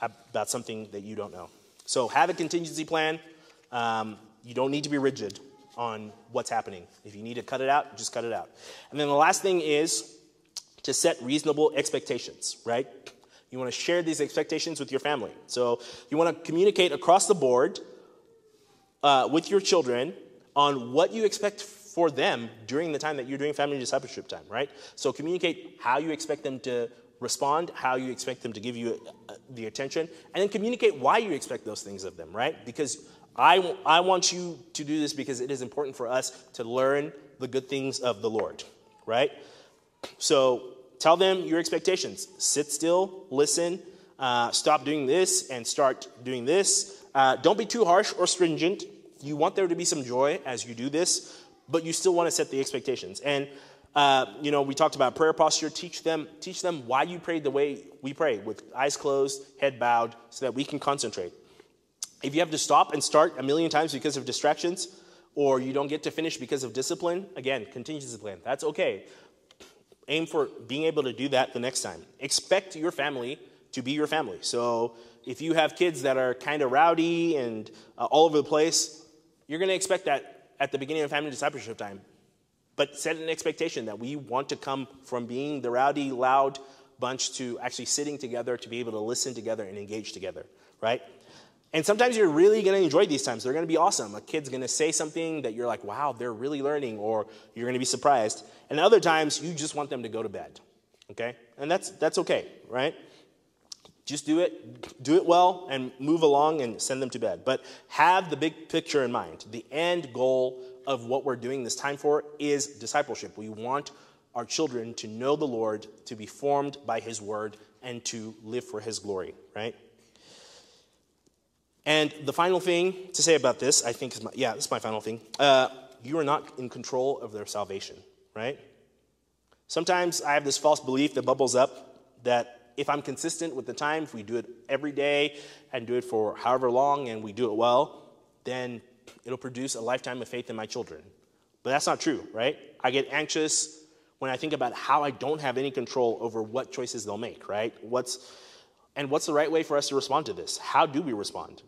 about something that you don't know. So have a contingency plan. Um, you don't need to be rigid on what's happening. If you need to cut it out, just cut it out. And then the last thing is to set reasonable expectations, right? You want to share these expectations with your family. So you want to communicate across the board uh, with your children on what you expect for them during the time that you're doing family discipleship time, right? So communicate how you expect them to respond, how you expect them to give you uh, the attention, and then communicate why you expect those things of them, right? Because I, I want you to do this because it is important for us to learn the good things of the Lord, right? So tell them your expectations. Sit still, listen, uh, stop doing this, and start doing this. Uh, don't be too harsh or stringent. You want there to be some joy as you do this, but you still want to set the expectations. And uh, you know, we talked about prayer posture. Teach them, teach them why you pray the way we pray, with eyes closed, head bowed, so that we can concentrate. If you have to stop and start a million times because of distractions, or you don't get to finish because of discipline, again, contingency plan. That's okay aim for being able to do that the next time. Expect your family to be your family. So if you have kids that are kind of rowdy and uh, all over the place, you're going to expect that at the beginning of family discipleship time. But set an expectation that we want to come from being the rowdy, loud bunch to actually sitting together to be able to listen together and engage together, right? And sometimes you're really going to enjoy these times. They're going to be awesome. A kid's going to say something that you're like, wow, they're really learning, or you're going to be surprised. And other times, you just want them to go to bed. Okay? And that's, that's okay, right? Just do it, do it well, and move along and send them to bed. But have the big picture in mind. The end goal of what we're doing this time for is discipleship. We want our children to know the Lord, to be formed by His word, and to live for His glory, right? And the final thing to say about this, I think, is my, yeah, this is my final thing. Uh, you are not in control of their salvation, right? Sometimes I have this false belief that bubbles up that if I'm consistent with the time, if we do it every day and do it for however long and we do it well, then it'll produce a lifetime of faith in my children. But that's not true, right? I get anxious when I think about how I don't have any control over what choices they'll make, right? What's and what's the right way for us to respond to this? How do we respond?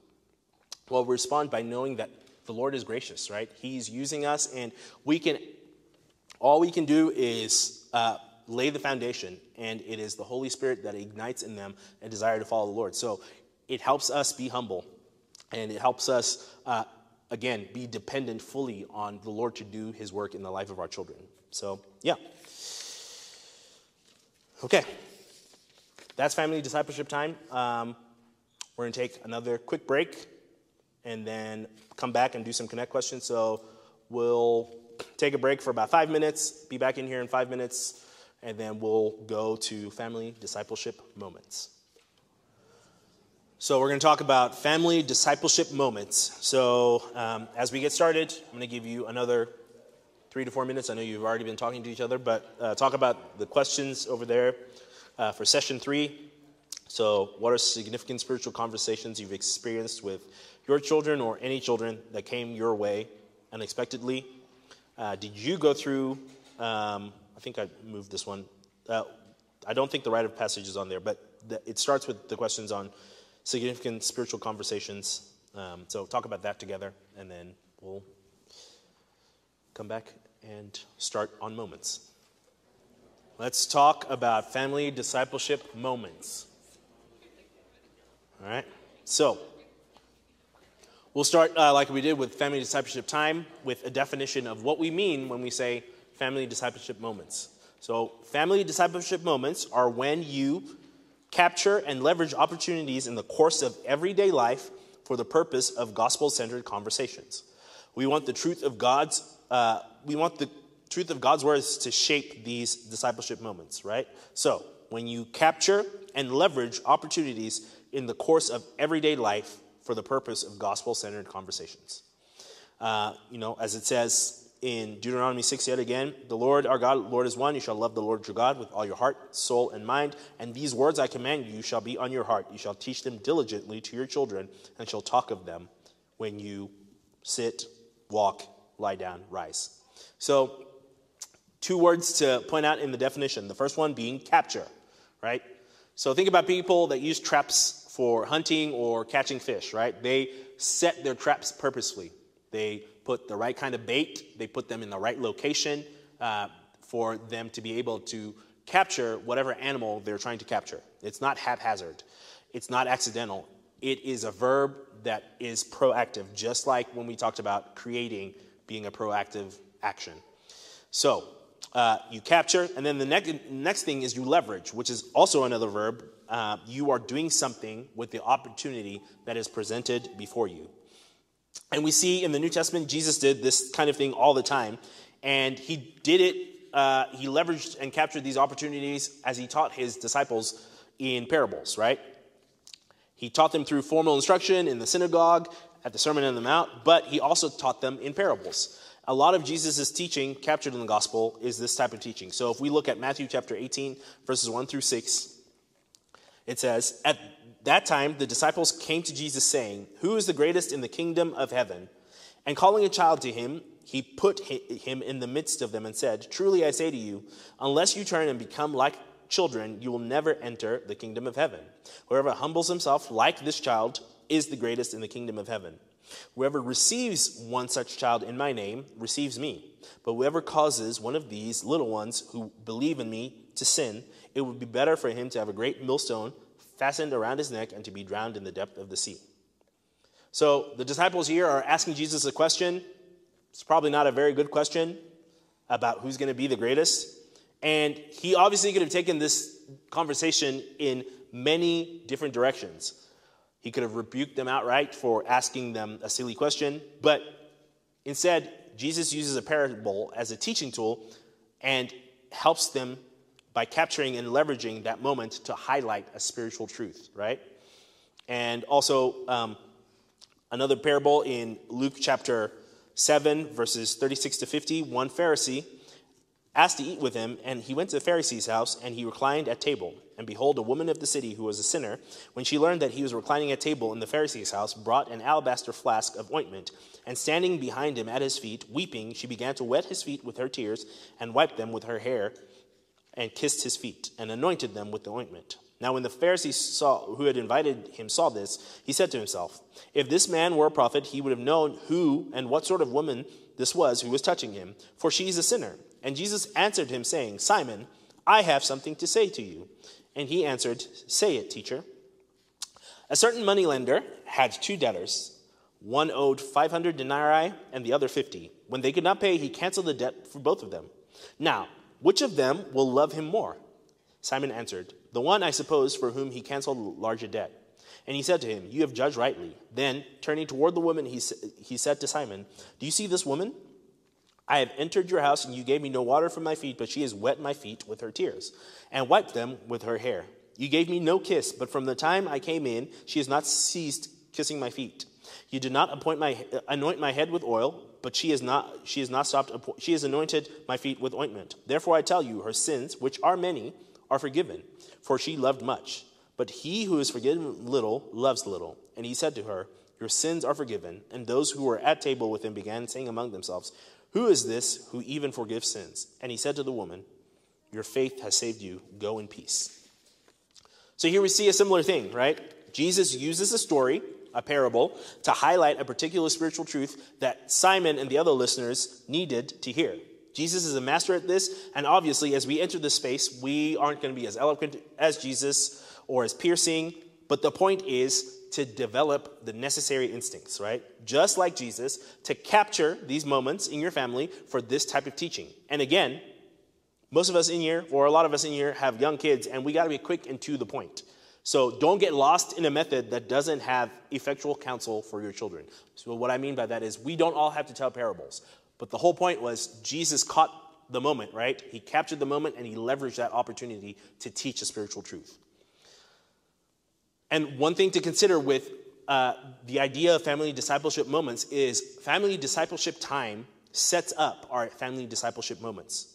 Well, we respond by knowing that the Lord is gracious, right? He's using us, and we can, all we can do is uh, lay the foundation, and it is the Holy Spirit that ignites in them a desire to follow the Lord. So it helps us be humble, and it helps us, uh, again, be dependent fully on the Lord to do His work in the life of our children. So, yeah. Okay. That's family discipleship time. Um, we're going to take another quick break and then come back and do some connect questions. So we'll take a break for about five minutes, be back in here in five minutes, and then we'll go to family discipleship moments. So, we're going to talk about family discipleship moments. So, um, as we get started, I'm going to give you another three to four minutes. I know you've already been talking to each other, but uh, talk about the questions over there uh, for session three. So, what are significant spiritual conversations you've experienced with your children or any children that came your way unexpectedly? Uh, did you go through? Um, I think I moved this one. Uh, I don't think the rite of passage is on there, but the, it starts with the questions on significant spiritual conversations. Um, so talk about that together, and then we'll come back and start on moments. Let's talk about family discipleship moments. All right? So, We'll start uh, like we did with family discipleship time with a definition of what we mean when we say family discipleship moments. So, family discipleship moments are when you capture and leverage opportunities in the course of everyday life for the purpose of gospel centered conversations. We want the truth of God's uh, we want the truth of God's words to shape these discipleship moments, right? So, when you capture and leverage opportunities in the course of everyday life for the purpose of gospel centered conversations. Uh, you know, as it says in Deuteronomy 6 yet again, the Lord our God, Lord is one. You shall love the Lord your God with all your heart, soul, and mind. And these words I command you shall be on your heart. You shall teach them diligently to your children, and shall talk of them when you sit, walk, lie down, rise. So, two words to point out in the definition. The first one being capture, right? So, think about people that use traps for hunting or catching fish, right? They set their traps purposely. They put the right kind of bait, they put them in the right location uh, for them to be able to capture whatever animal they're trying to capture. It's not haphazard, it's not accidental. It is a verb that is proactive, just like when we talked about creating being a proactive action. So, uh, you capture, and then the next, next thing is you leverage, which is also another verb. Uh, you are doing something with the opportunity that is presented before you. And we see in the New Testament, Jesus did this kind of thing all the time. And he did it, uh, he leveraged and captured these opportunities as he taught his disciples in parables, right? He taught them through formal instruction in the synagogue, at the Sermon on the Mount, but he also taught them in parables. A lot of Jesus' teaching captured in the gospel is this type of teaching. So if we look at Matthew chapter 18, verses 1 through 6, it says, At that time, the disciples came to Jesus, saying, Who is the greatest in the kingdom of heaven? And calling a child to him, he put him in the midst of them and said, Truly I say to you, unless you turn and become like children, you will never enter the kingdom of heaven. Whoever humbles himself like this child is the greatest in the kingdom of heaven. Whoever receives one such child in my name receives me. But whoever causes one of these little ones who believe in me to sin, it would be better for him to have a great millstone fastened around his neck and to be drowned in the depth of the sea. So the disciples here are asking Jesus a question. It's probably not a very good question about who's going to be the greatest. And he obviously could have taken this conversation in many different directions. He could have rebuked them outright for asking them a silly question, but instead, Jesus uses a parable as a teaching tool and helps them by capturing and leveraging that moment to highlight a spiritual truth, right? And also, um, another parable in Luke chapter 7, verses 36 to 50, one Pharisee asked to eat with him, and he went to the Pharisee's house, and he reclined at table. And behold, a woman of the city who was a sinner, when she learned that he was reclining at table in the Pharisee's house, brought an alabaster flask of ointment, and standing behind him at his feet, weeping, she began to wet his feet with her tears, and wiped them with her hair, and kissed his feet, and anointed them with the ointment. Now, when the Pharisee saw, who had invited him saw this, he said to himself, If this man were a prophet, he would have known who and what sort of woman this was who was touching him, for she is a sinner. And Jesus answered him, saying, Simon, I have something to say to you. And he answered, Say it, teacher. A certain moneylender had two debtors. One owed 500 denarii and the other 50. When they could not pay, he canceled the debt for both of them. Now, which of them will love him more? Simon answered, The one, I suppose, for whom he canceled larger debt. And he said to him, You have judged rightly. Then, turning toward the woman, he, he said to Simon, Do you see this woman? I have entered your house, and you gave me no water for my feet, but she has wet my feet with her tears, and wiped them with her hair. You gave me no kiss, but from the time I came in, she has not ceased kissing my feet. You did not my, anoint my head with oil, but she has not, she has not stopped, she has anointed my feet with ointment. Therefore I tell you, her sins, which are many, are forgiven, for she loved much. But he who is forgiven little loves little. And he said to her, Your sins are forgiven. And those who were at table with him began saying among themselves, who is this who even forgives sins? And he said to the woman, Your faith has saved you. Go in peace. So here we see a similar thing, right? Jesus uses a story, a parable, to highlight a particular spiritual truth that Simon and the other listeners needed to hear. Jesus is a master at this, and obviously, as we enter this space, we aren't going to be as eloquent as Jesus or as piercing, but the point is to develop the necessary instincts, right? Just like Jesus, to capture these moments in your family for this type of teaching. And again, most of us in here, or a lot of us in here, have young kids, and we got to be quick and to the point. So don't get lost in a method that doesn't have effectual counsel for your children. So, what I mean by that is we don't all have to tell parables. But the whole point was Jesus caught the moment, right? He captured the moment and he leveraged that opportunity to teach a spiritual truth. And one thing to consider with uh, the idea of family discipleship moments is family discipleship time sets up our family discipleship moments.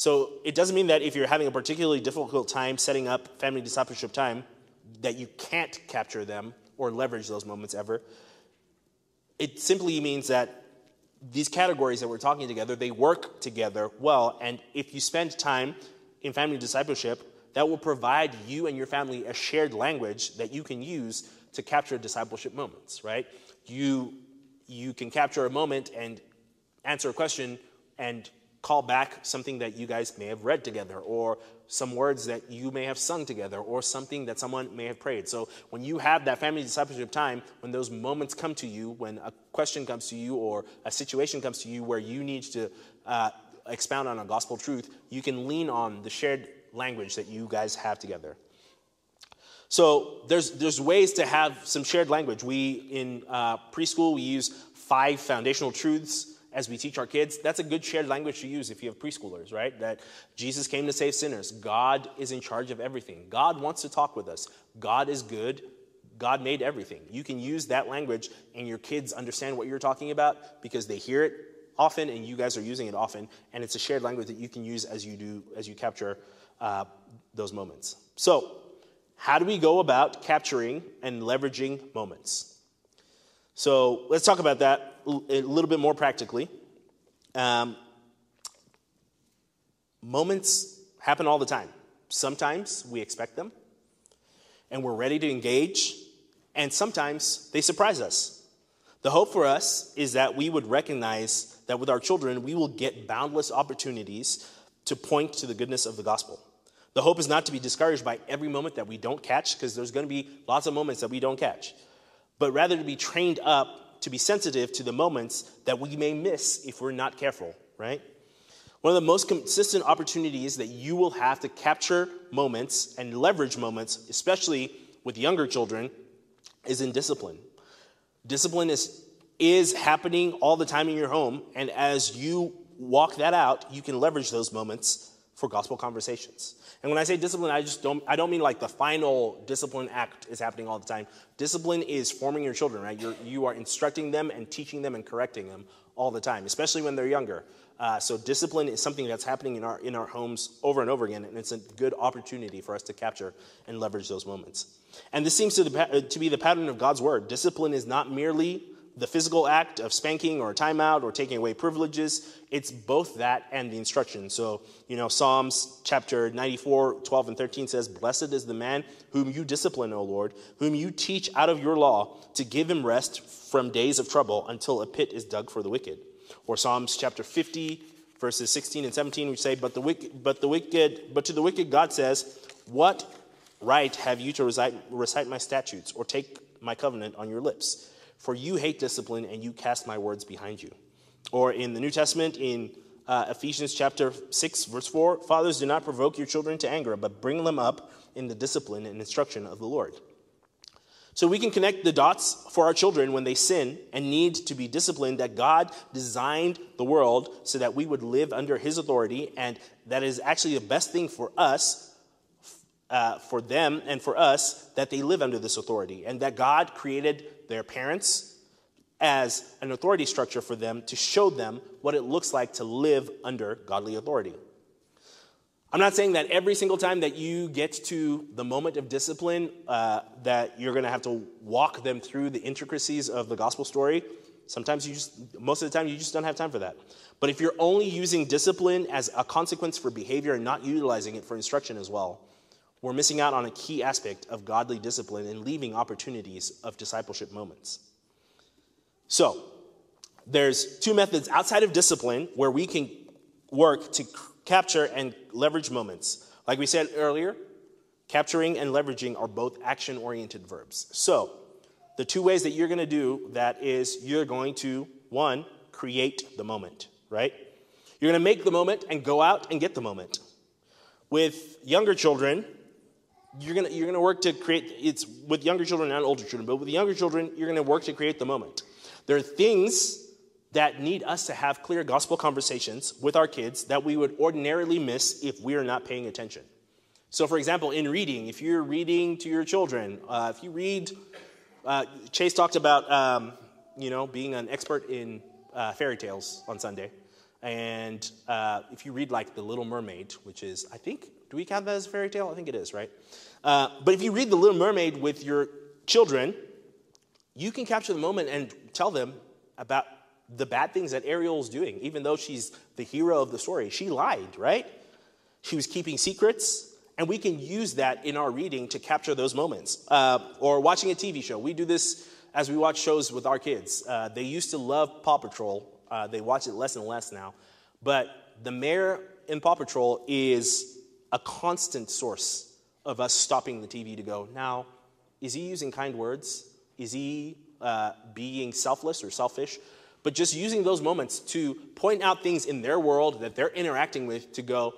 So it doesn't mean that if you're having a particularly difficult time setting up family discipleship time, that you can't capture them or leverage those moments ever. It simply means that these categories that we're talking together, they work together well. And if you spend time in family discipleship, that will provide you and your family a shared language that you can use to capture discipleship moments, right? You, you can capture a moment and answer a question and call back something that you guys may have read together or some words that you may have sung together or something that someone may have prayed. So when you have that family discipleship time, when those moments come to you, when a question comes to you or a situation comes to you where you need to uh, expound on a gospel truth, you can lean on the shared language that you guys have together. So there's, there's ways to have some shared language. We, in uh, preschool, we use five foundational truths as we teach our kids. That's a good shared language to use if you have preschoolers, right? That Jesus came to save sinners. God is in charge of everything. God wants to talk with us. God is good. God made everything. You can use that language and your kids understand what you're talking about because they hear it often and you guys are using it often and it's a shared language that you can use as you do as you capture uh, those moments. So how do we go about capturing and leveraging moments? So let's talk about that a little bit more practically. Um, moments happen all the time. Sometimes we expect them and we're ready to engage, and sometimes they surprise us. The hope for us is that we would recognize that with our children, we will get boundless opportunities to point to the goodness of the gospel. The hope is not to be discouraged by every moment that we don't catch, because there's going to be lots of moments that we don't catch, but rather to be trained up to be sensitive to the moments that we may miss if we're not careful, right? One of the most consistent opportunities that you will have to capture moments and leverage moments, especially with younger children, is in discipline. Discipline is, is happening all the time in your home, and as you walk that out, you can leverage those moments for gospel conversations. And when I say discipline, I just don't I don't mean like the final discipline act is happening all the time. Discipline is forming your children, right? You're, you are instructing them and teaching them and correcting them all the time, especially when they're younger. Uh, so discipline is something that's happening in our in our homes over and over again, and it's a good opportunity for us to capture and leverage those moments. And this seems to, the, to be the pattern of God's word. Discipline is not merely the physical act of spanking or a timeout or taking away privileges. It's both that and the instruction. So, you know, Psalms chapter 94, 12 and 13 says, Blessed is the man whom you discipline, O Lord, whom you teach out of your law to give him rest from days of trouble until a pit is dug for the wicked. Or Psalms chapter 50, verses 16 and 17, we say, But the wicked, but the wicked, but to the wicked God says, What right have you to recite, recite my statutes or take my covenant on your lips? For you hate discipline and you cast my words behind you. Or in the New Testament, in uh, Ephesians chapter 6, verse 4, fathers, do not provoke your children to anger, but bring them up in the discipline and instruction of the Lord. So we can connect the dots for our children when they sin and need to be disciplined that God designed the world so that we would live under his authority, and that is actually the best thing for us, uh, for them, and for us that they live under this authority, and that God created their parents as an authority structure for them to show them what it looks like to live under godly authority. I'm not saying that every single time that you get to the moment of discipline, uh, that you're going to have to walk them through the intricacies of the gospel story. Sometimes you just, most of the time, you just don't have time for that. But if you're only using discipline as a consequence for behavior and not utilizing it for instruction as well, we're missing out on a key aspect of godly discipline and leaving opportunities of discipleship moments. So, there's two methods outside of discipline where we can work to capture and leverage moments. Like we said earlier, capturing and leveraging are both action oriented verbs. So, the two ways that you're going to do that is you're going to, one, create the moment, right? You're going to make the moment and go out and get the moment. With younger children, you're gonna you're gonna work to create it's with younger children and older children, but with younger children, you're gonna work to create the moment. There are things that need us to have clear gospel conversations with our kids that we would ordinarily miss if we are not paying attention. So, for example, in reading, if you're reading to your children, uh, if you read, uh, Chase talked about, um, you know, being an expert in uh, fairy tales on Sunday. And uh, if you read like The Little Mermaid, which is, I think, do we count that as a fairy tale? I think it is, right? Uh, but if you read The Little Mermaid with your children, you can capture the moment and tell them about the bad things that Ariel's doing, even though she's the hero of the story. She lied, right? She was keeping secrets, and we can use that in our reading to capture those moments. Uh, or watching a TV show. We do this as we watch shows with our kids. Uh, they used to love Paw Patrol, uh, they watch it less and less now. But the mayor in Paw Patrol is a constant source of us stopping the TV to go, now, is he using kind words? Is he uh, being selfless or selfish? But just using those moments to point out things in their world that they're interacting with to go,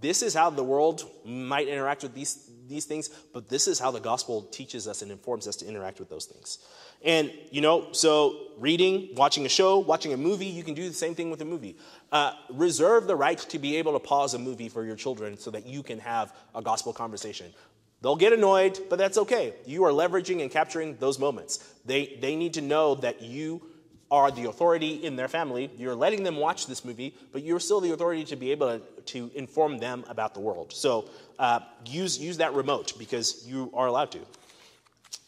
this is how the world might interact with these, these things, but this is how the gospel teaches us and informs us to interact with those things. And, you know, so reading, watching a show, watching a movie, you can do the same thing with a movie. Uh, reserve the right to be able to pause a movie for your children so that you can have a gospel conversation. They'll get annoyed, but that's okay. You are leveraging and capturing those moments. They, they need to know that you are the authority in their family. You're letting them watch this movie, but you're still the authority to be able to, to inform them about the world. So uh, use, use that remote because you are allowed to.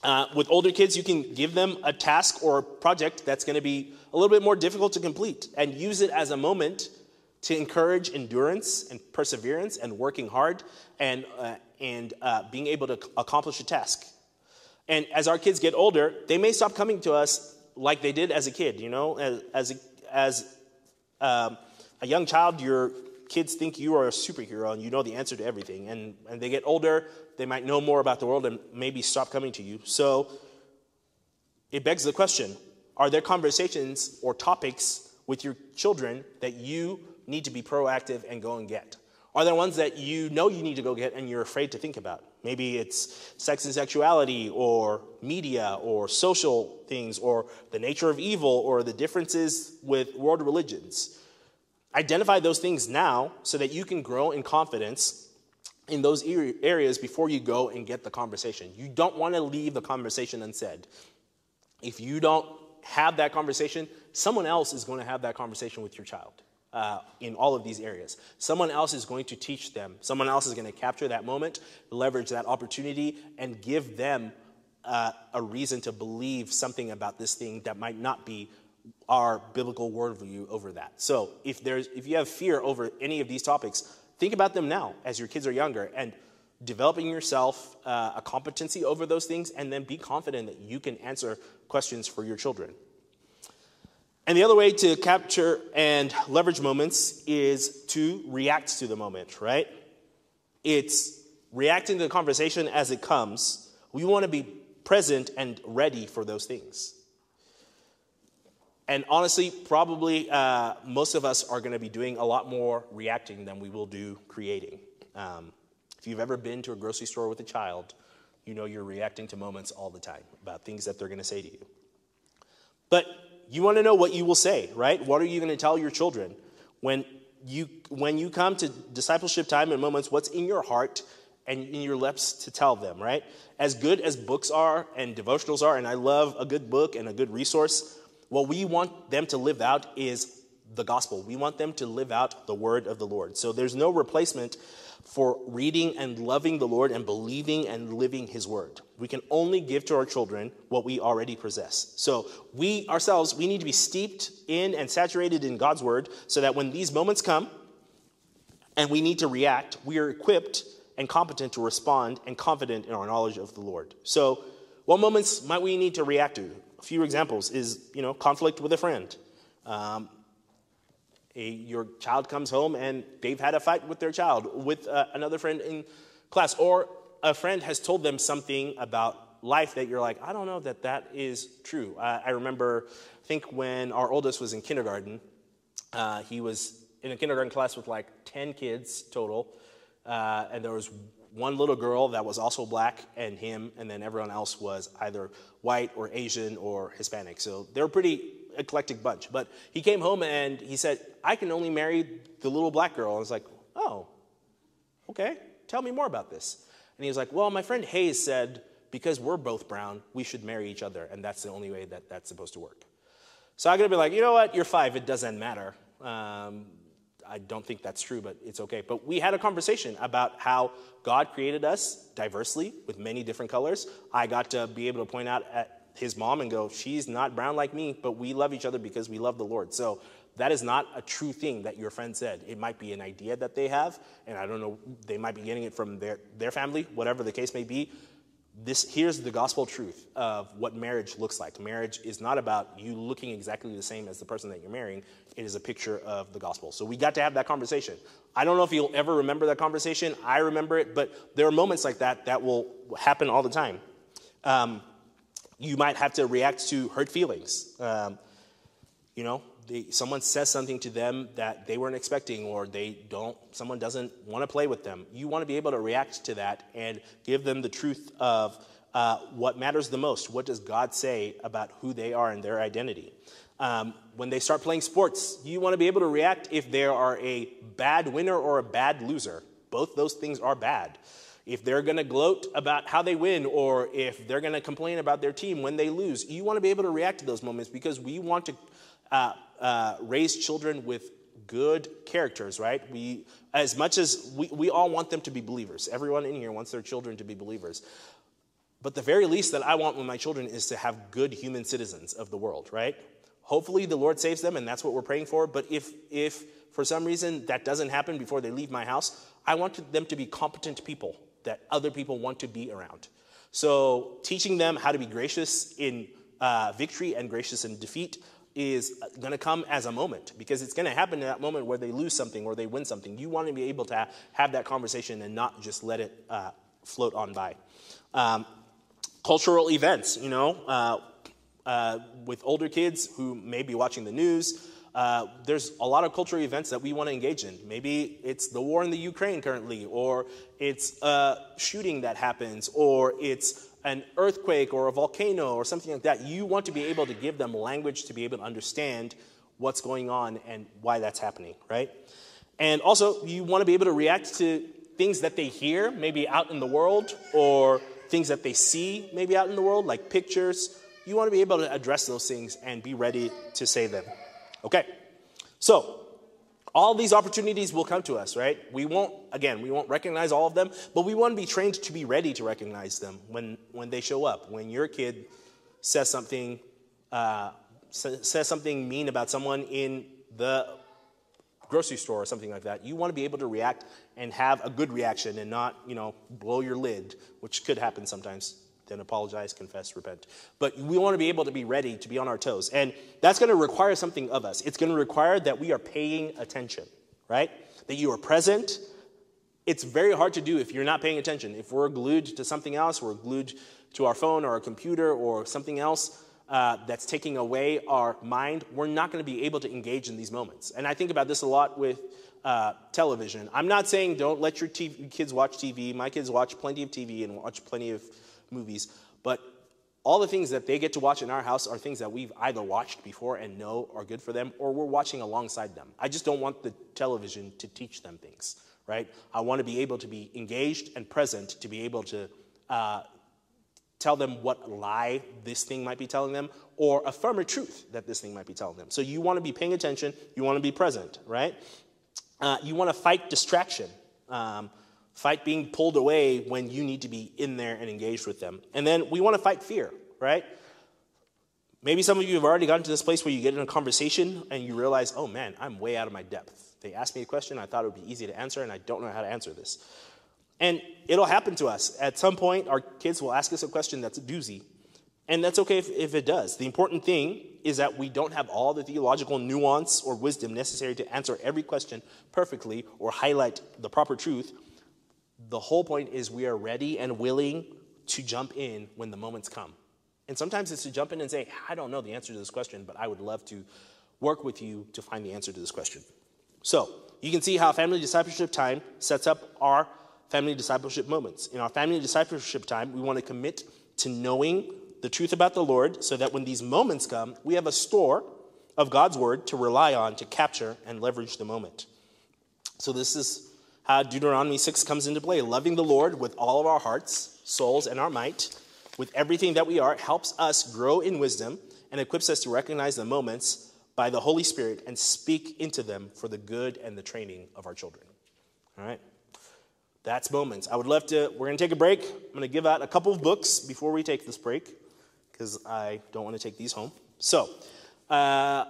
Uh, with older kids, you can give them a task or a project that's going to be a little bit more difficult to complete and use it as a moment to encourage endurance and perseverance and working hard and, uh, and uh, being able to accomplish a task. And as our kids get older, they may stop coming to us like they did as a kid. You know, as as a, as um, a young child, your kids think you are a superhero and you know the answer to everything. And and they get older, they might know more about the world and maybe stop coming to you. So it begs the question: Are there conversations or topics with your children that you need to be proactive and go and get? Are there ones that you know you need to go get and you're afraid to think about? Maybe it's sex and sexuality, or media, or social things, or the nature of evil, or the differences with world religions. Identify those things now so that you can grow in confidence in those areas before you go and get the conversation. You don't want to leave the conversation unsaid. If you don't have that conversation, someone else is going to have that conversation with your child uh, in all of these areas. Someone else is going to teach them. Someone else is going to capture that moment, leverage that opportunity, and give them uh, a reason to believe something about this thing that might not be our biblical worldview over that. So if there's if you have fear over any of these topics, think about them now as your kids are younger and developing yourself uh, a competency over those things, and then be confident that you can answer questions for your children. And the other way to capture and leverage moments is to react to the moment, right? It's reacting to the conversation as it comes. We want to be present and ready for those things. And honestly, probably uh, most of us are going to be doing a lot more reacting than we will do creating. Um, if you've ever been to a grocery store with a child, you know you're reacting to moments all the time about things that they're going to say to you. But you want to know what you will say, right? What are you going to tell your children when you when you come to discipleship time and moments? What's in your heart and in your lips to tell them, right? As good as books are and devotionals are, and I love a good book and a good resource. What we want them to live out is the gospel. We want them to live out the word of the Lord. So there's no replacement for reading and loving the Lord and believing and living His word. We can only give to our children what we already possess. So we ourselves, we need to be steeped in and saturated in God's word so that when these moments come and we need to react, we are equipped and competent to respond and confident in our knowledge of the Lord. So what moments might we need to react to? A few examples is, you know, conflict with a friend. Um, a, your child comes home and they've had a fight with their child, with uh, another friend in class, or a friend has told them something about life that you're like, I don't know that that is true. Uh, I remember, I think when our oldest was in kindergarten, uh, he was in a kindergarten class with like 10 kids total, uh, and there was one little girl that was also black and him, and then everyone else was either white or Asian or Hispanic. So they were pretty eclectic bunch. But he came home and he said, I can only marry the little black girl. And I was like, oh, okay. Tell me more about this. And he was like, Well, my friend Hayes said, because we're both brown, we should marry each other, and that's the only way that that's supposed to work. So I'm gonna be like, You know what? You're five, it doesn't matter. Um, I don't think that's true, but it's okay. But we had a conversation about how God created us diversely with many different colors. I got to be able to point out at his mom and go, She's not brown like me, but we love each other because we love the Lord. So that is not a true thing that your friend said. It might be an idea that they have, and I don't know, they might be getting it from their, their family, whatever the case may be. This, here's the gospel truth of what marriage looks like. Marriage is not about you looking exactly the same as the person that you're marrying. It is a picture of the gospel. So we got to have that conversation. I don't know if you'll ever remember that conversation. I remember it, but there are moments like that that will happen all the time. Um, you might have to react to hurt feelings. Um, you know, they, someone says something to them that they weren't expecting, or they don't, someone doesn't want to play with them. You want to be able to react to that and give them the truth of uh, what matters the most. What does God say about who they are and their identity? Um, when they start playing sports, you want to be able to react if they are a bad winner or a bad loser. Both those things are bad if they're going to gloat about how they win or if they're going to complain about their team when they lose. You want to be able to react to those moments because we want to uh, uh, raise children with good characters, right? We, as much as we, we all want them to be believers, everyone in here wants their children to be believers. But the very least that I want with my children is to have good human citizens of the world, right? Hopefully the Lord saves them, and that's what we're praying for. But if, if for some reason that doesn't happen before they leave my house, I want them to be competent people that other people want to be around. So, teaching them how to be gracious in uh, victory and gracious in defeat is going to come as a moment because it's going to happen in that moment where they lose something or they win something. You want to be able to ha- have that conversation and not just let it uh, float on by. Um, cultural events, you know, uh, uh with older kids who may be watching the news, uh, there's a lot of cultural events that we want to engage in. Maybe it's the war in the Ukraine currently, or it's a shooting that happens, or it's an earthquake or a volcano or something like that. You want to be able to give them language to be able to understand what's going on and why that's happening, right? And also, you want to be able to react to things that they hear, maybe out in the world, or things that they see, maybe out in the world, like pictures. You want to be able to address those things and be ready to say them. Okay, so all these opportunities will come to us, right? We won't, again, we won't recognize all of them, but we want to be trained to be ready to recognize them when, when they show up. When your kid says something, uh, says something mean about someone in the grocery store or something like that, you want to be able to react and have a good reaction and not, you know, blow your lid, which could happen sometimes then apologize, confess, repent. But we want to be able to be ready to be on our toes. And that's going to require something of us. It's going to require that we are paying attention, right? That you are present. It's very hard to do if you're not paying attention. If we're glued to something else, we're glued to our phone or a computer or something else uh, that's taking away our mind, we're not going to be able to engage in these moments. And I think about this a lot with uh, television. I'm not saying don't let your TV, kids watch TV. My kids watch plenty of TV and watch plenty of movies, but all the things that they get to watch in our house are things that we've either watched before and know are good for them, or we're watching alongside them. I just don't want the television to teach them things, right? I want to be able to be engaged and present to be able to uh, tell them what lie this thing might be telling them, or affirm a truth that this thing might be telling them. So you want to be paying attention, you want to be present, right? Uh, you want to fight distraction. Um, Fight being pulled away when you need to be in there and engaged with them. And then we want to fight fear, right? Maybe some of you have already gotten to this place where you get in a conversation and you realize, oh man, I'm way out of my depth. They asked me a question, I thought it would be easy to answer, and I don't know how to answer this. And it'll happen to us. At some point, our kids will ask us a question that's a doozy. And that's okay if, if, it does. The important thing is that we don't have all the theological nuance or wisdom necessary to answer every question perfectly or highlight the proper truth. The whole point is we are ready and willing to jump in when the moments come. And sometimes it's to jump in and say, I don't know the answer to this question, but I would love to work with you to find the answer to this question. So, you can see how family discipleship time sets up our family discipleship moments. In our family discipleship time, we want to commit to knowing the truth about the Lord so that when these moments come, we have a store of God's word to rely on to capture and leverage the moment. So, this is how Deuteronomy 6 comes into play. Loving the Lord with all of our hearts, souls, and our might, with everything that we are, helps us grow in wisdom and equips us to recognize the moments by the Holy Spirit and speak into them for the good and the training of our children. All right? That's moments. I would love to, we're going to take a break. I'm going to give out a couple of books before we take this break because I don't want to take these home. So, uh,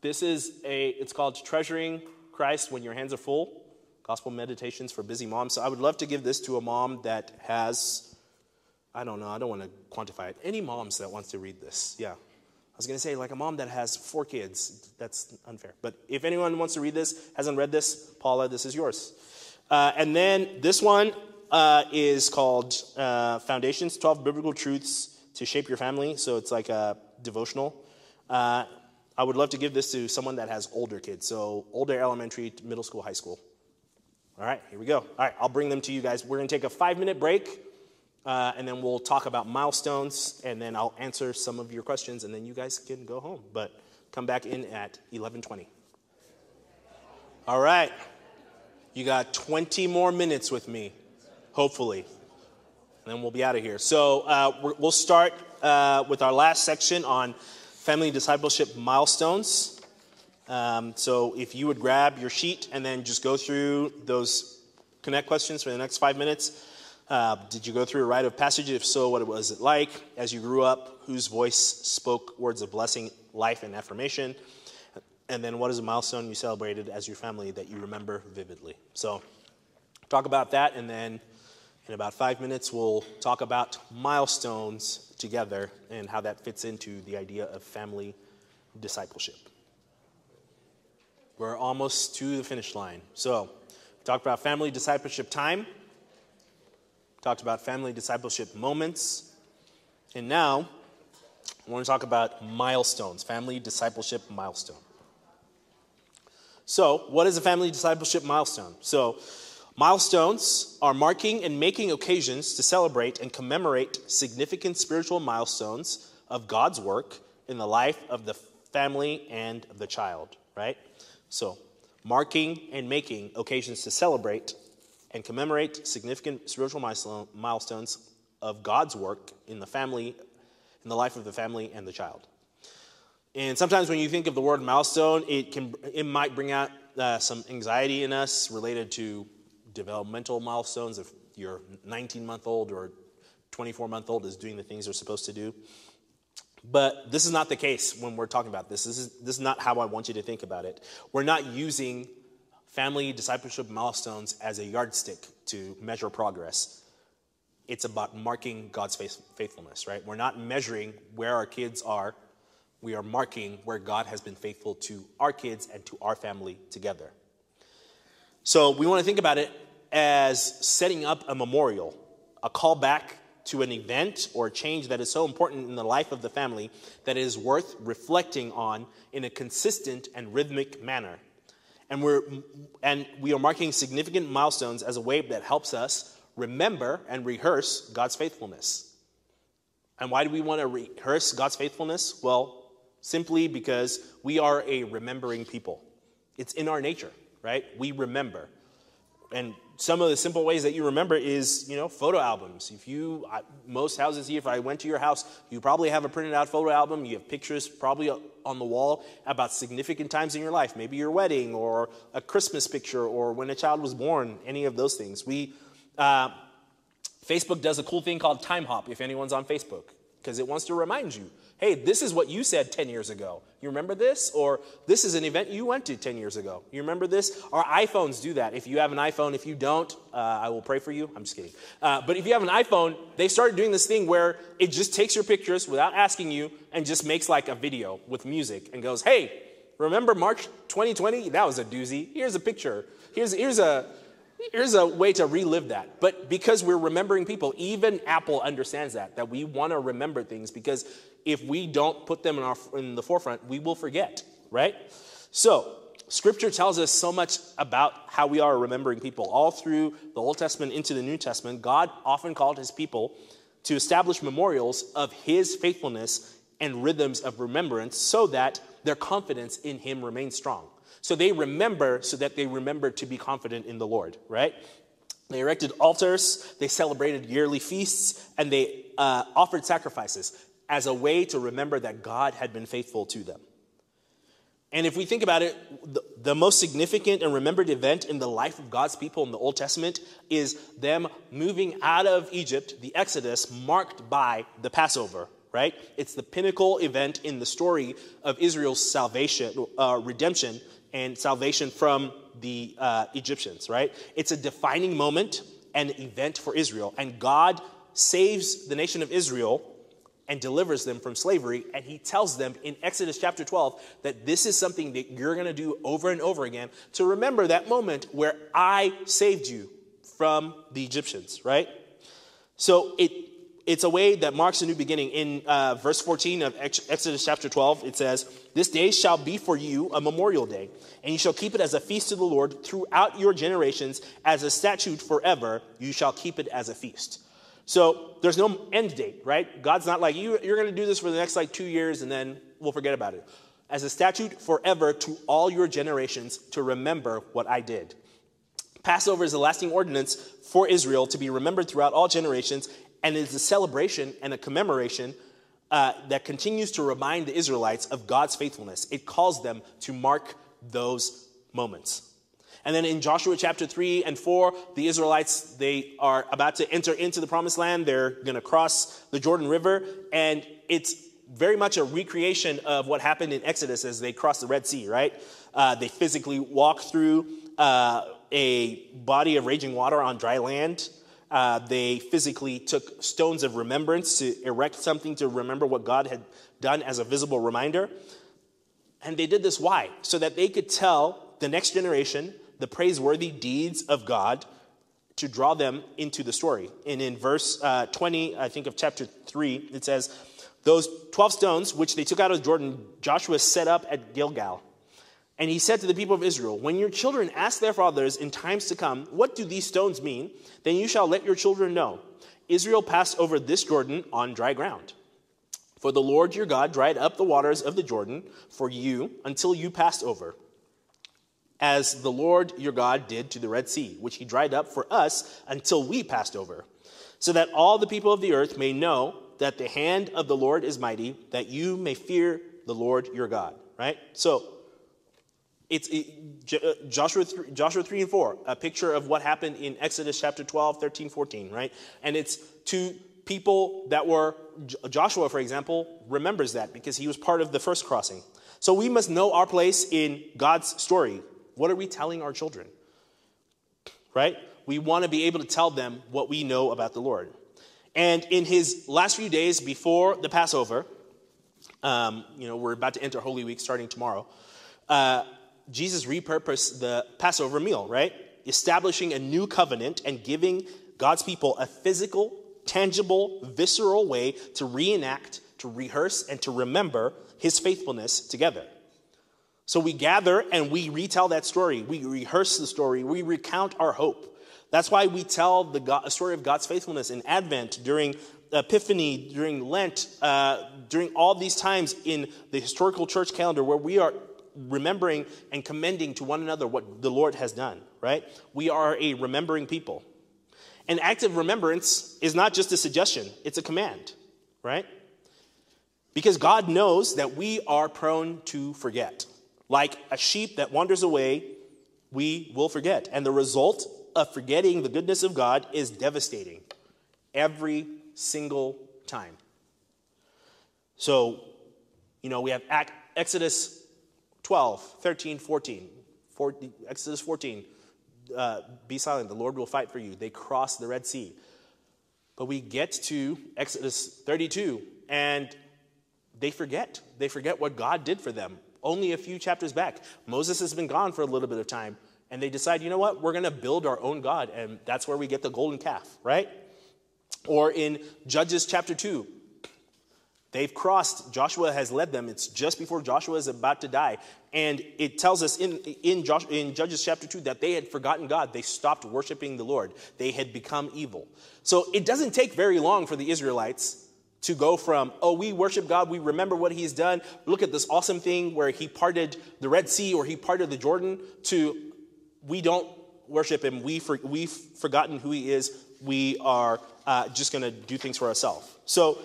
this is a, it's called Treasuring Christ When Your Hands Are Full Gospel Meditations for Busy Moms. So, I would love to give this to a mom that has, I don't know, I don't want to quantify it. Any moms that wants to read this? Yeah. I was going to say, like a mom that has four kids. That's unfair. But if anyone wants to read this, hasn't read this, Paula, this is yours. Uh, and then this one uh, is called uh, Foundations 12 Biblical Truths to Shape Your Family. So it's like a devotional. Uh, I would love to give this to someone that has older kids. So older elementary, middle school, high school. All right, here we go. All right, I'll bring them to you guys. We're going to take a five minute break. Uh, and then we'll talk about milestones, and then I'll answer some of your questions, and then you guys can go home. But come back in at 11:20. All right, you got 20 more minutes with me, hopefully, and then we'll be out of here. So uh, we'll start uh, with our last section on family discipleship milestones. Um, so if you would grab your sheet and then just go through those connect questions for the next five minutes. Uh, did you go through a rite of passage? If so, what was it like as you grew up? Whose voice spoke words of blessing, life, and affirmation? And then what is a milestone you celebrated as your family that you remember vividly? So, talk about that, and then in about five minutes, we'll talk about milestones together and how that fits into the idea of family discipleship. We're almost to the finish line. So, we talked about family discipleship time talked about family discipleship moments. And now, I want to talk about milestones, family discipleship milestone. So, what is a family discipleship milestone? So, milestones are marking and making occasions to celebrate and commemorate significant spiritual milestones of God's work in the life of the family and the child, right? So, marking and making occasions to celebrate and commemorate significant spiritual milestones of God's work in the family, in the life of the family and the child. And sometimes when you think of the word milestone, it can it might bring out uh, some anxiety in us related to developmental milestones. If your 19 month old or 24 month old is doing the things they're supposed to do. But this is not the case when we're talking about this. This is, this is not how I want you to think about it. We're not using family discipleship milestones as a yardstick to measure progress. It's about marking God's faithfulness, right? We're not measuring where our kids are. We are marking where God has been faithful to our kids and to our family together. So we want to think about it as setting up a memorial, a callback to an event or change that is so important in the life of the family that it is worth reflecting on in a consistent and rhythmic manner and we're and we are marking significant milestones as a way that helps us remember and rehearse God's faithfulness. And why do we want to rehearse God's faithfulness? Well, simply because we are a remembering people. It's in our nature, right? We remember. And some of the simple ways that you remember is, you know, photo albums. If you, most houses here, if I went to your house, you probably have a printed out photo album. You have pictures probably on the wall about significant times in your life, maybe your wedding or a Christmas picture or when a child was born, any of those things. We, uh, Facebook does a cool thing called Time Hop if anyone's on Facebook, because it wants to remind you hey, this is what you said 10 years ago. You remember this? Or this is an event you went to 10 years ago. You remember this? Our iPhones do that. If you have an iPhone, if you don't, uh, I will pray for you. I'm just kidding. Uh, but if you have an iPhone, they started doing this thing where it just takes your pictures without asking you and just makes like a video with music and goes, hey, remember March 2020? That was a doozy. Here's a picture. Here's, here's a here's a way to relive that. But because we're remembering people, even Apple understands that, that we want to remember things because if we don't put them in, our, in the forefront, we will forget, right? So, Scripture tells us so much about how we are remembering people. All through the Old Testament into the New Testament, God often called his people to establish memorials of his faithfulness and rhythms of remembrance so that their confidence in him remains strong. So they remember so that they remember to be confident in the Lord, right? They erected altars, they celebrated yearly feasts, and they uh, offered sacrifices as a way to remember that God had been faithful to them. And if we think about it, the, the, most significant and remembered event in the life of God's people in the Old Testament is them moving out of Egypt, the Exodus, marked by the Passover, right? It's the pinnacle event in the story of Israel's salvation, uh, redemption, and salvation from the uh, Egyptians, right? It's a defining moment and event for Israel. And God saves the nation of Israel and delivers them from slavery. And he tells them in Exodus chapter 12 that this is something that you're going to do over and over again to remember that moment where I saved you from the Egyptians, right? So it, it's a way that marks a new beginning. In uh, verse 14 of Exodus chapter 12, it says, This day shall be for you a memorial day, and you shall keep it as a feast to the Lord throughout your generations, as a statute forever. You shall keep it as a feast. So there's no end date, right? God's not like, you, you're going to do this for the next like two years and then we'll forget about it. As a statute forever to all your generations to remember what I did. Passover is a lasting ordinance for Israel to be remembered throughout all generations, and is a celebration and a commemoration uh, that continues to remind the Israelites of God's faithfulness. It calls them to mark those moments. And then in Joshua chapter 3 and 4, the Israelites, they are about to enter into the promised land. They're going to cross the Jordan River. And it's very much a recreation of what happened in Exodus as they crossed the Red Sea, right? Uh, they physically walk through uh, a body of raging water on dry land. Uh, they physically took stones of remembrance to erect something to remember what God had done as a visible reminder. And they did this why? So that they could tell the next generation the praiseworthy deeds of God to draw them into the story. And in verse uh, 20, I think of chapter 3, it says, Those 12 stones which they took out of Jordan, Joshua set up at Gilgal. And he said to the people of Israel, When your children ask their fathers in times to come, What do these stones mean? Then you shall let your children know. Israel passed over this Jordan on dry ground. For the Lord your God dried up the waters of the Jordan for you until you passed over as the Lord your God did to the Red Sea, which he dried up for us until we passed over, so that all the people of the earth may know that the hand of the Lord is mighty, that you may fear the Lord your God. Right? So, it's it, uh, Joshua 3, Joshua 3 and 4, a picture of what happened in Exodus chapter 12, 13, 14, right? And it's to people that were, Joshua, for example, remembers that because he was part of the first crossing. So we must know our place in God's story. What are we telling our children? Right? We want to be able to tell them what we know about the Lord. And in his last few days before the Passover, um, you know, we're about to enter Holy Week starting tomorrow. Uh, Jesus repurposed the Passover meal, right? Establishing a new covenant and giving God's people a physical, tangible, visceral way to reenact, to rehearse, and to remember his faithfulness together. So we gather and we retell that story. We rehearse the story. We recount our hope. That's why we tell the God, story of God's faithfulness in Advent, during Epiphany, during Lent, uh, during all these times in the historical church calendar where we are remembering and commending to one another what the Lord has done, right? We are a remembering people. An act of remembrance is not just a suggestion, it's a command, right? Because God knows that we are prone to forget. Like a sheep that wanders away, we will forget. And the result of forgetting the goodness of God is devastating every single time. So, you know, we have Exodus 12, 13, 14. 14 Exodus 14, uh, be silent, the Lord will fight for you. They cross the Red Sea. But we get to Exodus 32, and they forget. They forget what God did for them only a few chapters back. Moses has been gone for a little bit of time, and they decide, you know what, we're going to build our own God, and that's where we get the golden calf, right? Or in Judges chapter 2, they've crossed, Joshua has led them. It's just before Joshua is about to die. And it tells us in, in, Josh, in Judges chapter 2 that they had forgotten God. They stopped worshiping the Lord, they had become evil. So it doesn't take very long for the Israelites to go from, oh, we worship God, we remember what He's done, look at this awesome thing where He parted the Red Sea or He parted the Jordan, to we don't worship Him, we for, we've forgotten who He is, we are uh, just going to do things for ourselves. So,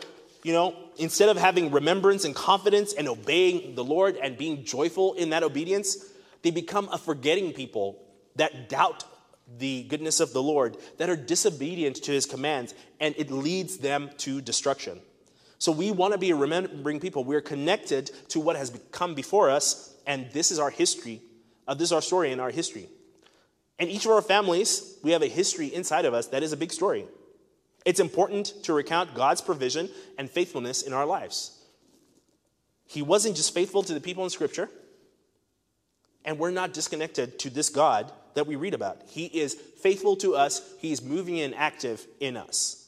you know, instead of having remembrance and confidence and obeying the Lord and being joyful in that obedience, they become a forgetting people that doubt the goodness of the Lord, that are disobedient to his commands, and it leads them to destruction. So we want to be remembering people. We're connected to what has come before us, and this is our history. Uh, this is our story and our history. And each of our families, we have a history inside of us that is a big story. It's important to recount God's provision and faithfulness in our lives. He wasn't just faithful to the people in Scripture, and we're not disconnected to this God that we read about. He is faithful to us, He's moving and active in us.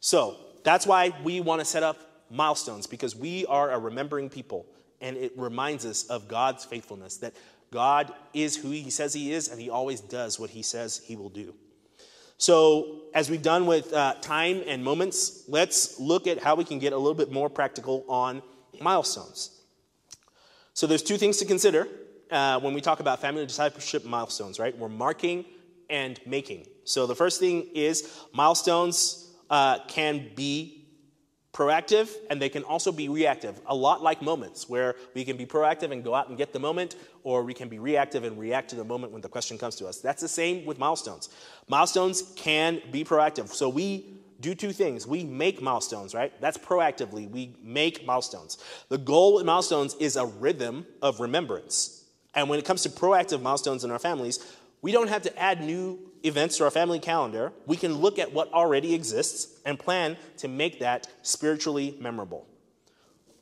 So that's why we want to set up milestones, because we are a remembering people, and it reminds us of God's faithfulness that God is who He says He is, and He always does what He says He will do. So, as we've done with uh, time and moments, let's look at how we can get a little bit more practical on milestones. So, there's two things to consider uh, when we talk about family discipleship milestones, right? We're marking and making. So the first thing is milestones uh, can be proactive and they can also be reactive, a lot like moments where we can be proactive and go out and get the moment, or we can be reactive and react to the moment when the question comes to us. That's the same with milestones. Milestones can be proactive. So we do two things. We make milestones, right? That's proactively. We make milestones. The goal in milestones is a rhythm of remembrance. And when it comes to proactive milestones in our families, we don't have to add new events to our family calendar. We can look at what already exists and plan to make that spiritually memorable.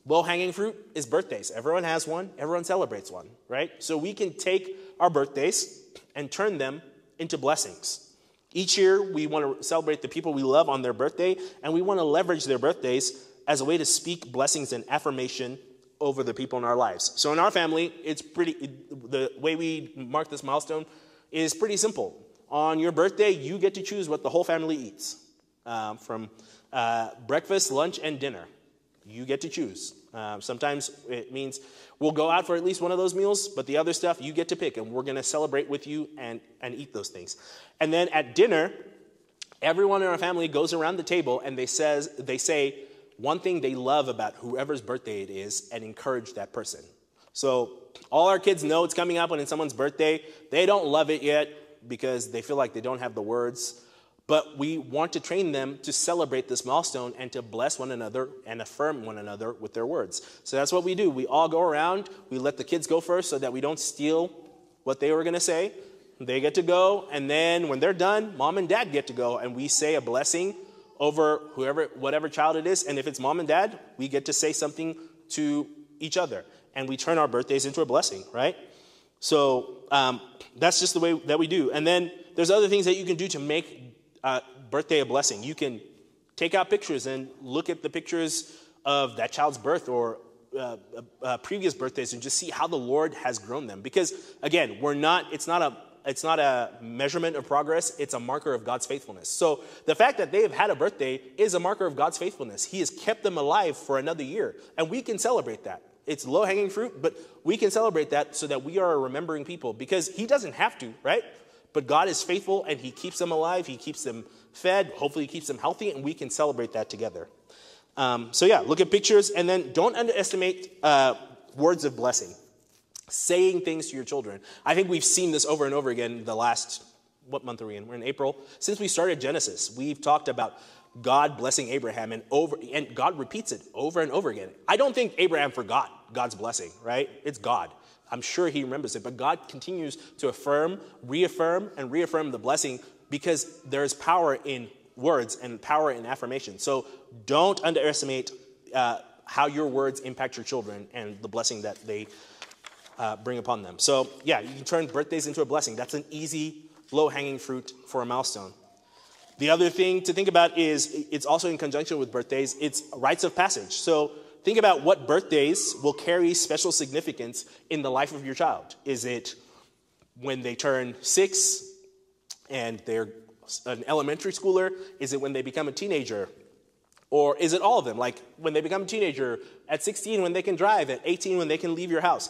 Low hanging fruit is birthdays. Everyone has one, everyone celebrates one, right? So we can take our birthdays and turn them into blessings. Each year, we want to celebrate the people we love on their birthday, and we want to leverage their birthdays as a way to speak blessings and affirmation over the people in our lives. So in our family, it's pretty, the way we mark this milestone is pretty simple. On your birthday, you get to choose what the whole family eats um, from uh, breakfast, lunch, and dinner. You get to choose. Uh, sometimes it means we'll go out for at least one of those meals, but the other stuff you get to pick, and we're going to celebrate with you and, and eat those things. And then at dinner, everyone in our family goes around the table and they says they say one thing they love about whoever's birthday it is and encourage that person. So all our kids know it's coming up when it's someone's birthday. They don't love it yet because they feel like they don't have the words. But we want to train them to celebrate this milestone and to bless one another and affirm one another with their words. So that's what we do. We all go around, we let the kids go first so that we don't steal what they were going to say. They get to go, and then when they're done, mom and dad get to go, and we say a blessing over whoever, whatever child it is. And if it's mom and dad, we get to say something to each other. And we turn our birthdays into a blessing, right? So um, that's just the way that we do. And then there's other things that you can do to make uh, birthday a blessing. You can take out pictures and look at the pictures of that child's birth or uh, uh, previous birthdays and just see how the Lord has grown them. Because again, we're not, it's not a it's not a measurement of progress, it's a marker of God's faithfulness. So the fact that they have had a birthday is a marker of God's faithfulness. He has kept them alive for another year, and we can celebrate that. It's low hanging fruit, but we can celebrate that so that we are a remembering people because He doesn't have to, right? But God is faithful and He keeps them alive, He keeps them fed, hopefully, He keeps them healthy, and we can celebrate that together. Um, so, yeah, look at pictures and then don't underestimate uh, words of blessing saying things to your children. I think we've seen this over and over again the last, what month are we in? We're in April. Since we started Genesis, we've talked about God blessing Abraham and over and God repeats it over and over again. I don't think Abraham forgot God's blessing, right? It's God. I'm sure he remembers it, but God continues to affirm, reaffirm, and reaffirm the blessing because there is power in words and power in affirmation. So don't underestimate uh, how your words impact your children and the blessing that they uh, bring upon them. So, yeah, you can turn birthdays into a blessing. That's an easy, low hanging fruit for a milestone. The other thing to think about is it's also in conjunction with birthdays, it's rites of passage. So, think about what birthdays will carry special significance in the life of your child. Is it when they turn six and they're an elementary schooler? Is it when they become a teenager? Or is it all of them? Like when they become a teenager, at 16 when they can drive, at 18 when they can leave your house.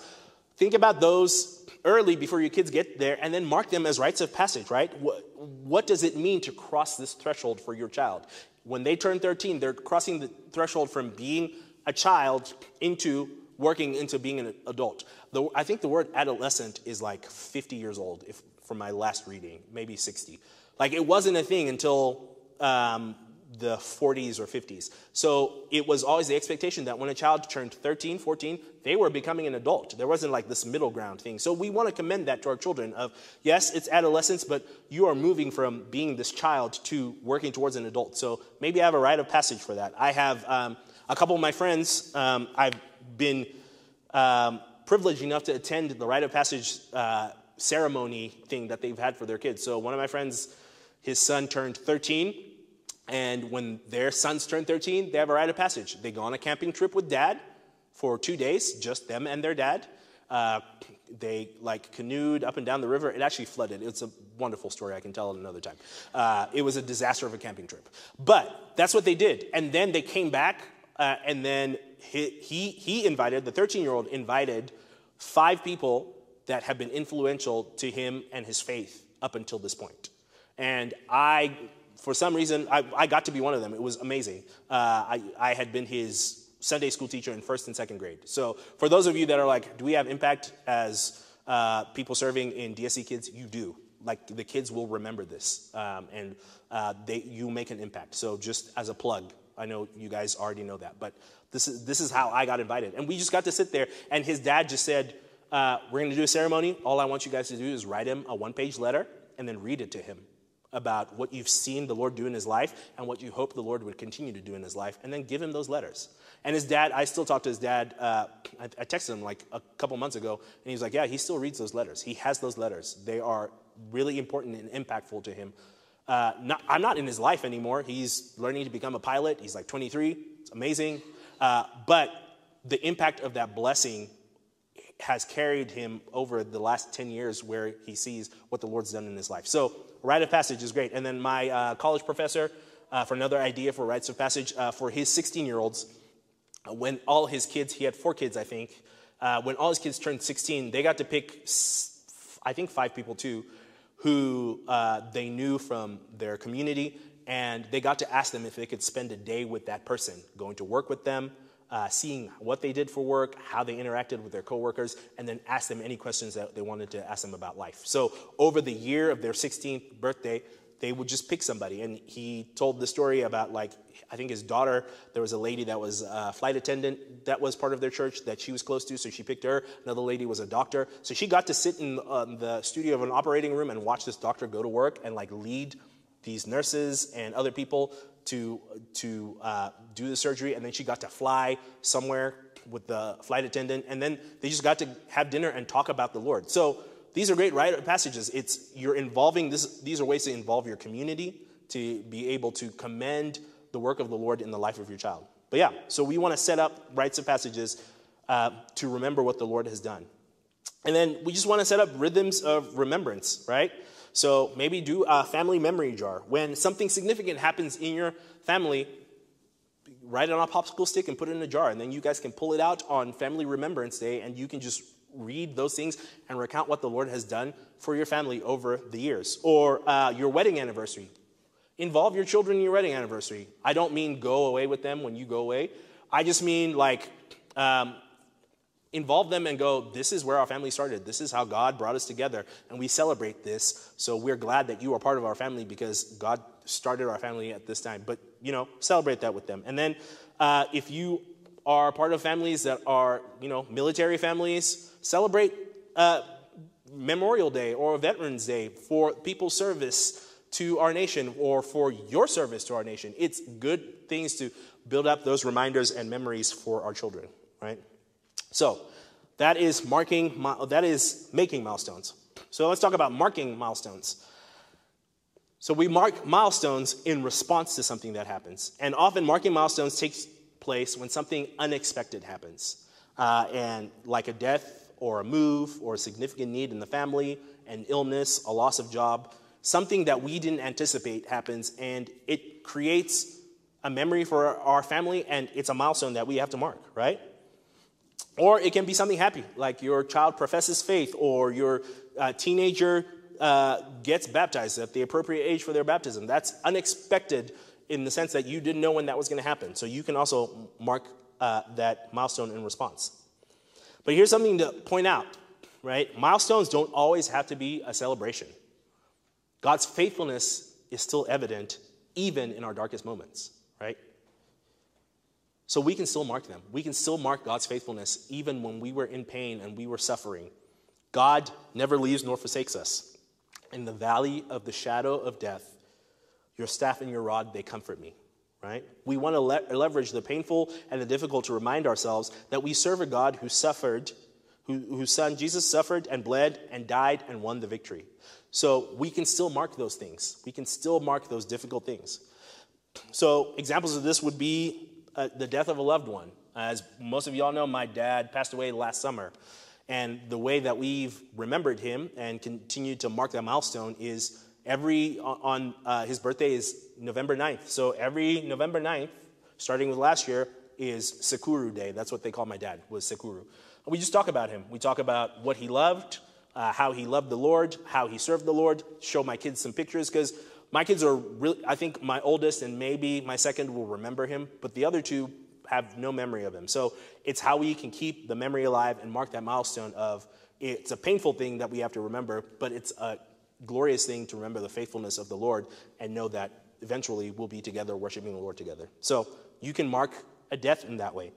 Think about those early before your kids get there and then mark them as rites of passage, right? What, what does it mean to cross this threshold for your child? When they turn 13, they're crossing the threshold from being a child into working into being an adult. The, I think the word adolescent is like 50 years old, if from my last reading, maybe 60. Like it wasn't a thing until um, the 40s or 50s. So it was always the expectation that when a child turned 13, 14, they were becoming an adult. There wasn't like this middle ground thing. So we want to commend that to our children of yes, it's adolescence, but you are moving from being this child to working towards an adult. So maybe I have a rite of passage for that. I have um, a couple of my friends. Um, I've been um, privileged enough to attend the rite of passage uh, ceremony thing that they've had for their kids. So one of my friends, his son turned 13 and when their sons turn 13, they have a rite of passage. They go on a camping trip with dad for two days, just them and their dad. Uh, they like canoed up and down the river. It actually flooded. It's a wonderful story. I can tell it another time. Uh, it was a disaster of a camping trip. But that's what they did. And then they came back, uh, and then he, he, he invited, the 13 year old invited five people that have been influential to him and his faith up until this point. And I for some reason, I, I, got to be one of them. It was amazing. Uh, I, I had been his Sunday school teacher in first and second grade. So for those of you that are like, do we have impact as uh, people serving in DSC Kids? You do. Like the kids will remember this, um, and uh, they, you make an impact. So just as a plug, I know you guys already know that, but this is this is how I got invited, and we just got to sit there. And his dad just said, uh, "We're going to do a ceremony. All I want you guys to do is write him a one-page letter and then read it to him." about what you've seen the Lord do in his life and what you hope the Lord would continue to do in his life, and then give him those letters. And his dad, I still talk to his dad. Uh, I, I, texted him like a couple months ago, and he's like, Yeah, he still reads those letters. He has those letters. They are really important and impactful to him. Uh, not, I'm not in his life anymore. He's learning to become a pilot. He's like 23. It's amazing. Uh, but the impact of that blessing has carried him over the last 10 years where he sees what the Lord's done in his life. So rite of passage is great. And then my uh, college professor, uh, for another idea for rites of passage, uh, for his 16 year olds, when all his kids, he had four kids, I think, when all his kids turned 16, they got to pick, I think, five people too, who uh, they knew from their community. And they got to ask them if they could spend a day with that person, going to work with them, uh, seeing what they did for work, how they interacted with their coworkers, and then ask them any questions that they wanted to ask them about life. So over the year of their 16th birthday, they would just pick somebody. And he told the story about like, I think his daughter, there was a lady that was a flight attendant that was part of their church that she was close to, so she picked her. Another lady was a doctor. So she got to sit in uh, the studio of an operating room and watch this doctor go to work and like lead these nurses and other people to, to uh, do the surgery, and then she got to fly somewhere with the flight attendant, and then they just got to have dinner and talk about the Lord. So these are great passages. It's you're involving this. These are ways to involve your community to be able to commend the work of the Lord in the life of your child. But yeah, so we want to set up rites of passages uh, to remember what the Lord has done, and then we just want to set up rhythms of remembrance, right? So maybe do a family memory jar. When something significant happens in your family, write it on a popsicle stick and put it in a jar. And then you guys can pull it out on Family Remembrance Day and you can just read those things and recount what the Lord has done for your family over the years. Or uh, your wedding anniversary. Involve your children in your wedding anniversary. I don't mean go away with them when you go away. I just mean like um, involve them and go, this is where our family started. This is how God brought us together, and we celebrate this. So we're glad that you are part of our family because God started our family at this time. But, you know, celebrate that with them. And then uh, if you are part of families that are, you know, military families, celebrate uh, Memorial Day or Veterans Day for people's service to our nation or for your service to our nation. It's good things to build up those reminders and memories for our children, right? So that is marking, that is making milestones. So let's talk about marking milestones. So we mark milestones in response to something that happens. And often marking milestones takes place when something unexpected happens. Uh, and like a death or a move or a significant need in the family, an illness, a loss of job, something that we didn't anticipate happens and it creates a memory for our family and it's a milestone that we have to mark, right? Or it can be something happy, like your child professes faith or your uh, teenager uh, gets baptized at the appropriate age for their baptism. That's unexpected in the sense that you didn't know when that was going to happen. So you can also mark uh, that milestone in response. But here's something to point out, right? Milestones don't always have to be a celebration. God's faithfulness is still evident even in our darkest moments, right? So we can still mark them. We can still mark God's faithfulness even when we were in pain and we were suffering. God never leaves nor forsakes us. In the valley of the shadow of death, your staff and your rod, they comfort me, right? We want to le- leverage the painful and the difficult to remind ourselves that we serve a God who suffered, who, whose son Jesus suffered and bled and died and won the victory. So we can still mark those things. We can still mark those difficult things. So examples of this would be uh, the death of a loved one. As most of y'all know, my dad passed away last summer. And the way that we've remembered him and continued to mark that milestone is every on uh, his birthday is November 9th. So every November 9th, starting with last year, is Sakuru Day. That's what they call my dad, was Sakuru. We just talk about him. We talk about what he loved, uh, how he loved the Lord, how he served the Lord, show my kids some pictures because my kids are really, I think my oldest and maybe my second will remember him, but the other two have no memory of him. So it's how we can keep the memory alive and mark that milestone of it's a painful thing that we have to remember, but it's a glorious thing to remember the faithfulness of the Lord and know that eventually we'll be together worshiping the Lord together. So you can mark a death in that way.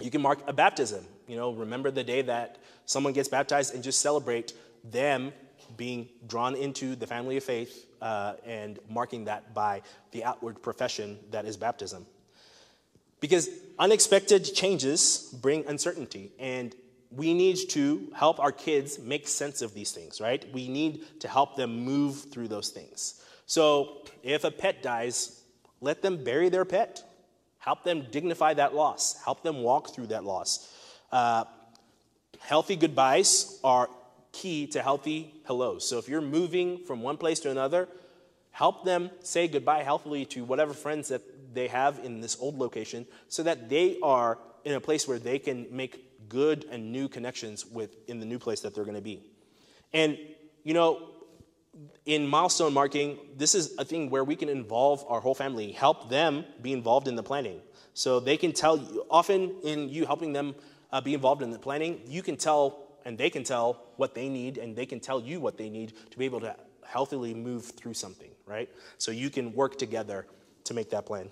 You can mark a baptism. You know, remember the day that someone gets baptized and just celebrate them being drawn into the family of faith uh, and marking that by the outward profession that is baptism. Because unexpected changes bring uncertainty, and we need to help our kids make sense of these things, right? We need to help them move through those things. So if a pet dies, let them bury their pet. Help them dignify that loss. Help them walk through that loss. Uh, healthy goodbyes are key to healthy hellos. So if you're moving from one place to another, help them say goodbye healthily to whatever friends that they have in this old location so that they are in a place where they can make good and new connections with in the new place that they're going to be. And you know, in milestone marking, this is a thing where we can involve our whole family, help them be involved in the planning. So they can tell you, often in you helping them uh, be involved in the planning, you can tell and they can tell what they need and they can tell you what they need to be able to healthily move through something, right? So you can work together to make that plan.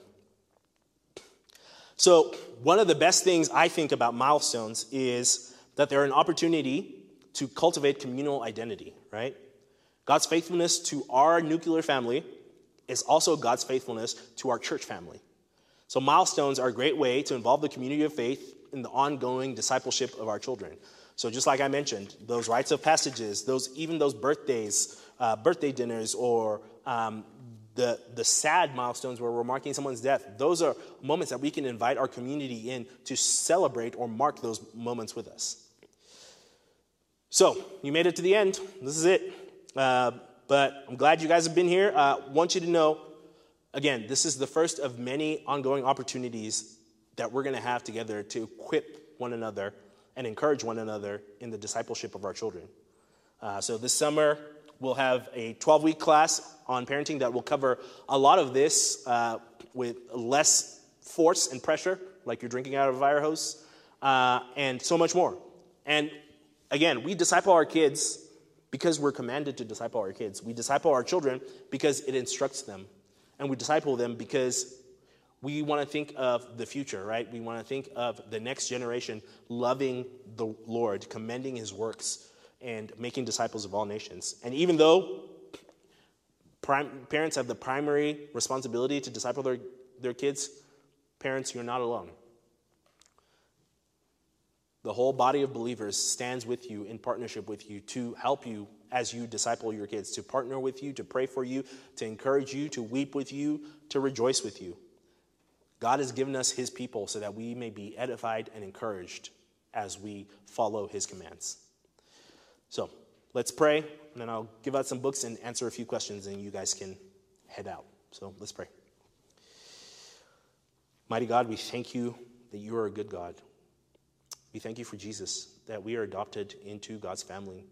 So, one of the best things I think about milestones is that they're an opportunity to cultivate communal identity, right? God's faithfulness to our nuclear family is also God's faithfulness to our church family. So, milestones are a great way to involve the community of faith in the ongoing discipleship of our children. So, just like I mentioned, those rites of passages, those even those birthdays, uh, birthday dinners, or um, the, the sad milestones where we're marking someone's death, those are moments that we can invite our community in to celebrate or mark those moments with us. So, you made it to the end. This is it. Uh, but I'm glad you guys have been here. I uh, want you to know, again, this is the first of many ongoing opportunities that we're going to have together to equip one another and encourage one another in the discipleship of our children. Uh, so, this summer, we'll have a 12 week class on parenting that will cover a lot of this uh, with less force and pressure, like you're drinking out of a fire hose, uh, and so much more. And again, we disciple our kids because we're commanded to disciple our kids. We disciple our children because it instructs them. And we disciple them because we want to think of the future, right? We want to think of the next generation loving the Lord, commending his works, and making disciples of all nations. And even though Prim- parents have the primary responsibility to disciple their, their kids. Parents, you're not alone. The whole body of believers stands with you in partnership with you to help you as you disciple your kids, to partner with you, to pray for you, to encourage you, to weep with you, to rejoice with you. God has given us his people so that we may be edified and encouraged as we follow his commands. So let's pray and then I'll give out some books and answer a few questions, and you guys can head out. So let's pray. Mighty God, we thank you that you are a good God. We thank you for Jesus, that we are adopted into God's family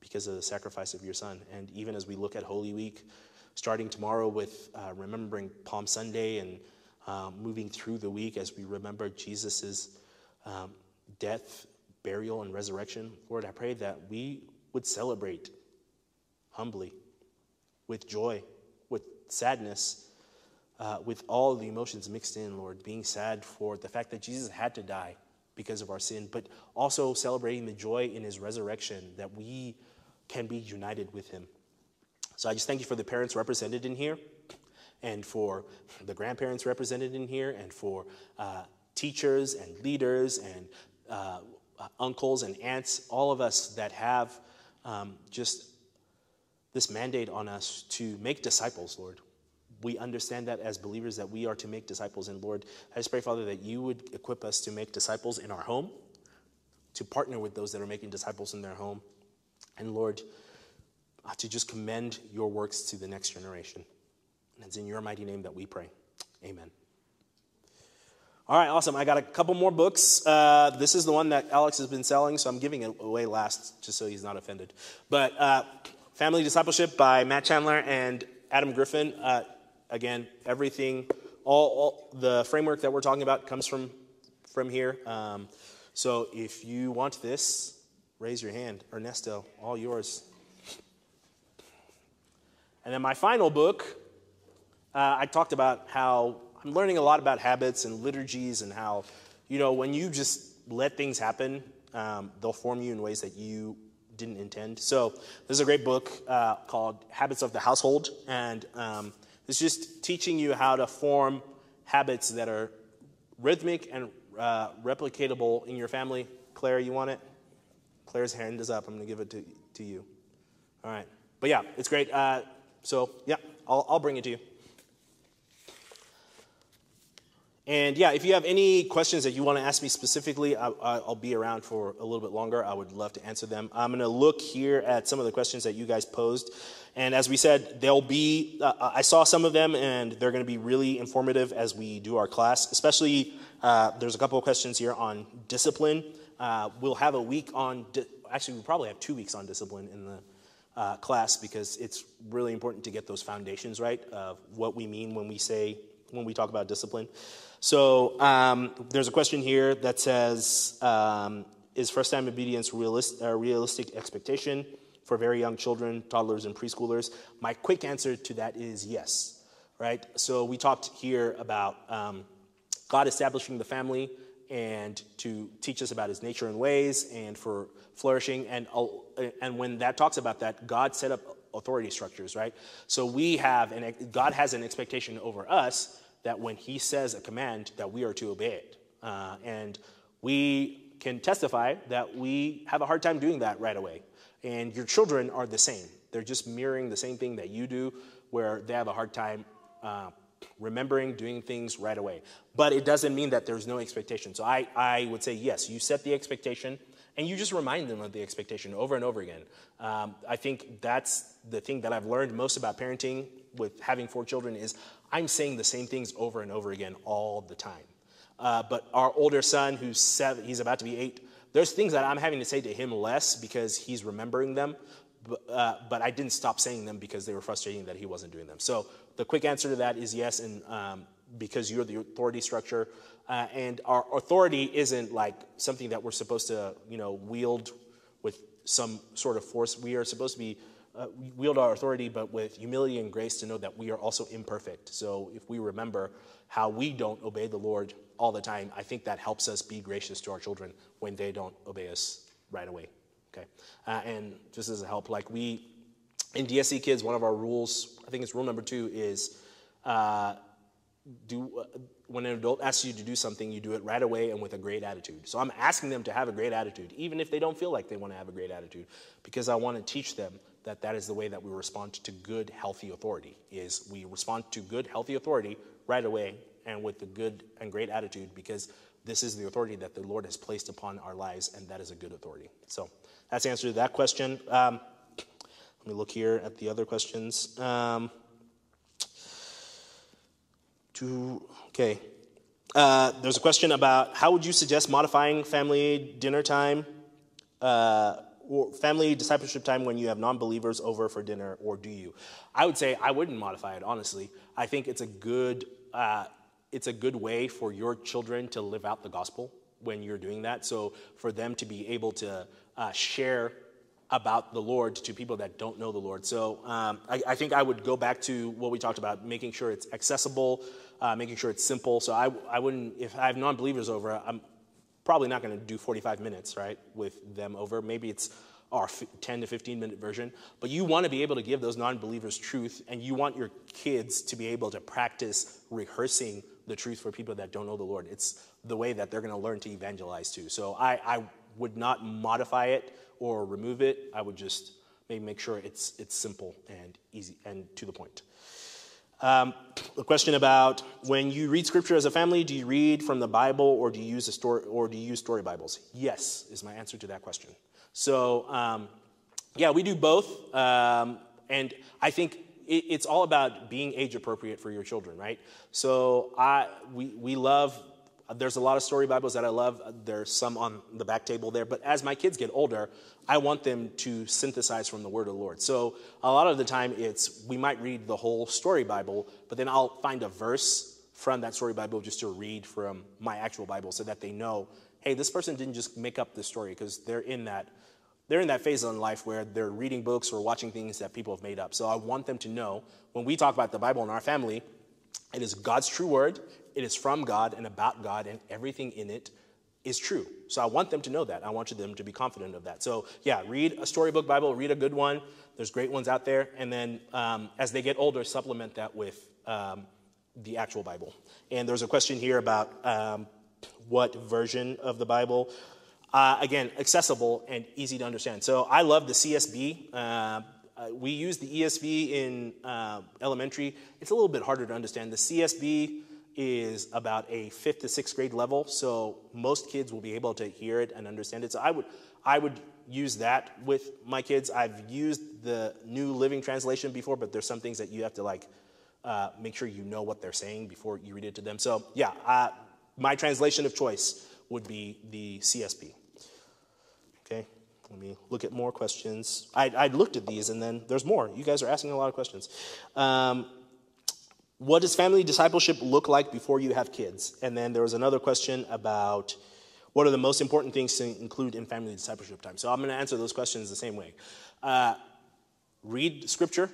because of the sacrifice of your Son. And even as we look at Holy Week, starting tomorrow with uh, remembering Palm Sunday and um, moving through the week as we remember Jesus' um, death, burial, and resurrection, Lord, I pray that we would celebrate humbly, with joy, with sadness, uh, with all the emotions mixed in, Lord, being sad for the fact that Jesus had to die because of our sin, but also celebrating the joy in his resurrection that we can be united with him. So I just thank you for the parents represented in here, and for the grandparents represented in here, and for uh, teachers and leaders and uh, uncles and aunts, all of us that have um, just this mandate on us to make disciples, Lord. We understand that as believers that we are to make disciples. And Lord, I just pray, Father, that you would equip us to make disciples in our home, to partner with those that are making disciples in their home. And Lord, uh, to just commend your works to the next generation. And it's in your mighty name that we pray. Amen. All right, awesome. I got a couple more books. Uh, this is the one that Alex has been selling, so I'm giving it away last just so he's not offended. But uh, Family Discipleship by Matt Chandler and Adam Griffin. Uh, again, everything, all, all, the framework that we're talking about comes from from here. Um, so if you want this, raise your hand. Ernesto, all yours. And then my final book, uh, I talked about how I'm learning a lot about habits and liturgies and how, you know, when you just let things happen, um, they'll form you in ways that you didn't intend. So this is a great book uh, called Habits of the Household, and um, it's just teaching you how to form habits that are rhythmic and uh, replicatable in your family. Claire, you want it? Claire's hand is up. I'm going to give it to, to you. All right. But yeah, it's great. Uh, so yeah, I'll, I'll bring it to you. And yeah, if you have any questions that you want to ask me specifically, I, will be around for a little bit longer. I would love to answer them. I'm going to look here at some of the questions that you guys posed. And as we said, they'll be, uh, I saw some of them, and they're going to be really informative as we do our class. Especially, uh, there's a couple of questions here on discipline. Uh, we'll have a week on, di- actually, we probably have two weeks on discipline in the uh, class because it's really important to get those foundations right of what we mean when we say, when we talk about discipline. So um, there's a question here that says, um, is first time obedience realist, uh, realistic expectation for very young children, toddlers, and preschoolers? My quick answer to that is yes, right? So we talked here about um, God establishing the family and to teach us about his nature and ways and for flourishing. And, and when that talks about that, God set up authority structures, right? So we have, and God has an expectation over us that when he says a command that we are to obey it uh, and we can testify that we have a hard time doing that right away and your children are the same they're just mirroring the same thing that you do where they have a hard time uh, remembering doing things right away but it doesn't mean that there's no expectation so I, I would say yes you set the expectation and you just remind them of the expectation over and over again. Um, I think that's the thing that I've learned most about parenting with having four children is I'm saying the same things over and over again all the time. Uh, but our older son, who's seven, he's about to be eight, there's things that I'm having to say to him less because he's remembering them. But, uh, but I didn't stop saying them because they were frustrating that he wasn't doing them. So the quick answer to that is yes, and um, because you're the authority structure, uh, and our authority isn't like something that we're supposed to, you know, wield with some sort of force. We are supposed to be uh, wield our authority, but with humility and grace to know that we are also imperfect. So if we remember how we don't obey the Lord all the time, I think that helps us be gracious to our children when they don't obey us right away. Okay, uh, and just as a help, like we in DSC Kids, one of our rules, I think it's rule number two, is uh, do uh, when an adult asks you to do something, you do it right away and with a great attitude. So I'm asking them to have a great attitude, even if they don't feel like they want to have a great attitude, because I want to teach them that that is the way that we respond to good, healthy authority. Is we respond to good, healthy authority right away and with a good and great attitude, because this is the authority that the Lord has placed upon our lives, and that is a good authority. So that's the answer to that question. Um, let me look here at the other questions. Um, to, okay. Uh, there's a question about how would you suggest modifying family dinner time uh, or family discipleship time when you have non-believers over for dinner, or do you? I would say I wouldn't modify it. Honestly, I think it's a good uh, it's a good way for your children to live out the gospel when you're doing that. So for them to be able to uh, share about the Lord to people that don't know the Lord. So um, I, I, think I would go back to what we talked about, making sure it's accessible, uh, making sure it's simple. So I, I wouldn't, if I have non-believers over, I'm probably not going to do 45 minutes, right, with them over. Maybe it's our 10 to 15 minute version. But you want to be able to give those non-believers truth, and you want your kids to be able to practice rehearsing the truth for people that don't know the Lord. It's the way that they're going to learn to evangelize too. So I, I would not modify it or remove it. I would just maybe make sure it's, it's simple and easy and to the point. Um, a question about when you read scripture as a family, do you read from the Bible or do you use a story or do you use story Bibles? Yes, is my answer to that question. So um, yeah, we do both, um, and I think it, it's all about being age appropriate for your children, right? So I we we love there's a lot of story Bibles that I love. There's some on the back table there. But as my kids get older, I want them to synthesize from the Word of the Lord. So a lot of the time, it's we might read the whole story Bible, but then I'll find a verse from that story Bible just to read from my actual Bible, so that they know, hey, this person didn't just make up this story because they're in that they're in that phase in life where they're reading books or watching things that people have made up. So I want them to know when we talk about the Bible in our family, it is God's true word it is from God and about God, and everything in it is true. So I want them to know that. I want them to be confident of that. So, yeah, read a storybook Bible, read a good one. There's great ones out there. And then um, as they get older, supplement that with um, the actual Bible. And there's a question here about um, what version of the Bible. Uh, again, accessible and easy to understand. So I love the CSB. Uh, uh, we use the ESV in uh, elementary. It's a little bit harder to understand. The CSB is about a fifth to sixth grade level, so most kids will be able to hear it and understand it. So I would, I would use that with my kids. I've used the New Living Translation before, but there's some things that you have to like uh, make sure you know what they're saying before you read it to them. So yeah, uh, my translation of choice would be the CSB. Let me look at more questions. I, I looked at these, and then there's more. You guys are asking a lot of questions. Um, what does family discipleship look like before you have kids? And then there was another question about what are the most important things to include in family discipleship time? So I'm going to answer those questions the same way. Uh, read scripture,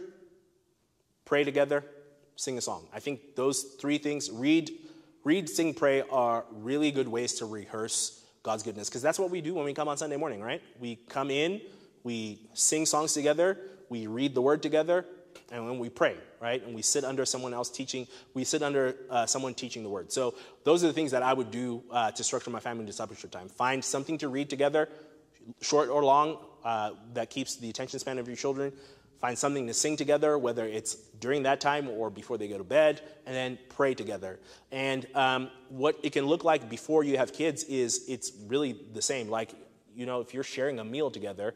pray together, sing a song. I think those three things read, read, sing, pray are really good ways to rehearse God's goodness because that's what we do when we come on Sunday morning, right? We come in, we sing songs together, we read the word together, and when we pray, right? And we sit under someone else teaching, we sit under uh, someone teaching the word. So those are the things that I would do uh, to structure my family discipleship time. Find something to read together, short or long, uh, that keeps the attention span of your children. Find something to sing together, whether it's during that time or before they go to bed, and then pray together. And um, what it can look like before you have kids is it's really the same. Like, you know, if you're sharing a meal together,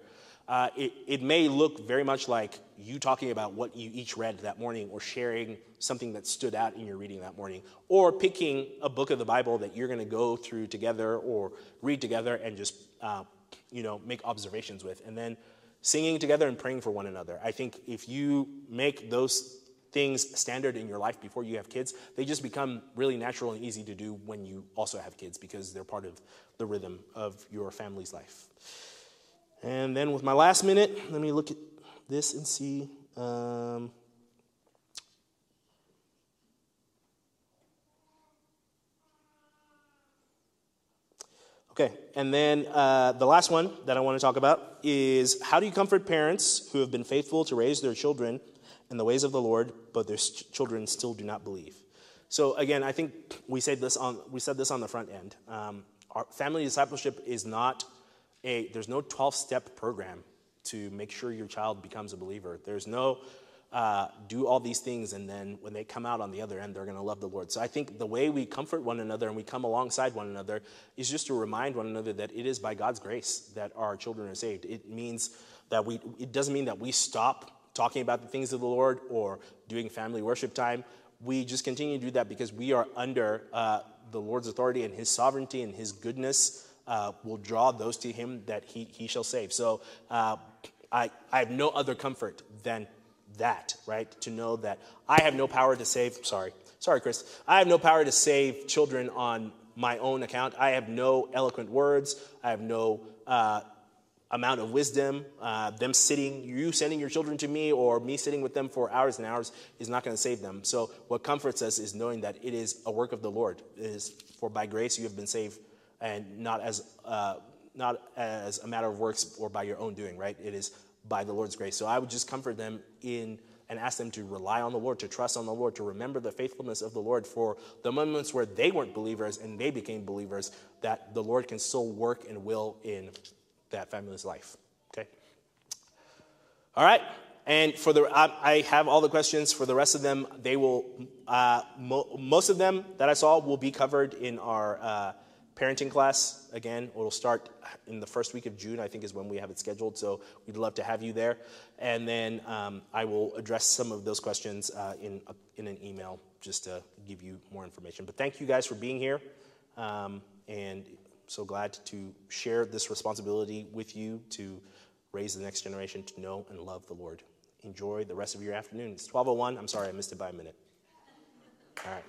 uh, it, it may look very much like you talking about what you each read that morning or sharing something that stood out in your reading that morning or picking a book of the bible that you're going to go through together or read together and just uh, you know make observations with and then singing together and praying for one another i think if you make those things standard in your life before you have kids they just become really natural and easy to do when you also have kids because they're part of the rhythm of your family's life and then with my last minute, let me look at this and see. Um, okay, and then uh, the last one that I want to talk about is how do you comfort parents who have been faithful to raise their children in the ways of the Lord, but their children still do not believe? So again, I think we said this on we said this on the front end. Um, our family discipleship is not a, there's no 12 step program to make sure your child becomes a believer. There's no uh, do all these things and then when they come out on the other end, they're going to love the Lord. So I think the way we comfort one another and we come alongside one another is just to remind one another that it is by God's grace that our children are saved. It means that we, it doesn't mean that we stop talking about the things of the Lord or doing family worship time. We just continue to do that because we are under uh, the Lord's authority and his sovereignty and his goodness uh, will draw those to him that he, he shall save. So uh, I, I have no other comfort than that, right? To know that I have no power to save, sorry, sorry, Chris. I have no power to save children on my own account. I have no eloquent words. I have no uh, amount of wisdom. Uh, them sitting, you sending your children to me or me sitting with them for hours and hours is not going to save them. So, what comforts us is knowing that it is a work of the Lord. It is for by grace you have been saved, and not as uh, not as a matter of works or by your own doing. Right? It is by the Lord's grace. So, I would just comfort them in and ask them to rely on the Lord, to trust on the Lord, to remember the faithfulness of the Lord for the moments where they weren't believers and they became believers, that the Lord can still work and will in that family's life. Okay? All right. And for the, I, have all the questions. For the rest of them, they will, uh, mo- most of them that I saw will be covered in our uh, parenting class. Again, it'll start in the first week of June, I think is when we have it scheduled. So we'd love to have you there. And then um, I will address some of those questions uh, in, in an email just to give you more information. But thank you guys for being here. Um, and so glad to share this responsibility with you to raise the next generation to know and love the Lord. Enjoy the rest of your afternoon. It's 1201. I'm sorry I missed it by a minute. All right.